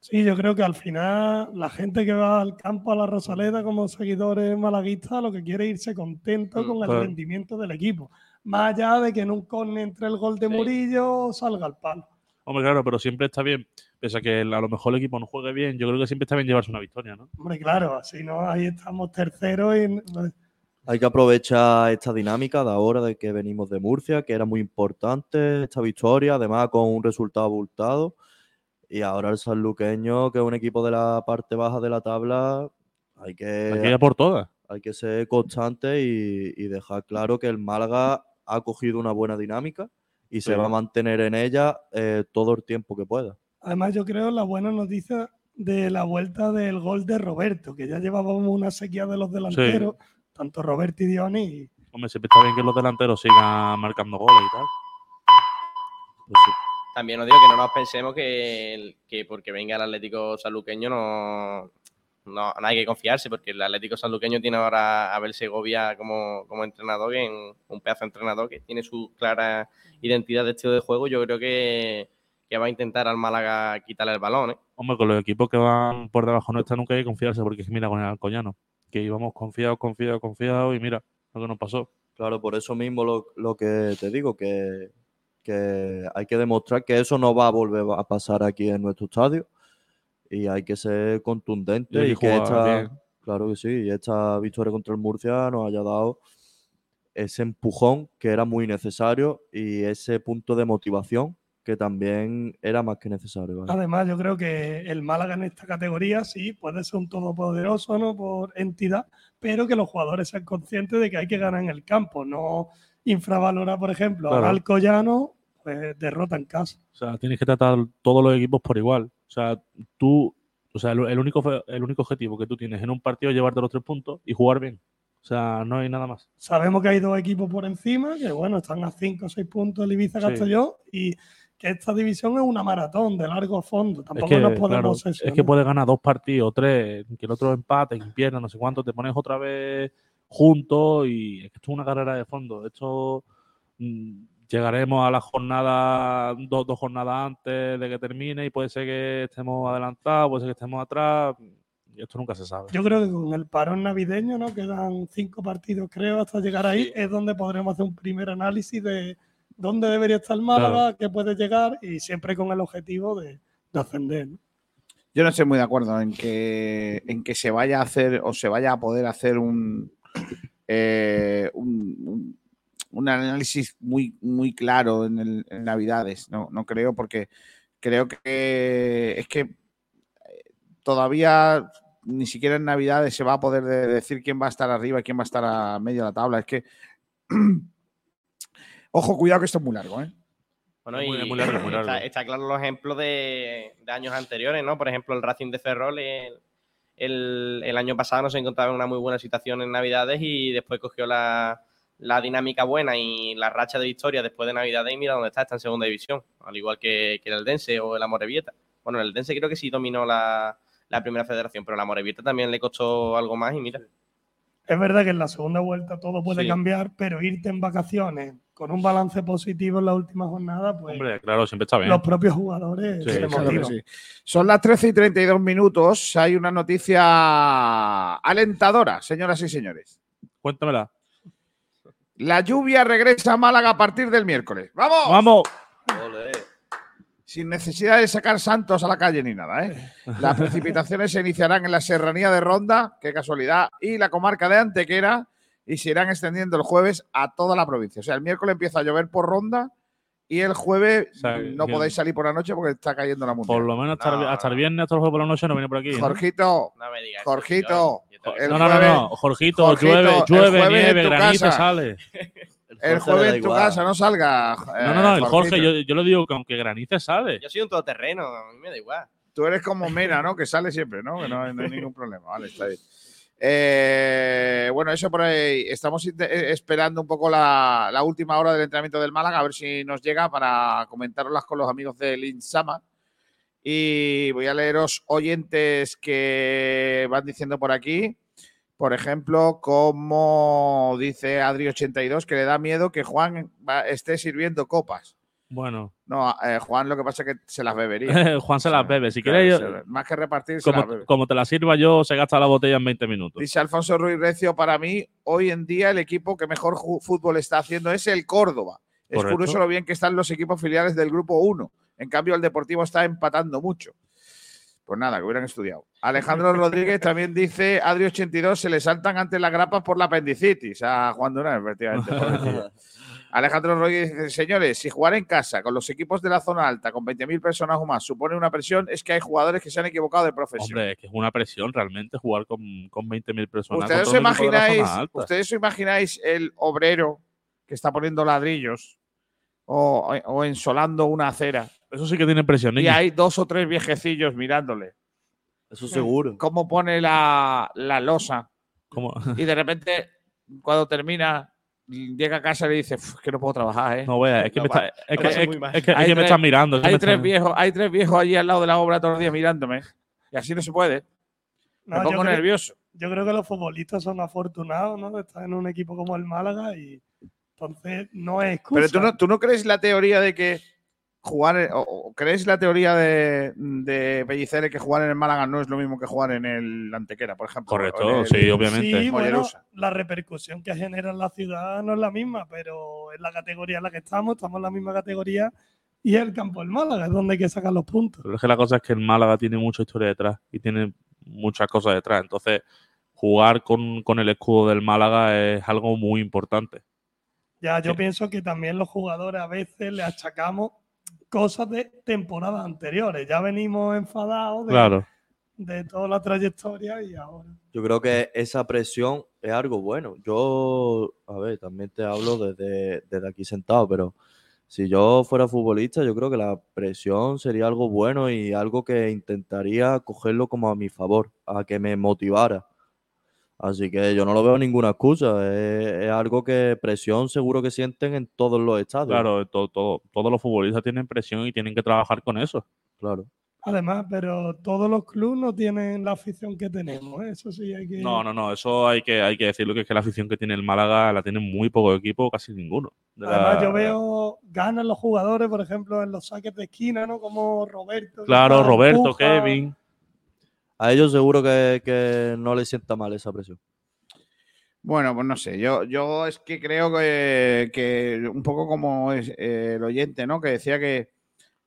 Sí, yo creo que al final la gente que va al campo a la Rosaleda como seguidores malaguistas lo que quiere es irse contento Mm, con el rendimiento del equipo. Más allá de que en un córner entre el gol de Murillo o salga al palo. Hombre, claro, pero siempre está bien, pese a que a lo mejor el equipo no juegue bien, yo creo que siempre está bien llevarse una victoria, ¿no? Hombre, claro, así no, ahí estamos terceros y Hay que aprovechar esta dinámica de ahora de que venimos de Murcia, que era muy importante esta victoria, además con un resultado abultado. Y ahora el sanluqueño, que es un equipo de la parte baja de la tabla, hay que, Hay que ir por todas. hay que ser constante y, y dejar claro que el Málaga ha cogido una buena dinámica y se Sí. va a mantener en ella eh, todo el tiempo que pueda. Además, yo creo la buena noticia de la vuelta del gol de Roberto, que ya llevábamos una sequía de los delanteros, tanto Roberto y Dioni. y Hombre, siempre está bien que los delanteros sigan marcando goles y tal. Pues sí. También os digo que no nos pensemos que, que porque venga el Atlético Sanluqueño no, no, no hay que confiarse, porque el Atlético Sanluqueño tiene ahora a Abel Segovia como, como entrenador, que en- un pedazo de entrenador que tiene su clara identidad de estilo de juego. Yo creo que, que va a intentar al Málaga quitarle el balón. ¿eh? Hombre, con los equipos que van por debajo nuestra nunca hay que confiarse, porque mira con el Alcoyano, que íbamos confiados, confiados, confiados, y mira lo que nos pasó. Claro, por eso mismo lo, lo que te digo, que, que hay que demostrar que eso no va a volver a pasar aquí en nuestro estadio y hay que ser contundente y, que esta, claro que sí, y esta victoria contra el Murcia nos haya dado ese empujón que era muy necesario y ese punto de motivación que también era más que necesario. ¿vale? Además, yo creo que el Málaga en esta categoría sí puede ser un todopoderoso ¿no? por entidad, pero que los jugadores sean conscientes de que hay que ganar en el campo, no infravalorar, por ejemplo, Claro. al Alcoyano, pues derrota en casa. O sea, tienes que tratar todos los equipos por igual. O sea, tú, o sea, el, el único, el único objetivo que tú tienes en un partido es llevarte los tres puntos y jugar bien. O sea, no hay nada más. Sabemos que hay dos equipos por encima, que bueno, están a 5 o 6 puntos el Ibiza Sí. Castellón, y que esta división es una maratón de largo fondo. Es Tampoco que, nos claro, podemos es que puedes ganar dos partidos, tres, que el otro empate, que pierda, no sé cuánto, te pones otra vez juntos y es que esto es una carrera de fondo. Esto mm, llegaremos a la jornada, dos, dos jornadas antes de que termine y puede ser que estemos adelantados, puede ser que estemos atrás. Y esto nunca se sabe. Yo creo que con el parón navideño, ¿no? Quedan cinco partidos, creo, hasta llegar ahí, es donde podremos hacer un primer análisis de dónde debería estar el Málaga, qué puede llegar, y siempre con el objetivo de, de ascender. ¿no? Yo no estoy muy de acuerdo en que, en que se vaya a hacer o se vaya a poder hacer un, eh, un, un- un análisis muy, muy claro en, el- en Navidades. No, no creo, porque creo que es que eh, todavía ni siquiera en Navidades se va a poder de- decir quién va a estar arriba y quién va a estar a medio de la tabla. Es que Ojo, cuidado que esto es muy largo, ¿eh? Bueno, Es muy- y es muy largo, muy largo. Está, está claro los ejemplos de, de años anteriores, ¿no? Por ejemplo, el Racing de Ferrol el, el- el año pasado no se encontraba en una muy buena situación en Navidades y después cogió la, la dinámica buena y la racha de victoria después de Navidades y mira dónde está, está en segunda división, al igual que, que el Eldense o el Amorebieta. Bueno, el Eldense creo que sí dominó la, la primera federación, pero el Amorebieta también le costó algo más y mira. Es verdad que en la segunda vuelta todo puede Sí. cambiar, pero irte en vacaciones con un balance positivo en la última jornada, pues Hombre, claro, siempre está bien. los propios jugadores Sí, se claro sí. Son las 13 y 32 minutos. Hay una noticia alentadora, señoras y señores. Cuéntamela. La lluvia regresa a Málaga a partir del miércoles. ¡Vamos! ¡Vamos! Sin necesidad de sacar santos a la calle ni nada, ¿eh? Las precipitaciones se iniciarán en la serranía de Ronda, qué casualidad, y la comarca de Antequera, y se irán extendiendo el jueves a toda la provincia. O sea, el miércoles empieza a llover por Ronda y el jueves O sea, no que- podéis salir por la noche porque está cayendo la mundial. Por lo menos hasta, el, No. hasta el viernes, hasta el jueves por la noche no viene por aquí. ¿no? Jorgito, No me digas. Jorgito. Yo el no, no, no, jueves- no. Jorgito, Jorgito, llueve, el llueve, jueves nieve, granizo, casa. sale. el jueves en tu igual. casa, no salga. No, no, no, eh, el Jorge, yo, yo lo digo que aunque granice sale. Yo soy un todoterreno, a mí me da igual. Tú eres como Mera, ¿no? Que sale siempre, ¿no? Que no, no hay ningún problema. Vale, está bien. Eh, bueno, eso por ahí. Estamos eh, esperando un poco la, la última hora del entrenamiento del Málaga, a ver si nos llega para comentarlas con los amigos del Insama. Y voy a leeros oyentes que van diciendo por aquí. Por ejemplo, como dice Adri82, que le da miedo que Juan esté sirviendo copas. Bueno, No, eh, Juan lo que pasa es que se las bebería. Juan se las bebe. Si Claro, quieres, se- más que repartir, se las como, bebe. como te la sirva yo, se gasta la botella en 20 minutos. Dice Alfonso Ruiz Recio, para mí, hoy en día el equipo que mejor fútbol está haciendo es el Córdoba. Es Correcto. curioso lo bien que están los equipos filiales del grupo 1. En cambio, el Deportivo está empatando mucho. Pues nada, que hubieran estudiado. Alejandro Rodríguez también dice, Adri82 se le saltan antes las grapas por la apendicitis a Juan Durán, efectivamente. Alejandro Rodríguez dice, señores, si jugar en casa con los equipos de la zona alta con 20.000 personas o más supone una presión, es que hay jugadores que se han equivocado de profesión. Hombre, es que es una presión realmente jugar con, con 20.000 personas. ¿Ustedes os, imagináis. ¿Ustedes imagináis el obrero que está poniendo ladrillos o, o ensolando una acera Eso sí que tiene presión, y hay dos o tres viejecillos mirándole? Eso seguro. ¿Cómo pone la, la losa? ¿Cómo? Y de repente, cuando termina, llega a casa y le dice, "Uf, que no puedo trabajar, ¿eh? No veas, es que, No, me, está, es que, es, es me están mirando. Hay me tres, están- viejos, hay tres viejos allí al lado de la obra todos los días mirándome. Y así no se puede. No, Me yo pongo creo- nervioso. yo creo que los futbolistas son afortunados, ¿no? De estar en un equipo como el Málaga y entonces no es excusa. Pero tú no, tú no crees la teoría de que jugar, o, o crees la teoría de, de Pellicer que jugar en el Málaga no es lo mismo que jugar en el Antequera, por ejemplo. Correcto, el- sí, obviamente. Sí, bueno, la repercusión que genera en la ciudad no es la misma, pero es la categoría en la que estamos, estamos en la misma categoría y el campo del Málaga es donde hay que sacar los puntos. Pero es que la cosa es que el Málaga tiene mucha historia detrás y tiene muchas cosas detrás. Entonces, jugar con, con el escudo del Málaga es algo muy importante. Ya, yo Sí. pienso que también los jugadores a veces le achacamos cosas de temporadas anteriores. Ya venimos enfadados de, Claro. de toda la trayectoria y ahora. Yo creo que esa presión es algo bueno. Yo, a ver, también te hablo desde, desde aquí sentado, pero si yo fuera futbolista, yo creo que la presión sería algo bueno y algo que intentaría cogerlo como a mi favor, a que me motivara. Así que yo no lo veo ninguna excusa. Es, es algo que presión seguro que sienten en todos los estados. Claro, todo, todo- todos los futbolistas tienen presión y tienen que trabajar con eso. Claro. Además, pero todos los clubes no tienen la afición que tenemos. ¿eh? Eso sí hay que. No, no, no, eso hay que, hay que decirlo, que es que la afición que tiene el Málaga la tiene muy poco equipo, casi ninguno. De la- Además, yo veo ganan los jugadores, por ejemplo, en los saques de esquina, ¿no? Como Roberto. Claro, Roberto, empuja. Kevin. A ellos seguro que, que no les sienta mal esa presión. Bueno, pues no sé, yo, yo es que creo que, que un poco como es, eh, el oyente, ¿no? Que decía que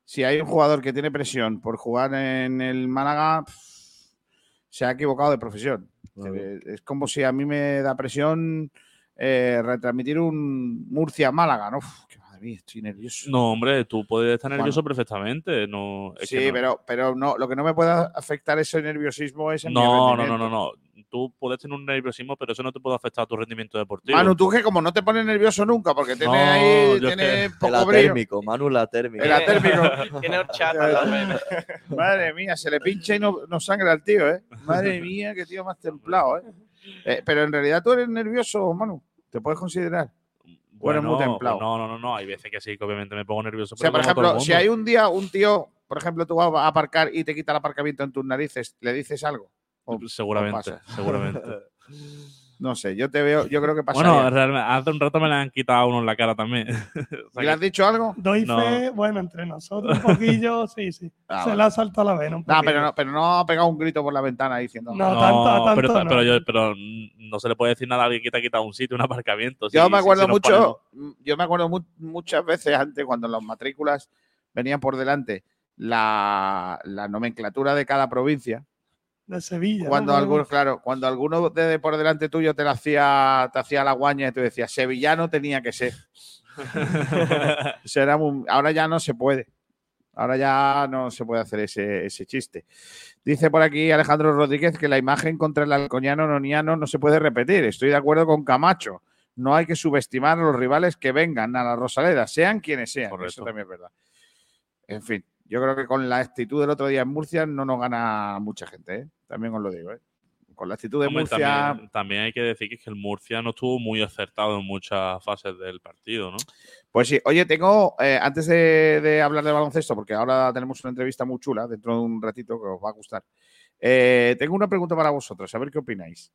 si hay un jugador que tiene presión por jugar en el Málaga, pff, se ha equivocado de profesión. Claro. Eh, Es como si a mí me da presión eh, retransmitir un Murcia-Málaga, ¿no? Uf, estoy nervioso. No, hombre, tú puedes estar Bueno. nervioso perfectamente. No, es sí, que no. pero, pero no, lo que no me puede afectar ese nerviosismo es en mi No, no, no, no, no. tú puedes tener un nerviosismo, pero eso no te puede afectar a tu rendimiento deportivo. Manu, tú que como no te pones nervioso nunca porque tienes No, ahí tienes poco El brillo. atérmico, Manu la térmica. El atérmico. Tiene horchata también. Madre mía, se le pincha y no, no sangra al tío, ¿eh? Madre mía, qué tío más templado, ¿eh? Eh, Pero en realidad tú eres nervioso, Manu. ¿Te puedes considerar? O eres muy templado. No, no, no, no. Hay veces que sí, que obviamente me pongo nervioso. O sea, por ejemplo, si hay un día un tío, por ejemplo, tú vas a aparcar y te quita el aparcamiento en tus narices, ¿le dices algo? ¿O- o Seguramente, seguramente. No sé, yo te veo, yo creo que pasa. Bueno, realmente, hace un rato me la han quitado a uno en la cara también. O sea ¿Le que- has dicho algo? Doy No. fe, bueno, entre nosotros un poquillo, sí, sí. Ah, Se le ha saltado la vena un No, pero no, pero no ha pegado un grito por la ventana diciendo. No, tanto- tanto pero, no. pero, yo, pero no se le puede decir nada a alguien que te ha quitado un sitio, un aparcamiento. Yo Si- me acuerdo si mucho, yo me acuerdo mu- muchas veces antes cuando las matrículas venían por delante la, la nomenclatura de cada provincia. De Sevilla. Cuando ¿no? algunos, claro, cuando alguno de por delante tuyo te la hacía, te hacía la guaña y tú decías, sevillano tenía que ser. Muy- ahora ya no se puede. Ahora ya no se puede hacer ese, ese chiste. Dice por aquí Alejandro Rodríguez que la imagen contra el alcoñano noniano no se puede repetir. Estoy de acuerdo con Camacho. No hay que subestimar a los rivales que vengan a la Rosaleda, sean quienes sean. Eso también es verdad. En fin, yo creo que con la actitud del otro día en Murcia no nos gana mucha gente, ¿eh? También os lo digo, ¿eh? Con la actitud de Hombre, Murcia. también, también hay que decir que, es que el Murcia no estuvo muy acertado en muchas fases del partido, ¿no? Pues sí, oye, tengo, eh, antes de, de hablar de baloncesto, porque ahora tenemos una entrevista muy chula dentro de un ratito que os va a gustar, eh, tengo una pregunta para vosotros, a ver qué opináis.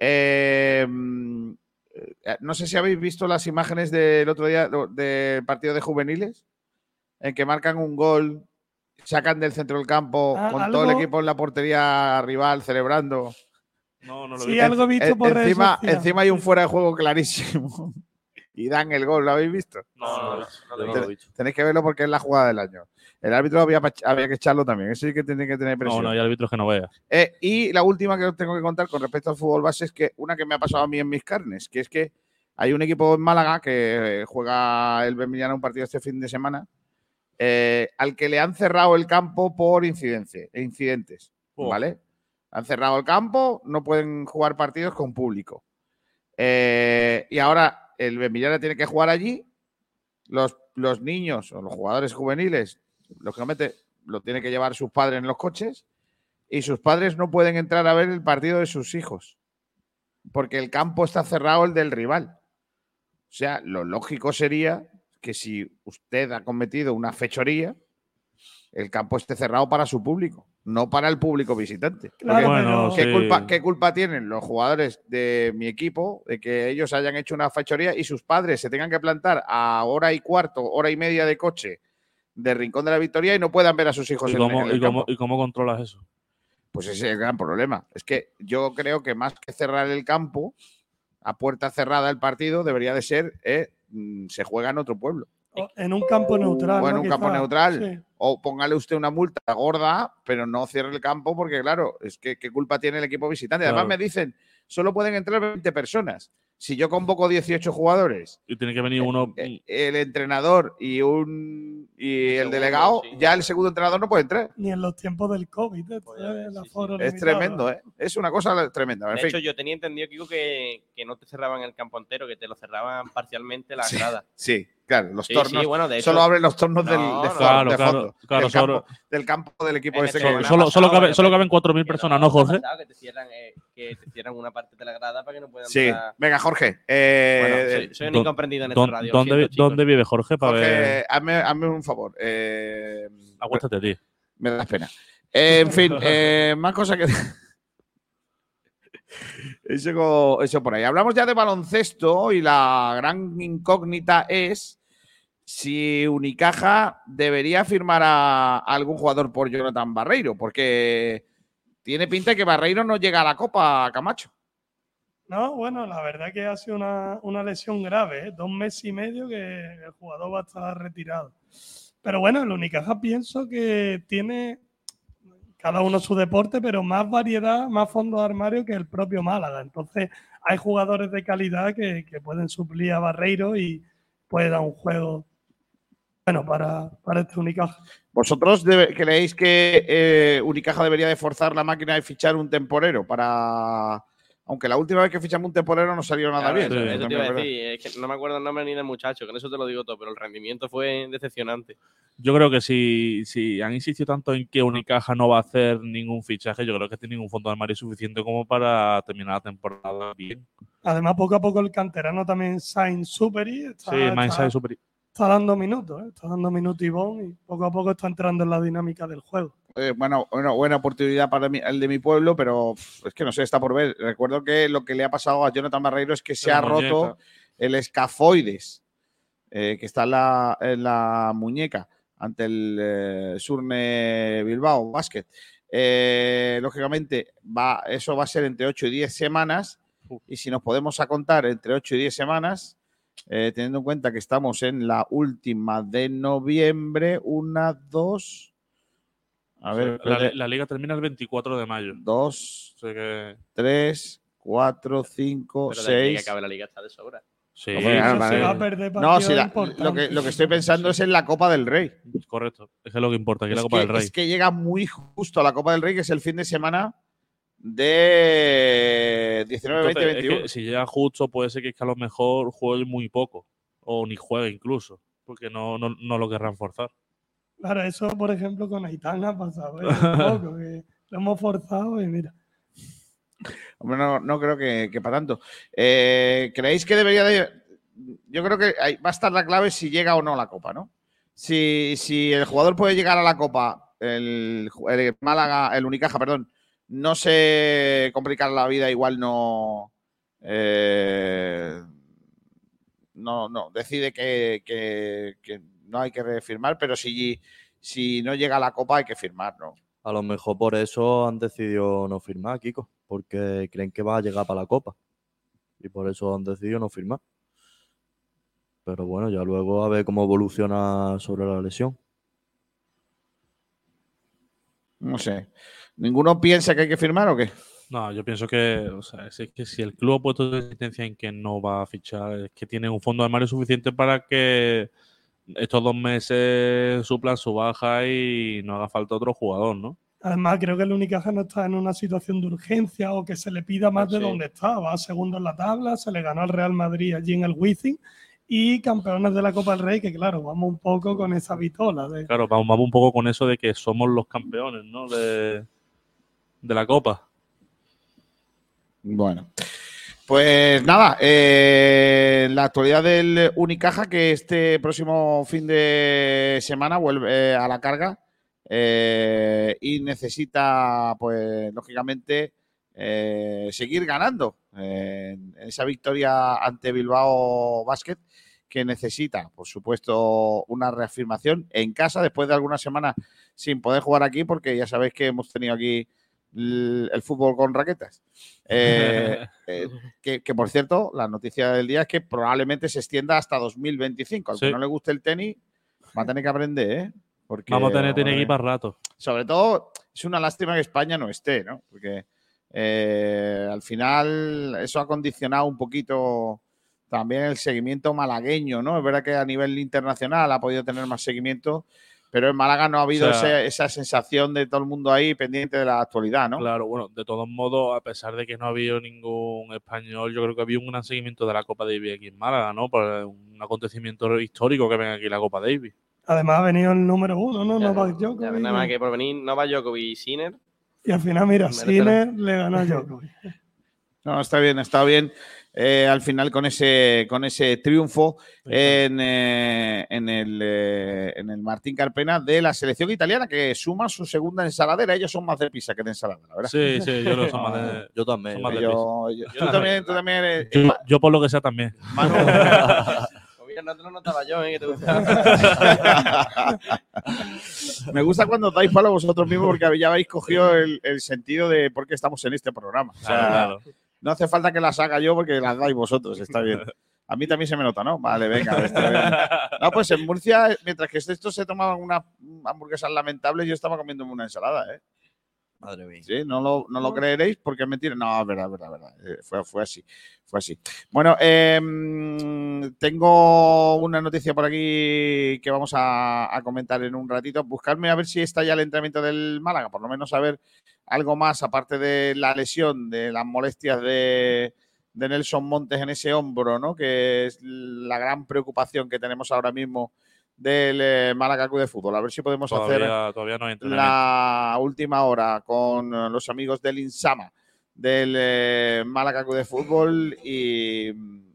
Eh, no sé si habéis visto las imágenes del otro día del partido de juveniles, en que marcan un gol, sacan del centro del campo Ah, con todo el equipo en la portería rival celebrando. No, no lo Sí, vi. algo he visto En- por redes encima, encima hay un fuera de juego clarísimo. y dan el gol, ¿lo habéis visto? No, no, no, no lo he visto. Tenéis que verlo porque es la jugada del año. El árbitro había, había que echarlo también. Eso sí que tiene que tener No, presión. no hay árbitros que no veas. Eh, y la última que os tengo que contar con respecto al fútbol base es que una que me ha pasado a mí en mis carnes, que es que hay un equipo en Málaga que juega el Bermillana un partido este fin de semana, eh, al que le han cerrado el campo por incidencia, incidentes. Oh. ¿Vale? Han cerrado el campo, no pueden jugar partidos con público. Eh, y ahora el Bermillana tiene que jugar allí. Los, los niños o los jugadores juveniles, lógicamente, lo tienen que llevar sus padres en los coches y sus padres no pueden entrar a ver el partido de sus hijos porque el campo está cerrado el del rival. O sea, lo lógico sería que si usted ha cometido una fechoría, el campo esté cerrado para su público, no para el público visitante. Claro, Porque Bueno, ¿qué, sí. culpa, ¿Qué culpa tienen los jugadores de mi equipo de que ellos hayan hecho una fechoría y sus padres se tengan que plantar a hora y cuarto, hora y media de coche de Rincón de la Victoria y no puedan ver a sus hijos ¿Y en, cómo, en el y, cómo, campo? ¿Y cómo controlas eso? Pues ese es el gran problema. Es que yo creo que más que cerrar el campo, a puerta cerrada el partido, debería de ser, eh, se juega en otro pueblo. O En un campo neutral. O en un campo neutral. Sí. O póngale usted una multa gorda, pero no cierre el campo, porque claro, es que qué culpa tiene el equipo visitante. Además, Claro. me dicen, solo pueden entrar 20 personas. Si yo convoco 18 jugadores, Y tiene que venir uno. eh, el entrenador y un y el segundo, delegado, sí. ya el segundo entrenador no puede entrar. Ni en los tiempos del COVID. esto Pues es sí, sí. tremendo, ¿eh? Es una cosa tremenda. En De fin. hecho, yo tenía entendido, Kiko, que, que no te cerraban el campo entero, que te lo cerraban parcialmente la Sí. grada. Sí, claro, los Sí, tornos. sí, bueno, de hecho, solo abren los tornos No, del, de, Claro, de fondo, claro, del, solo- campo, del campo del equipo ese este que- Solo, solo, pasado, cabe- solo caben 4.000 que personas, ¿no, Jorge? Que te cierran, eh, que te cierran una parte de la grada para que no puedan Sí, entrar. venga, Jorge. eh, Bueno, soy, soy un ¿dó- incomprendido en esta ¿Dó- radio. ¿Dónde, siento. ¿Dónde vive Jorge? Para ver. Jorge, hazme, hazme un favor. eh, Acuéstate, tío. me das pena. Eh, en fin, eh, más cosas que. Eso, por ahí. Hablamos ya de baloncesto y la gran incógnita es si Unicaja debería firmar a, algún jugador por Jonathan Barreiro, porque tiene pinta que Barreiro no llega a la Copa Camacho. No, bueno, la verdad que ha sido una, una lesión grave, ¿eh? dos meses y medio que el jugador va a estar retirado. Pero bueno, el Unicaja pienso que tiene cada uno su deporte, pero más variedad, más fondo de armario que el propio Málaga. Entonces, hay jugadores de calidad que, que pueden suplir a Barreiro y puede dar un juego bueno para, para este Unicaja. ¿Vosotros creéis que eh, Unicaja debería de forzar la máquina de fichar un temporero para Aunque la última vez que fichamos un temporero no salió nada Claro, bien. eso, ¿no? eso te iba a decir, es que no me acuerdo el nombre ni del muchacho, con eso te lo digo todo, pero el rendimiento fue decepcionante. Yo creo que si, si han insistido tanto en que Unicaja no va a hacer ningún fichaje, yo creo que tiene un fondo de armario suficiente como para terminar la temporada bien. Además, poco a poco el canterano también Sainz Superi está, Sí, es súper. Está dando minutos, ¿eh? está dando minutos y poco a poco está entrando en la dinámica del juego. Eh, bueno, bueno, buena oportunidad para el de mi pueblo, pero es que no sé, está por ver. Recuerdo que lo que le ha pasado a Jonathan Barreiro es que se La ha roto el escafoides eh, que está en la, en la muñeca ante el eh, Surne Bilbao Basket. Eh, lógicamente, va, eso va a ser entre 8 y 10 semanas. Y si nos podemos a contar entre 8 y 10 semanas, eh, teniendo en cuenta que estamos en la última de noviembre, una, dos. A ver, la, liga termina el 24 de mayo. dos, O sea que- tres, cuatro, cinco, Pero ahí que seis. acabe la liga está de sobra. Sí, Hombre, sí, sí. vale. Se va a perder No, si la- lo, que, lo que estoy pensando es en la Copa del Rey. correcto. Es que es lo que importa, aquí es la Copa que, del Rey. es que llega muy justo a la Copa del Rey, que es el fin de semana de 19, 20, Entonces, es 21. que si llega justo, puede ser que, es que a lo mejor juegue muy poco. O ni juegue incluso. Porque no, no, no lo querrán forzar. Claro, eso, por ejemplo, con Aitán ha pasado. ¿eh? Un poco, que lo hemos forzado y mira. Hombre, no, no creo que, que para tanto. Eh, ¿Creéis que debería de.? Yo creo que va a estar la clave si llega o no la Copa, ¿no? Si, si el jugador puede llegar a la Copa, el Málaga, el Unicaja, perdón, no se complicar la vida, igual no. eh, no, no, decide que, que- que no hay que firmar, pero si, si no llega a la Copa hay que firmar, ¿no? A lo mejor por eso han decidido no firmar, Kiko, porque creen que va a llegar para la Copa. Y por eso han decidido no firmar. Pero bueno, ya luego a ver cómo evoluciona sobre la lesión. No sé. ¿Ninguno piensa que hay que firmar o qué? No, yo pienso que, o sea, es que si el club ha puesto de insistencia en que no va a fichar, es que tiene un fondo de armario suficiente para que estos dos meses suplan su baja y no haga falta otro jugador, ¿no? Además, creo que el Unicaja no está en una situación de urgencia o que se le pida más de Sí. donde está. Va segundo en la tabla, se le ganó al Real Madrid allí en el Wizzing y campeones de la Copa del Rey, que claro, vamos un poco con esa vitola. De, Claro, vamos, vamos un poco con eso de que somos los campeones, ¿no? De, de la Copa. Bueno. Pues nada, eh, la actualidad del Unicaja que este próximo fin de semana vuelve eh, a la carga eh, y necesita, pues lógicamente, seguir ganando en esa victoria ante Bilbao Basket que necesita, por supuesto, una reafirmación en casa después de algunas semanas sin poder jugar aquí porque ya sabéis que hemos tenido aquí el, el fútbol con raquetas. Eh, eh, que, que, por cierto, la noticia del día es que probablemente se extienda hasta 2025. Al que Sí. no le guste el tenis, va a tener que aprender, ¿eh? Porque, Vamos a tener tenis aquí para rato. Sobre todo, es una lástima que España no esté, ¿no? Porque eh, al final eso ha condicionado un poquito también el seguimiento malagueño, ¿no? Es verdad que a nivel internacional ha podido tener más seguimiento, pero en Málaga no ha habido O sea- ese- esa sensación de todo el mundo ahí pendiente de la actualidad, ¿no? Claro, bueno, de todos modos, a pesar de que no ha habido ningún español, yo creo que había un gran seguimiento de la Copa Davis aquí en Málaga, ¿no? Por un acontecimiento histórico que venga aquí la Copa Davis. Además, ha venido el número uno, ¿no? Ya, Novak ya Djokovic. ves, nada más que por venir Novak Djokovic y Sinner. Y al final, mira, Sinner le ganó a Djokovic. No, está bien, está bien. Eh, al final con ese, con ese triunfo en, eh, en, el, eh, en el Martín Carpena de la selección italiana que suma su segunda ensaladera. Ellos son más de pizza que de ensalada, la verdad. Sí, sí, yo creo que son más de. Yo también. son más de Yo- yo- tú también, tú también eres- Yo, yo por lo que sea también. Manu. Mira, no te lo notaba yo. Que te gusta. Me gusta cuando dais palo vosotros mismos porque ya habéis cogido el, el sentido de por qué estamos en este programa. O sea, Claro, claro. No hace falta que las haga yo porque las dais vosotros, está bien. A mí también se me nota, ¿no? Vale, venga. está bien. No, pues en Murcia, mientras que estos se tomaban unas hamburguesas lamentables, yo estaba comiéndome una ensalada, ¿eh? Madre mía. Sí, no lo, no lo creeréis porque es mentira. No, es verdad, es verdad, verdad. Eh, Fue, fue así, fue así. Bueno, eh, mm, tengo una noticia por aquí que vamos a, a comentar en un ratito. Buscarme a ver si está ya el entrenamiento del Málaga, por lo menos a ver algo más aparte de la lesión, de las molestias de, de Nelson Montes en ese hombro, ¿no? Que es la gran preocupación que tenemos ahora mismo del eh, Málaga Club de Fútbol. A ver si podemos hacer Todavía, no hay la última hora con los amigos del Insama del eh, Málaga Club de Fútbol y,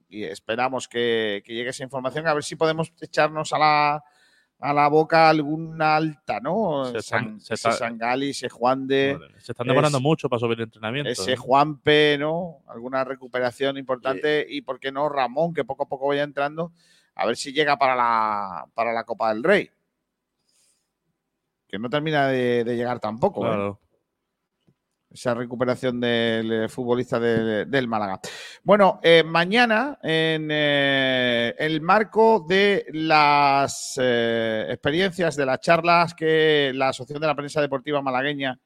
y esperamos que, que llegue esa información. A ver si podemos echarnos a la, a la boca alguna alta, ¿no? Se están- San, se está- ese Sangali, ese Juan de. Se están demorando es- mucho para subir el entrenamiento. Ese ¿eh? Juanpe, ¿no? Alguna recuperación importante y, ¿por qué no, Ramón, que poco a poco vaya entrando? A ver si llega para la, para la Copa del Rey. Que no termina de, de llegar tampoco. ¿eh? Esa recuperación del eh, futbolista del, del Málaga. Bueno, eh, mañana, en eh, el marco de las eh, experiencias, de las charlas que la Asociación de la Prensa Deportiva Malagueña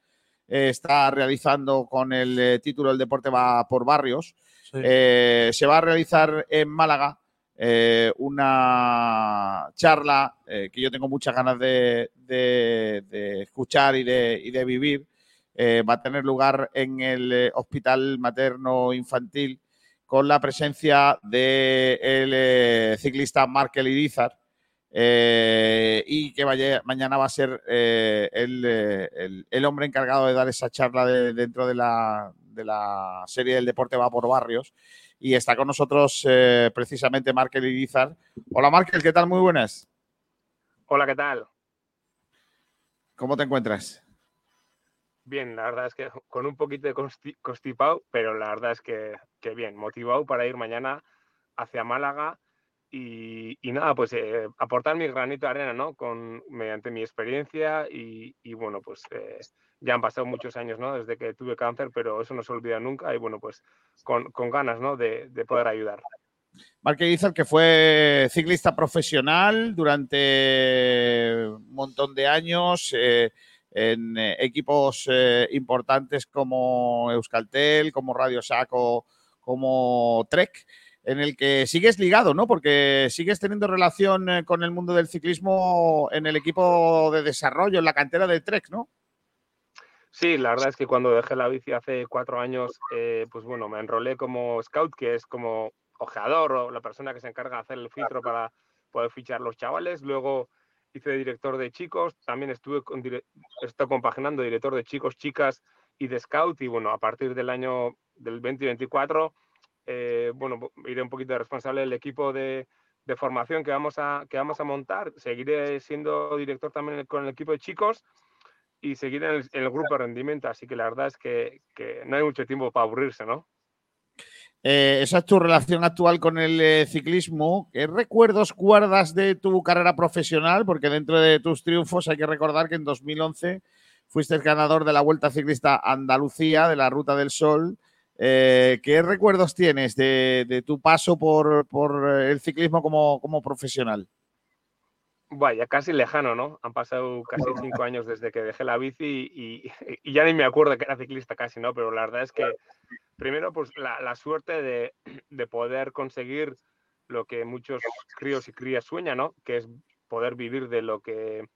está realizando con el título El deporte va por barrios, se va a realizar en Málaga eh, una charla eh, que yo tengo muchas ganas de, de- de escuchar y de, y de vivir. Eh, va a tener lugar en el eh, Hospital Materno Infantil con la presencia del ciclista Markel Irizar eh, y que vaya- mañana va a ser eh, el, eh, el- el hombre encargado de dar esa charla de- dentro de la, de la serie del deporte va por barrios y está con nosotros eh, precisamente Markel Irizar. Hola Markel, ¿qué tal? Muy buenas. Hola, ¿qué tal? ¿Cómo te encuentras? Bien, la verdad es que con un poquito de consti- constipado, pero la verdad es que, que bien, motivado para ir mañana hacia Málaga y, y nada, pues eh, aportar mi granito de arena, ¿no? Con, mediante mi experiencia y, y bueno, pues eh, ya han pasado muchos años, ¿no? Desde que tuve cáncer, pero eso no se olvida nunca y bueno, pues con, con ganas, ¿no? De, de poder ayudar. Marque Irizar, que fue ciclista profesional durante un montón de años eh, en eh, equipos eh, importantes como Euskaltel, como Radio Saco, como Trek, en el que sigues ligado, ¿no? Porque sigues teniendo relación eh, con el mundo del ciclismo en el equipo de desarrollo, en la cantera de Trek, ¿no? Sí, la verdad es que cuando dejé la bici hace cuatro años, eh, pues bueno, me enrolé como scout, que es como ojeador o la persona que se encarga de hacer el filtro para poder fichar los chavales. Luego hice director de chicos, también estuve con estoy compaginando director de chicos, chicas y de scout. Y bueno, a partir del año del 2024, eh, bueno, iré un poquito de responsable del equipo de, de formación que vamos, a, que vamos a montar. Seguiré siendo director también con el equipo de chicos y seguir en el, en el grupo de rendimiento. Así que la verdad es que, que no hay mucho tiempo para aburrirse, ¿no? Eh, esa es tu relación actual con el eh, ciclismo. ¿Qué recuerdos guardas de tu carrera profesional? Porque dentro de tus triunfos hay que recordar que en 2011 fuiste el ganador de la Vuelta Ciclista Andalucía, de la Ruta del Sol. Eh, ¿Qué recuerdos tienes de, tu paso por, por el ciclismo como profesional? Vaya, casi lejano, ¿no? Han pasado casi cinco años desde que dejé la bici y, y- y ya ni me acuerdo que era ciclista casi, ¿no? Pero la verdad es que primero, pues la, la suerte de, de poder conseguir lo que muchos críos y crías sueñan, ¿no? Que es poder vivir de lo que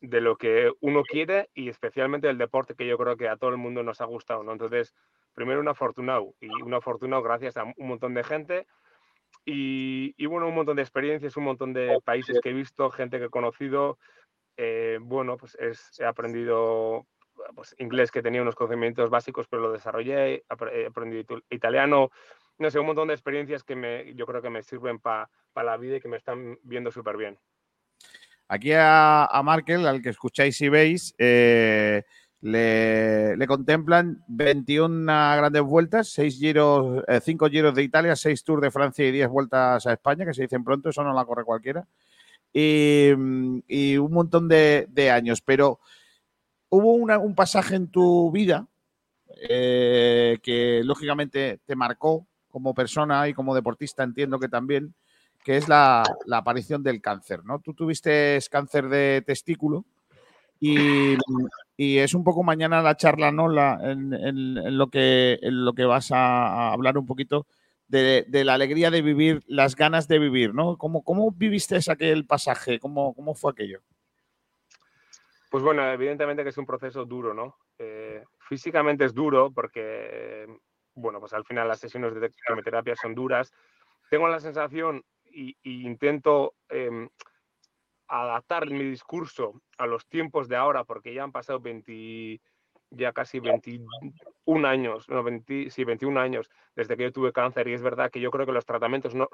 de lo que uno quiere y especialmente el deporte que yo creo que a todo el mundo nos ha gustado, ¿no? Entonces, primero un afortunado y un afortunado gracias a un montón de gente y, y, bueno, un montón de experiencias, un montón de países que he visto, gente que he conocido. eh, bueno, pues es- he aprendido pues, inglés que tenía unos conocimientos básicos, pero lo desarrollé, he aprendido italiano, no sé, un montón de experiencias que me, yo creo que me sirven para la vida y que me están viendo súper bien. Aquí a, a Markel, al que escucháis y veis, eh, le, contemplan 21 grandes vueltas, 6 giros, 5 giros de Italia, 6 tours de Francia y 10 vueltas a España, que se dicen pronto, eso no la corre cualquiera. Y, un montón de, años. Pero hubo un pasaje en tu vida eh, que lógicamente te marcó como persona y como deportista, entiendo que también, que es la, la aparición del cáncer, ¿no? Tú tuviste cáncer de testículo y, es un poco mañana la charla, ¿no? La- en, lo, que, vas a, hablar un poquito de, la alegría de vivir, las ganas de vivir, ¿no? ¿Cómo, viviste aquel pasaje? ¿Cómo, ¿Cómo fue aquello? Pues bueno, evidentemente que es un proceso duro, ¿no? Eh, físicamente es duro porque, bueno, pues al final las sesiones de quimioterapia son duras. Tengo la sensación y, y intento em, adaptar mi discurso a los tiempos de ahora, porque ya han pasado 20, ya casi 21 años, no, 20, sí, 21 años desde que yo tuve cáncer y es verdad que yo creo que los tratamientos no,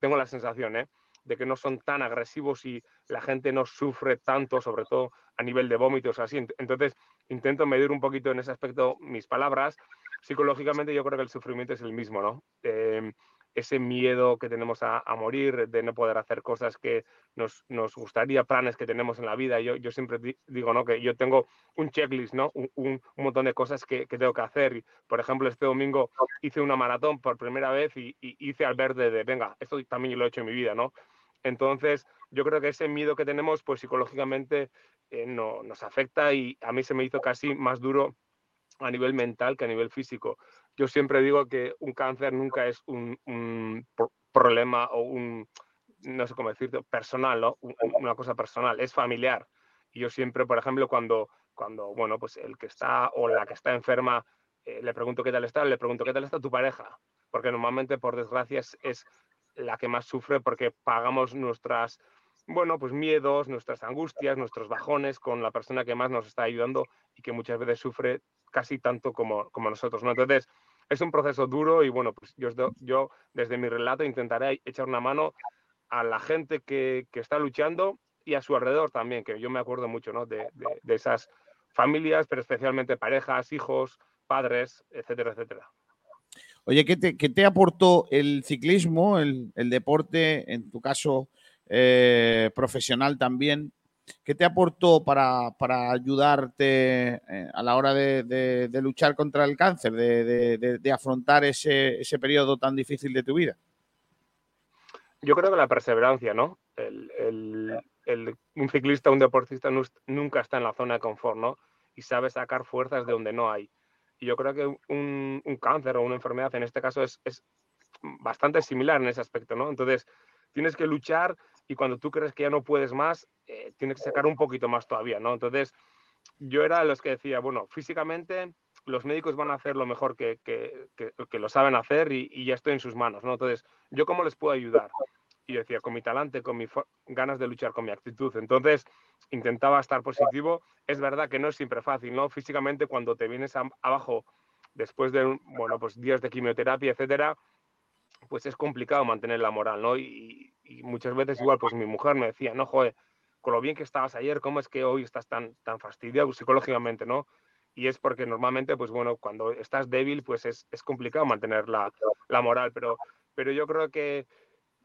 tengo la sensación, ¿eh? de que no son tan agresivos y la gente no sufre tanto, sobre todo a nivel de vómitos así. Entonces, intento medir un poquito en ese aspecto mis palabras. Psicológicamente yo creo que el sufrimiento es el mismo, ¿no? Em, ese miedo que tenemos a, morir, de no poder hacer cosas que nos, nos, gustaría, planes que tenemos en la vida. Yo, yo siempre digo, ¿no? Que yo tengo un checklist, ¿no? Un, un, montón de cosas que, que, tengo que hacer. Por ejemplo, este domingo hice una maratón por primera vez y, y hice al verde de, venga, esto también lo he hecho en mi vida, ¿no? Entonces, yo creo que ese miedo que tenemos, pues psicológicamente eh, no, nos afecta y a mí se me hizo casi más duro a nivel mental que a nivel físico. Yo siempre digo que un cáncer nunca es un, un problema o un, no sé cómo decirlo, personal, ¿no? Una cosa personal, es familiar. Y yo siempre, por ejemplo, cuando, cuando bueno, pues el que está o la que está enferma, eh, le pregunto qué tal está, le pregunto qué tal está tu pareja. Porque normalmente, por desgracia, es, es la que más sufre porque pagamos nuestras, bueno, pues miedos, nuestras angustias, nuestros bajones con la persona que más nos está ayudando y que muchas veces sufre casi tanto como, como nosotros, ¿no? Entonces, es un proceso duro y bueno, pues yo, yo desde mi relato intentaré echar una mano a la gente que, está luchando y a su alrededor también, que yo me acuerdo mucho, ¿no? De esas familias, pero especialmente parejas, hijos, padres, etcétera, etcétera. Oye, ¿qué te, qué te aportó el ciclismo, el, el, deporte, en tu caso eh, profesional también? ¿Qué te aportó para, para ayudarte eh, a la hora de, de, de, luchar contra el cáncer, de, afrontar ese, ese, periodo tan difícil de tu vida? Yo creo que la perseverancia, ¿no? Un ciclista, un deportista nunca está en la zona de confort, ¿no? Y sabe sacar fuerzas de donde no hay. Y yo creo que un, un cáncer o una enfermedad en este caso es, es, bastante similar en ese aspecto, ¿no? Entonces, tienes que luchar y cuando tú crees que ya no puedes más, eh, tienes que sacar un poquito más todavía, ¿no? Entonces, yo era de los que decía, bueno, físicamente los médicos van a hacer lo mejor que, que, que, lo saben hacer y, y, ya estoy en sus manos, ¿no? Entonces, ¿yo cómo les puedo ayudar? Y yo decía, con mi talante, con mis ganas de luchar, con mi actitud. Entonces, intentaba estar positivo. Es verdad que no es siempre fácil, ¿no? Físicamente, cuando te vienes abajo después de, bueno, pues días de quimioterapia, etcétera, pues es complicado mantener la moral, ¿no? Y, muchas veces igual, pues mi mujer me decía, no, joder, con lo bien que estabas ayer, ¿cómo es que hoy estás tan, tan fastidiado psicológicamente, ¿no? Y es porque normalmente, pues bueno, cuando estás débil, pues es, es complicado mantener la, la moral, pero, pero yo creo que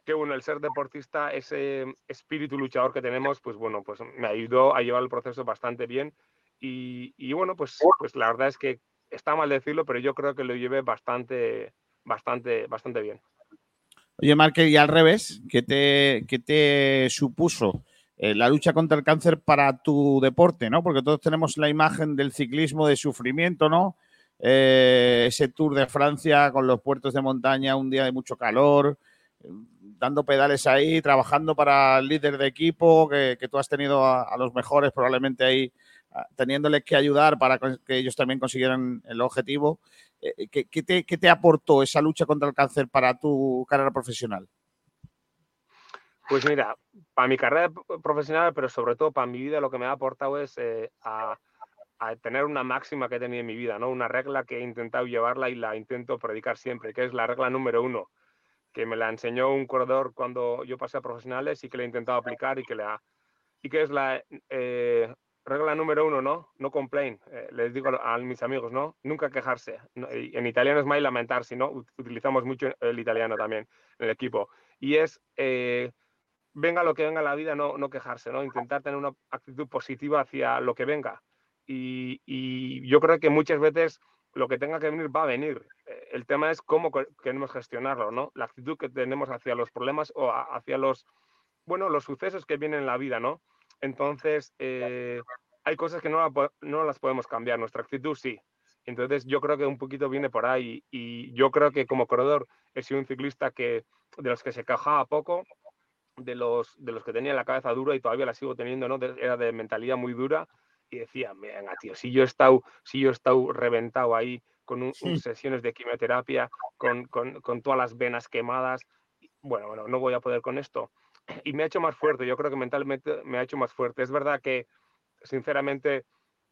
que bueno, el ser deportista, ese espíritu luchador que tenemos, pues bueno, pues me ayudó a llevar el proceso bastante bien. Y, y, bueno, pues, pues la verdad es que está mal decirlo, pero yo creo que lo llevé bastante, bastante, bastante bien. Oye, Marque, y al revés, ¿qué te, supuso eh, la lucha contra el cáncer para tu deporte, no? Porque todos tenemos la imagen del ciclismo de sufrimiento, ¿no? Eh, ese Tour de Francia con los puertos de montaña, un día de mucho calor, dando pedales ahí, trabajando para el líder de equipo, que, que tú has tenido a, a, los mejores probablemente ahí, teniéndoles que ayudar para que ellos también consiguieran el objetivo. Eh, ¿Qué, te, ¿Qué, te, aportó esa lucha contra el cáncer para tu carrera profesional? Pues mira, para mi carrera profesional, pero sobre todo para mi vida, lo que me ha aportado es eh, a, tener una máxima que he tenido en mi vida, ¿no? Una regla que he intentado llevarla y la intento predicar siempre, que es la regla número uno que me la enseñó un corredor cuando yo pasé a profesionales y que le he intentado aplicar y que, le ha, y que es la eh, regla número uno, ¿no? No complain. Eh, les digo a, a, mis amigos, ¿no? Nunca quejarse. No, en italiano es mai lamentarse, ¿no? Utilizamos mucho el italiano también en el equipo. Y es, eh, venga lo que venga la vida, no, no quejarse, ¿no? Intentar tener una actitud positiva hacia lo que venga. Y, y yo creo que muchas veces lo que tenga que venir va a venir. Eh, el tema es cómo queremos gestionarlo, ¿no? La actitud que tenemos hacia los problemas o hacia los, bueno, los sucesos que vienen en la vida, ¿no? Entonces, eh, hay cosas que no, la, no, las podemos cambiar, nuestra actitud sí. Entonces, yo creo que un poquito viene por ahí y yo creo que como corredor he sido un ciclista que de los que se quejaba poco, de los, de los que tenía la cabeza dura y todavía la sigo teniendo, ¿no? De, era de mentalidad muy dura y decía, venga, tío, si yo he estado, si yo he estado reventado ahí con un- un Sí. sesiones de quimioterapia, con, con- con todas las venas quemadas, bueno, bueno, no voy a poder con esto. Y me ha hecho más fuerte, yo creo que mentalmente me ha hecho más fuerte. Es verdad que, sinceramente,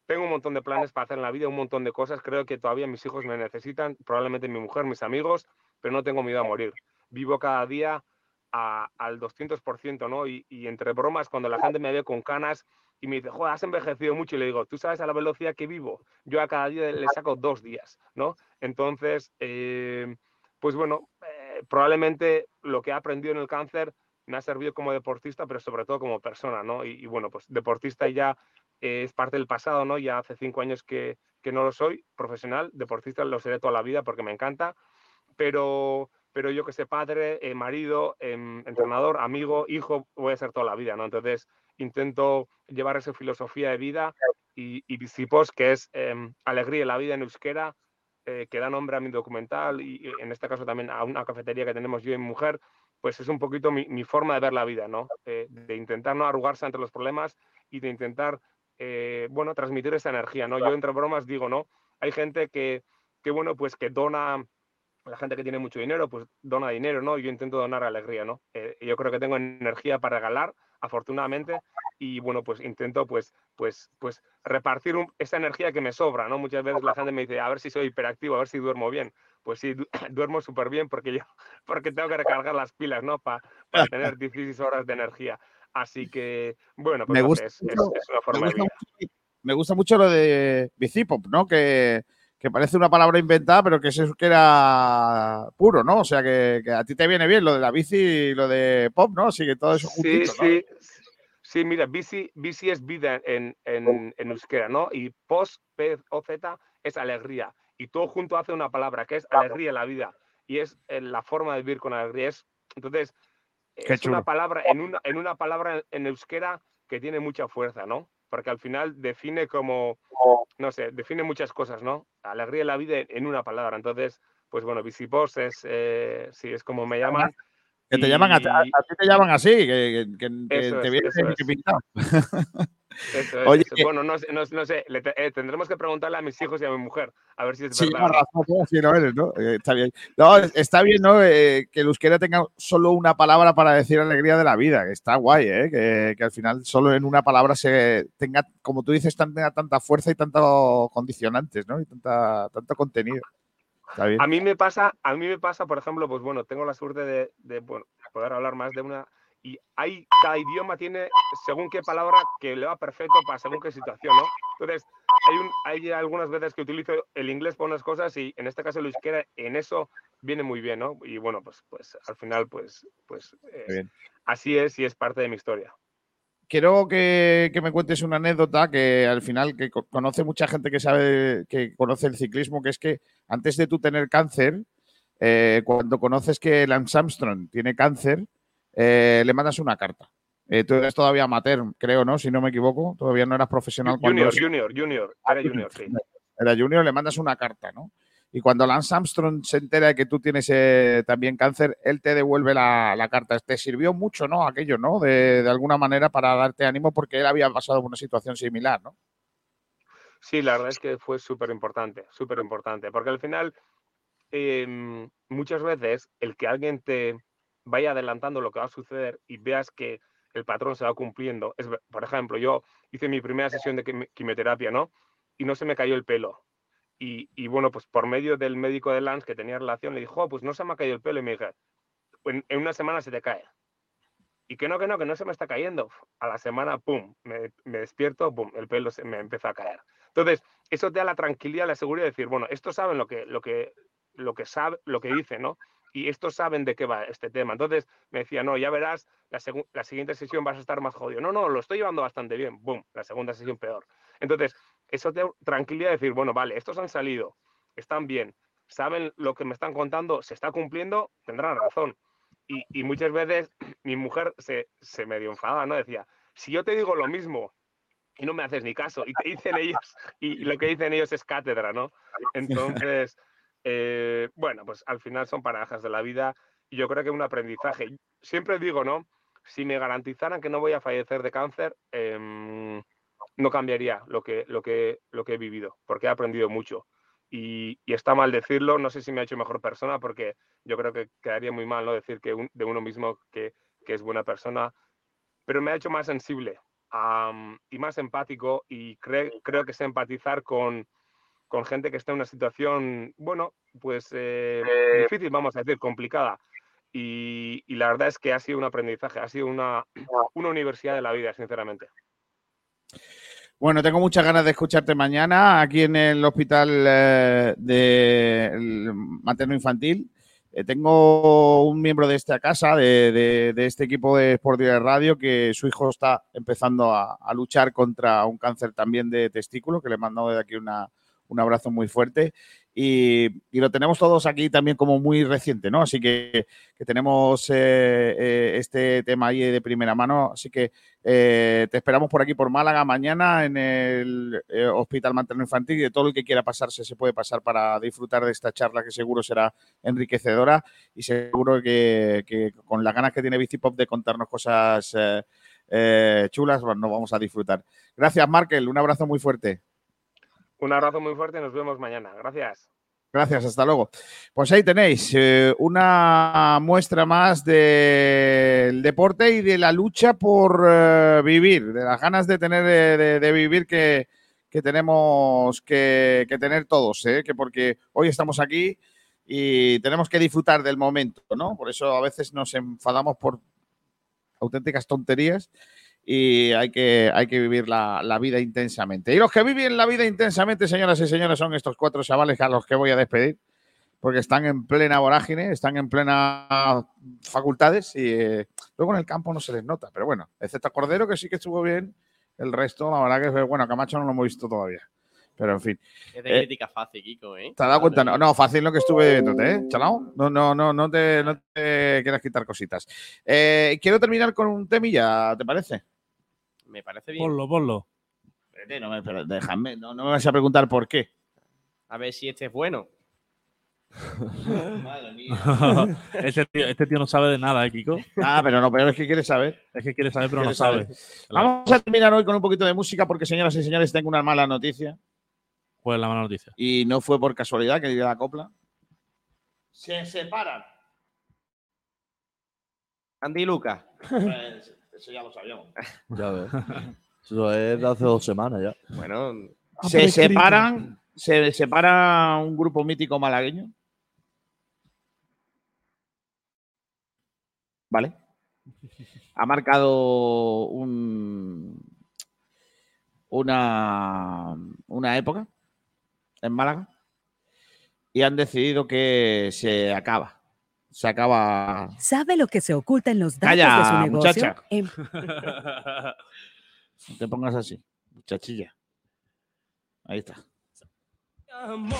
tengo un montón de planes para hacer en la vida, un montón de cosas. Creo que todavía mis hijos me necesitan, probablemente mi mujer, mis amigos, pero no tengo miedo a morir. Vivo cada día a- al 200%, ¿no? Y, y entre bromas, cuando la gente me ve con canas y me dice, joder, has envejecido mucho, y le digo, ¿tú sabes a la velocidad que vivo? Yo a cada día le saco dos días, ¿no? Entonces, eh, pues bueno, eh, probablemente lo que he aprendido en el cáncer me ha servido como deportista, pero sobre todo como persona, ¿no? Y, y bueno, pues deportista ya eh, es parte del pasado, ¿no? Ya hace cinco años que, que no lo soy, profesional, deportista lo seré toda la vida porque me encanta, pero, pero yo que sé, padre, eh, marido, em, entrenador, amigo, hijo, voy a ser toda la vida, ¿no? Entonces intento llevar esa filosofía de vida y, y Visipos, que es em, alegría en la vida en euskera, eh, que da nombre a mi documental y y en este caso también a una cafetería que tenemos yo y mi mujer, pues es un poquito mi, mi forma de ver la vida, ¿no? Eh, de intentar no arrugarse ante los problemas y de intentar, eh, bueno, transmitir esa energía, ¿no? Yo entre bromas digo, ¿no? Hay gente que, que, bueno, pues que dona, la gente que tiene mucho dinero, pues dona dinero, ¿no? Yo intento donar alegría, ¿no? Eh, yo creo que tengo energía para regalar, afortunadamente, y bueno, pues intento, pues, pues, pues repartir un- esa energía que me sobra, ¿no? Muchas veces la gente me dice, a ver si soy hiperactivo, a ver si duermo bien. Pues sí, du- duermo súper bien porque yo, porque tengo que recargar las pilas, ¿no? Pa- para tener 16 horas de energía. Así que, bueno, pues me gusta, es, es- es una me forma de gusta vida. mucho- me gusta mucho lo de bicipop, ¿no? Que, que parece una palabra inventada, pero que es que era puro, ¿no? O sea, que, que a ti te viene bien lo de la bici y lo de pop, ¿no? Así que todo eso Sí, juntito, ¿no? sí, sí, mira, bici, bici es vida en, en, en euskera, ¿no? Y pos, P, O, Z, es alegría. Y todo junto hace una palabra que es alegría en la vida. Y es eh, la forma de vivir con alegría. Es, entonces, Qué es una palabra, en una, en una palabra en euskera que tiene mucha fuerza, ¿no? Porque al final define como, no sé, define muchas cosas, ¿no? Alegría en la vida en una palabra. Entonces, pues bueno, Visipos es, eh, sí, es como me llaman. Que te llaman a, ti- a- ti te llaman así, que, que- que Eso te es, viene eso bien es. pintado. Eso es, Oye, eso Bueno, no, sé- no, no sé, le eh, tendremos que preguntarle a mis hijos y a mi mujer a ver si es Sí, verdad. no. razón, ¿no? sí lo eres, ¿no? Eh, Está bien. No, es- está bien, ¿no? Eh, que el euskera tenga solo una palabra para decir alegría de la vida, que está guay, ¿eh? Que, que al final solo en una palabra se tenga, como tú dices, tenga tanta fuerza y tantos condicionantes, ¿no? Y tanta, tanto contenido. Está bien. A mí me pasa, a mí me pasa, por ejemplo, pues bueno, tengo la suerte de, de, bueno, poder hablar más de una y hay cada idioma tiene según qué palabra que le va perfecto para según qué situación, ¿no? Entonces, hay, un, hay algunas veces que utilizo el inglés para unas cosas y en este caso el euskera en eso viene muy bien, ¿no? Y bueno, pues, pues al final, pues, pues eh, así es y es parte de mi historia. Quiero que, que me cuentes una anécdota que al final que co- conoce mucha gente que sabe que conoce el ciclismo, que es que antes de tú tener cáncer, eh, cuando conoces que Lance Armstrong tiene cáncer, eh, le mandas una carta. Eh, tú eres todavía amateur, creo, ¿no? Si no me equivoco, todavía no eras profesional cuando Junior, junior, junior, era junior, sí. era junior, le mandas una carta, ¿no? Y cuando Lance Armstrong se entera de que tú tienes eh, también cáncer, él te devuelve la, la carta. Te sirvió mucho, ¿no? Aquello, ¿no? De, de alguna manera para darte ánimo porque él había pasado por una situación similar, ¿no? Sí, la verdad es que fue súper importante, súper importante, porque al final em, muchas veces el que alguien te vaya adelantando lo que va a suceder y veas que el patrón se va cumpliendo, es, por ejemplo, yo hice mi primera sesión de quimi- quimioterapia, ¿no? Y no se me cayó el pelo. Y, y bueno, pues por medio del médico de Lance que tenía relación, le dijo, "Oh, pues no se me ha caído el pelo. Y me dije, en, en una semana se te cae. Y que no, que no, que no se me está cayendo. A la semana, pum, me, me despierto, pum, el pelo se me empieza a caer. Entonces, eso te da la tranquilidad, la seguridad de decir, bueno, estos saben lo que, lo que, lo que sabe, lo que dicen, ¿no? Y estos saben de qué va este tema. Entonces me decía, no, ya verás, la, la siguiente sesión vas a estar más jodido. No, no, lo estoy llevando bastante bien. Boom, la segunda sesión peor. Entonces, eso te da tranquilidad de decir, bueno, vale, estos han salido, están bien, saben lo que me están contando, se está cumpliendo, tendrán razón. Y, y muchas veces mi mujer se, se medio enfada, ¿no? Decía, si yo te digo lo mismo y no me haces ni caso, y te dicen ellos, y lo que dicen ellos es cátedra, ¿no? Entonces, eh, bueno, pues al final son parajas de la vida y yo creo que un aprendizaje. Siempre digo, ¿no? Si me garantizaran que no voy a fallecer de cáncer, em, no cambiaría lo que, lo, que, lo que he vivido, porque he aprendido mucho. Y, y está mal decirlo, no sé si me ha hecho mejor persona, porque yo creo que quedaría muy mal no decir que un- de uno mismo que, que es buena persona, pero me ha hecho más sensible y más empático y cre- creo que sé empatizar con, con gente que está en una situación, bueno, pues eh, difícil, vamos a decir, complicada. Y, y la verdad es que ha sido un aprendizaje, ha sido una, una universidad de la vida, sinceramente. Bueno, tengo muchas ganas de escucharte mañana aquí en el hospital eh, de materno infantil. Eh, tengo un miembro de esta casa, de, de- de este equipo de Sport Direct Radio, que su hijo está empezando a, a luchar contra un cáncer también de testículo, que le mando desde aquí una, un abrazo muy fuerte. Y, lo tenemos todos aquí también como muy reciente, ¿no? Así que, que tenemos eh, eh, este tema ahí de primera mano. Así que eh, te esperamos por aquí, por Málaga, mañana en el Hospital Materno Infantil y de todo el que quiera pasarse se puede pasar para disfrutar de esta charla que seguro será enriquecedora y seguro que, con las ganas que tiene Bicipop de contarnos cosas chulas, nos vamos a disfrutar. Gracias, Markel. Un abrazo muy fuerte. Un abrazo muy fuerte nos vemos mañana. Gracias. Gracias, hasta luego. Pues ahí tenéis eh, una muestra más del deporte y de la lucha por eh, vivir, de las ganas de tener de vivir que, que tenemos que, que tener todos, ¿eh? que porque hoy estamos aquí y tenemos que disfrutar del momento, ¿no? Por eso a veces nos enfadamos por auténticas tonterías y hay que, hay que vivir la, la vida intensamente. Y los que viven la vida intensamente, señoras y señores, son estos cuatro chavales a los que voy a despedir, porque están en plena vorágine, están en plena facultades y eh, luego en el campo no se les nota, pero bueno, excepto Cordero, que sí que estuvo bien, el resto, la verdad que, bueno, Camacho no lo hemos visto todavía. Pero en fin. Es de Eh, crítica fácil, Kiko, ¿eh? ¿Te has dado cuenta? No, no, fácil lo que estuve viéndote, ¿eh? Chalao. No, no, no, no te, no te quieras quitar cositas. Eh, quiero terminar con un temilla, ¿te parece? Me parece bien. Ponlo, ponlo. Espérate, no me, pero déjame, no, no me vas a preguntar por qué. A ver si este es bueno. Madre mía. este, tío, este tío no sabe de nada, ¿eh, Kiko? Ah, pero no, pero es que quiere saber. Es que quiere saber, pero no sabe. saber. Vamos a terminar hoy con un poquito de música porque, señoras y señores, tengo una mala noticia. ¿Cuál es la mala noticia? Y no fue por casualidad que diga la copla. Se separan. Andy y Lucas. Pues, eso ya lo sabíamos. Ya ves. Eso es de hace dos semanas ya. Bueno, Se separan, se separa un grupo mítico malagueño. ¿Vale? Ha marcado un, una, una época en Málaga y han decidido que se acaba. Se acaba. ¿Sabe lo que se oculta en los datos Calla, de su negocio? muchacha. En- No te pongas así, muchachilla. Ahí está. Amor,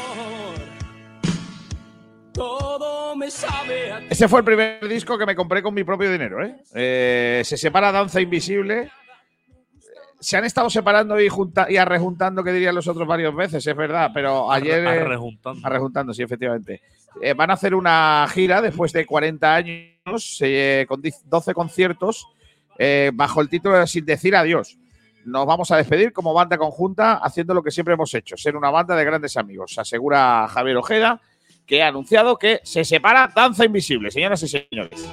todo me sabe a Ese fue el primer disco que me compré con mi propio dinero. ¿eh? Eh, se separa Danza Invisible. Se han estado separando y, junta- y arrejuntando, que dirían los otros varias veces, es verdad, pero ayer. eh, Arrejuntando. arrejuntando, sí, efectivamente. Eh, van a hacer una gira después de 40 años, eh, con 10 12 conciertos, eh, bajo el título de Sin decir adiós. Nos vamos a despedir como banda conjunta, haciendo lo que siempre hemos hecho, ser una banda de grandes amigos, asegura Javier Ojeda, que ha anunciado que se separa Danza Invisible, señoras y señores.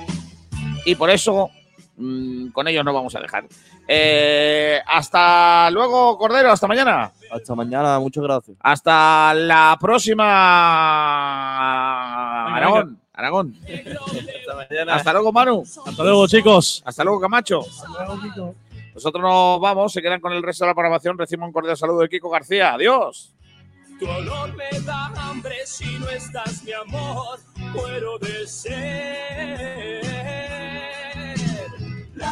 Y por eso mm, con ellos no vamos a dejar. Eh, hasta luego, Cordero, hasta mañana. Hasta mañana, muchas gracias. Hasta la próxima. Aragón. Aragón. Hasta luego, Manu. Hasta luego, chicos. Hasta luego, Camacho. Nosotros nos vamos, se quedan con el resto de la programación. Recibo un cordial saludo de Kiko García. Adiós. Tu olor me da hambre si no estás, mi amor. Muero de sed.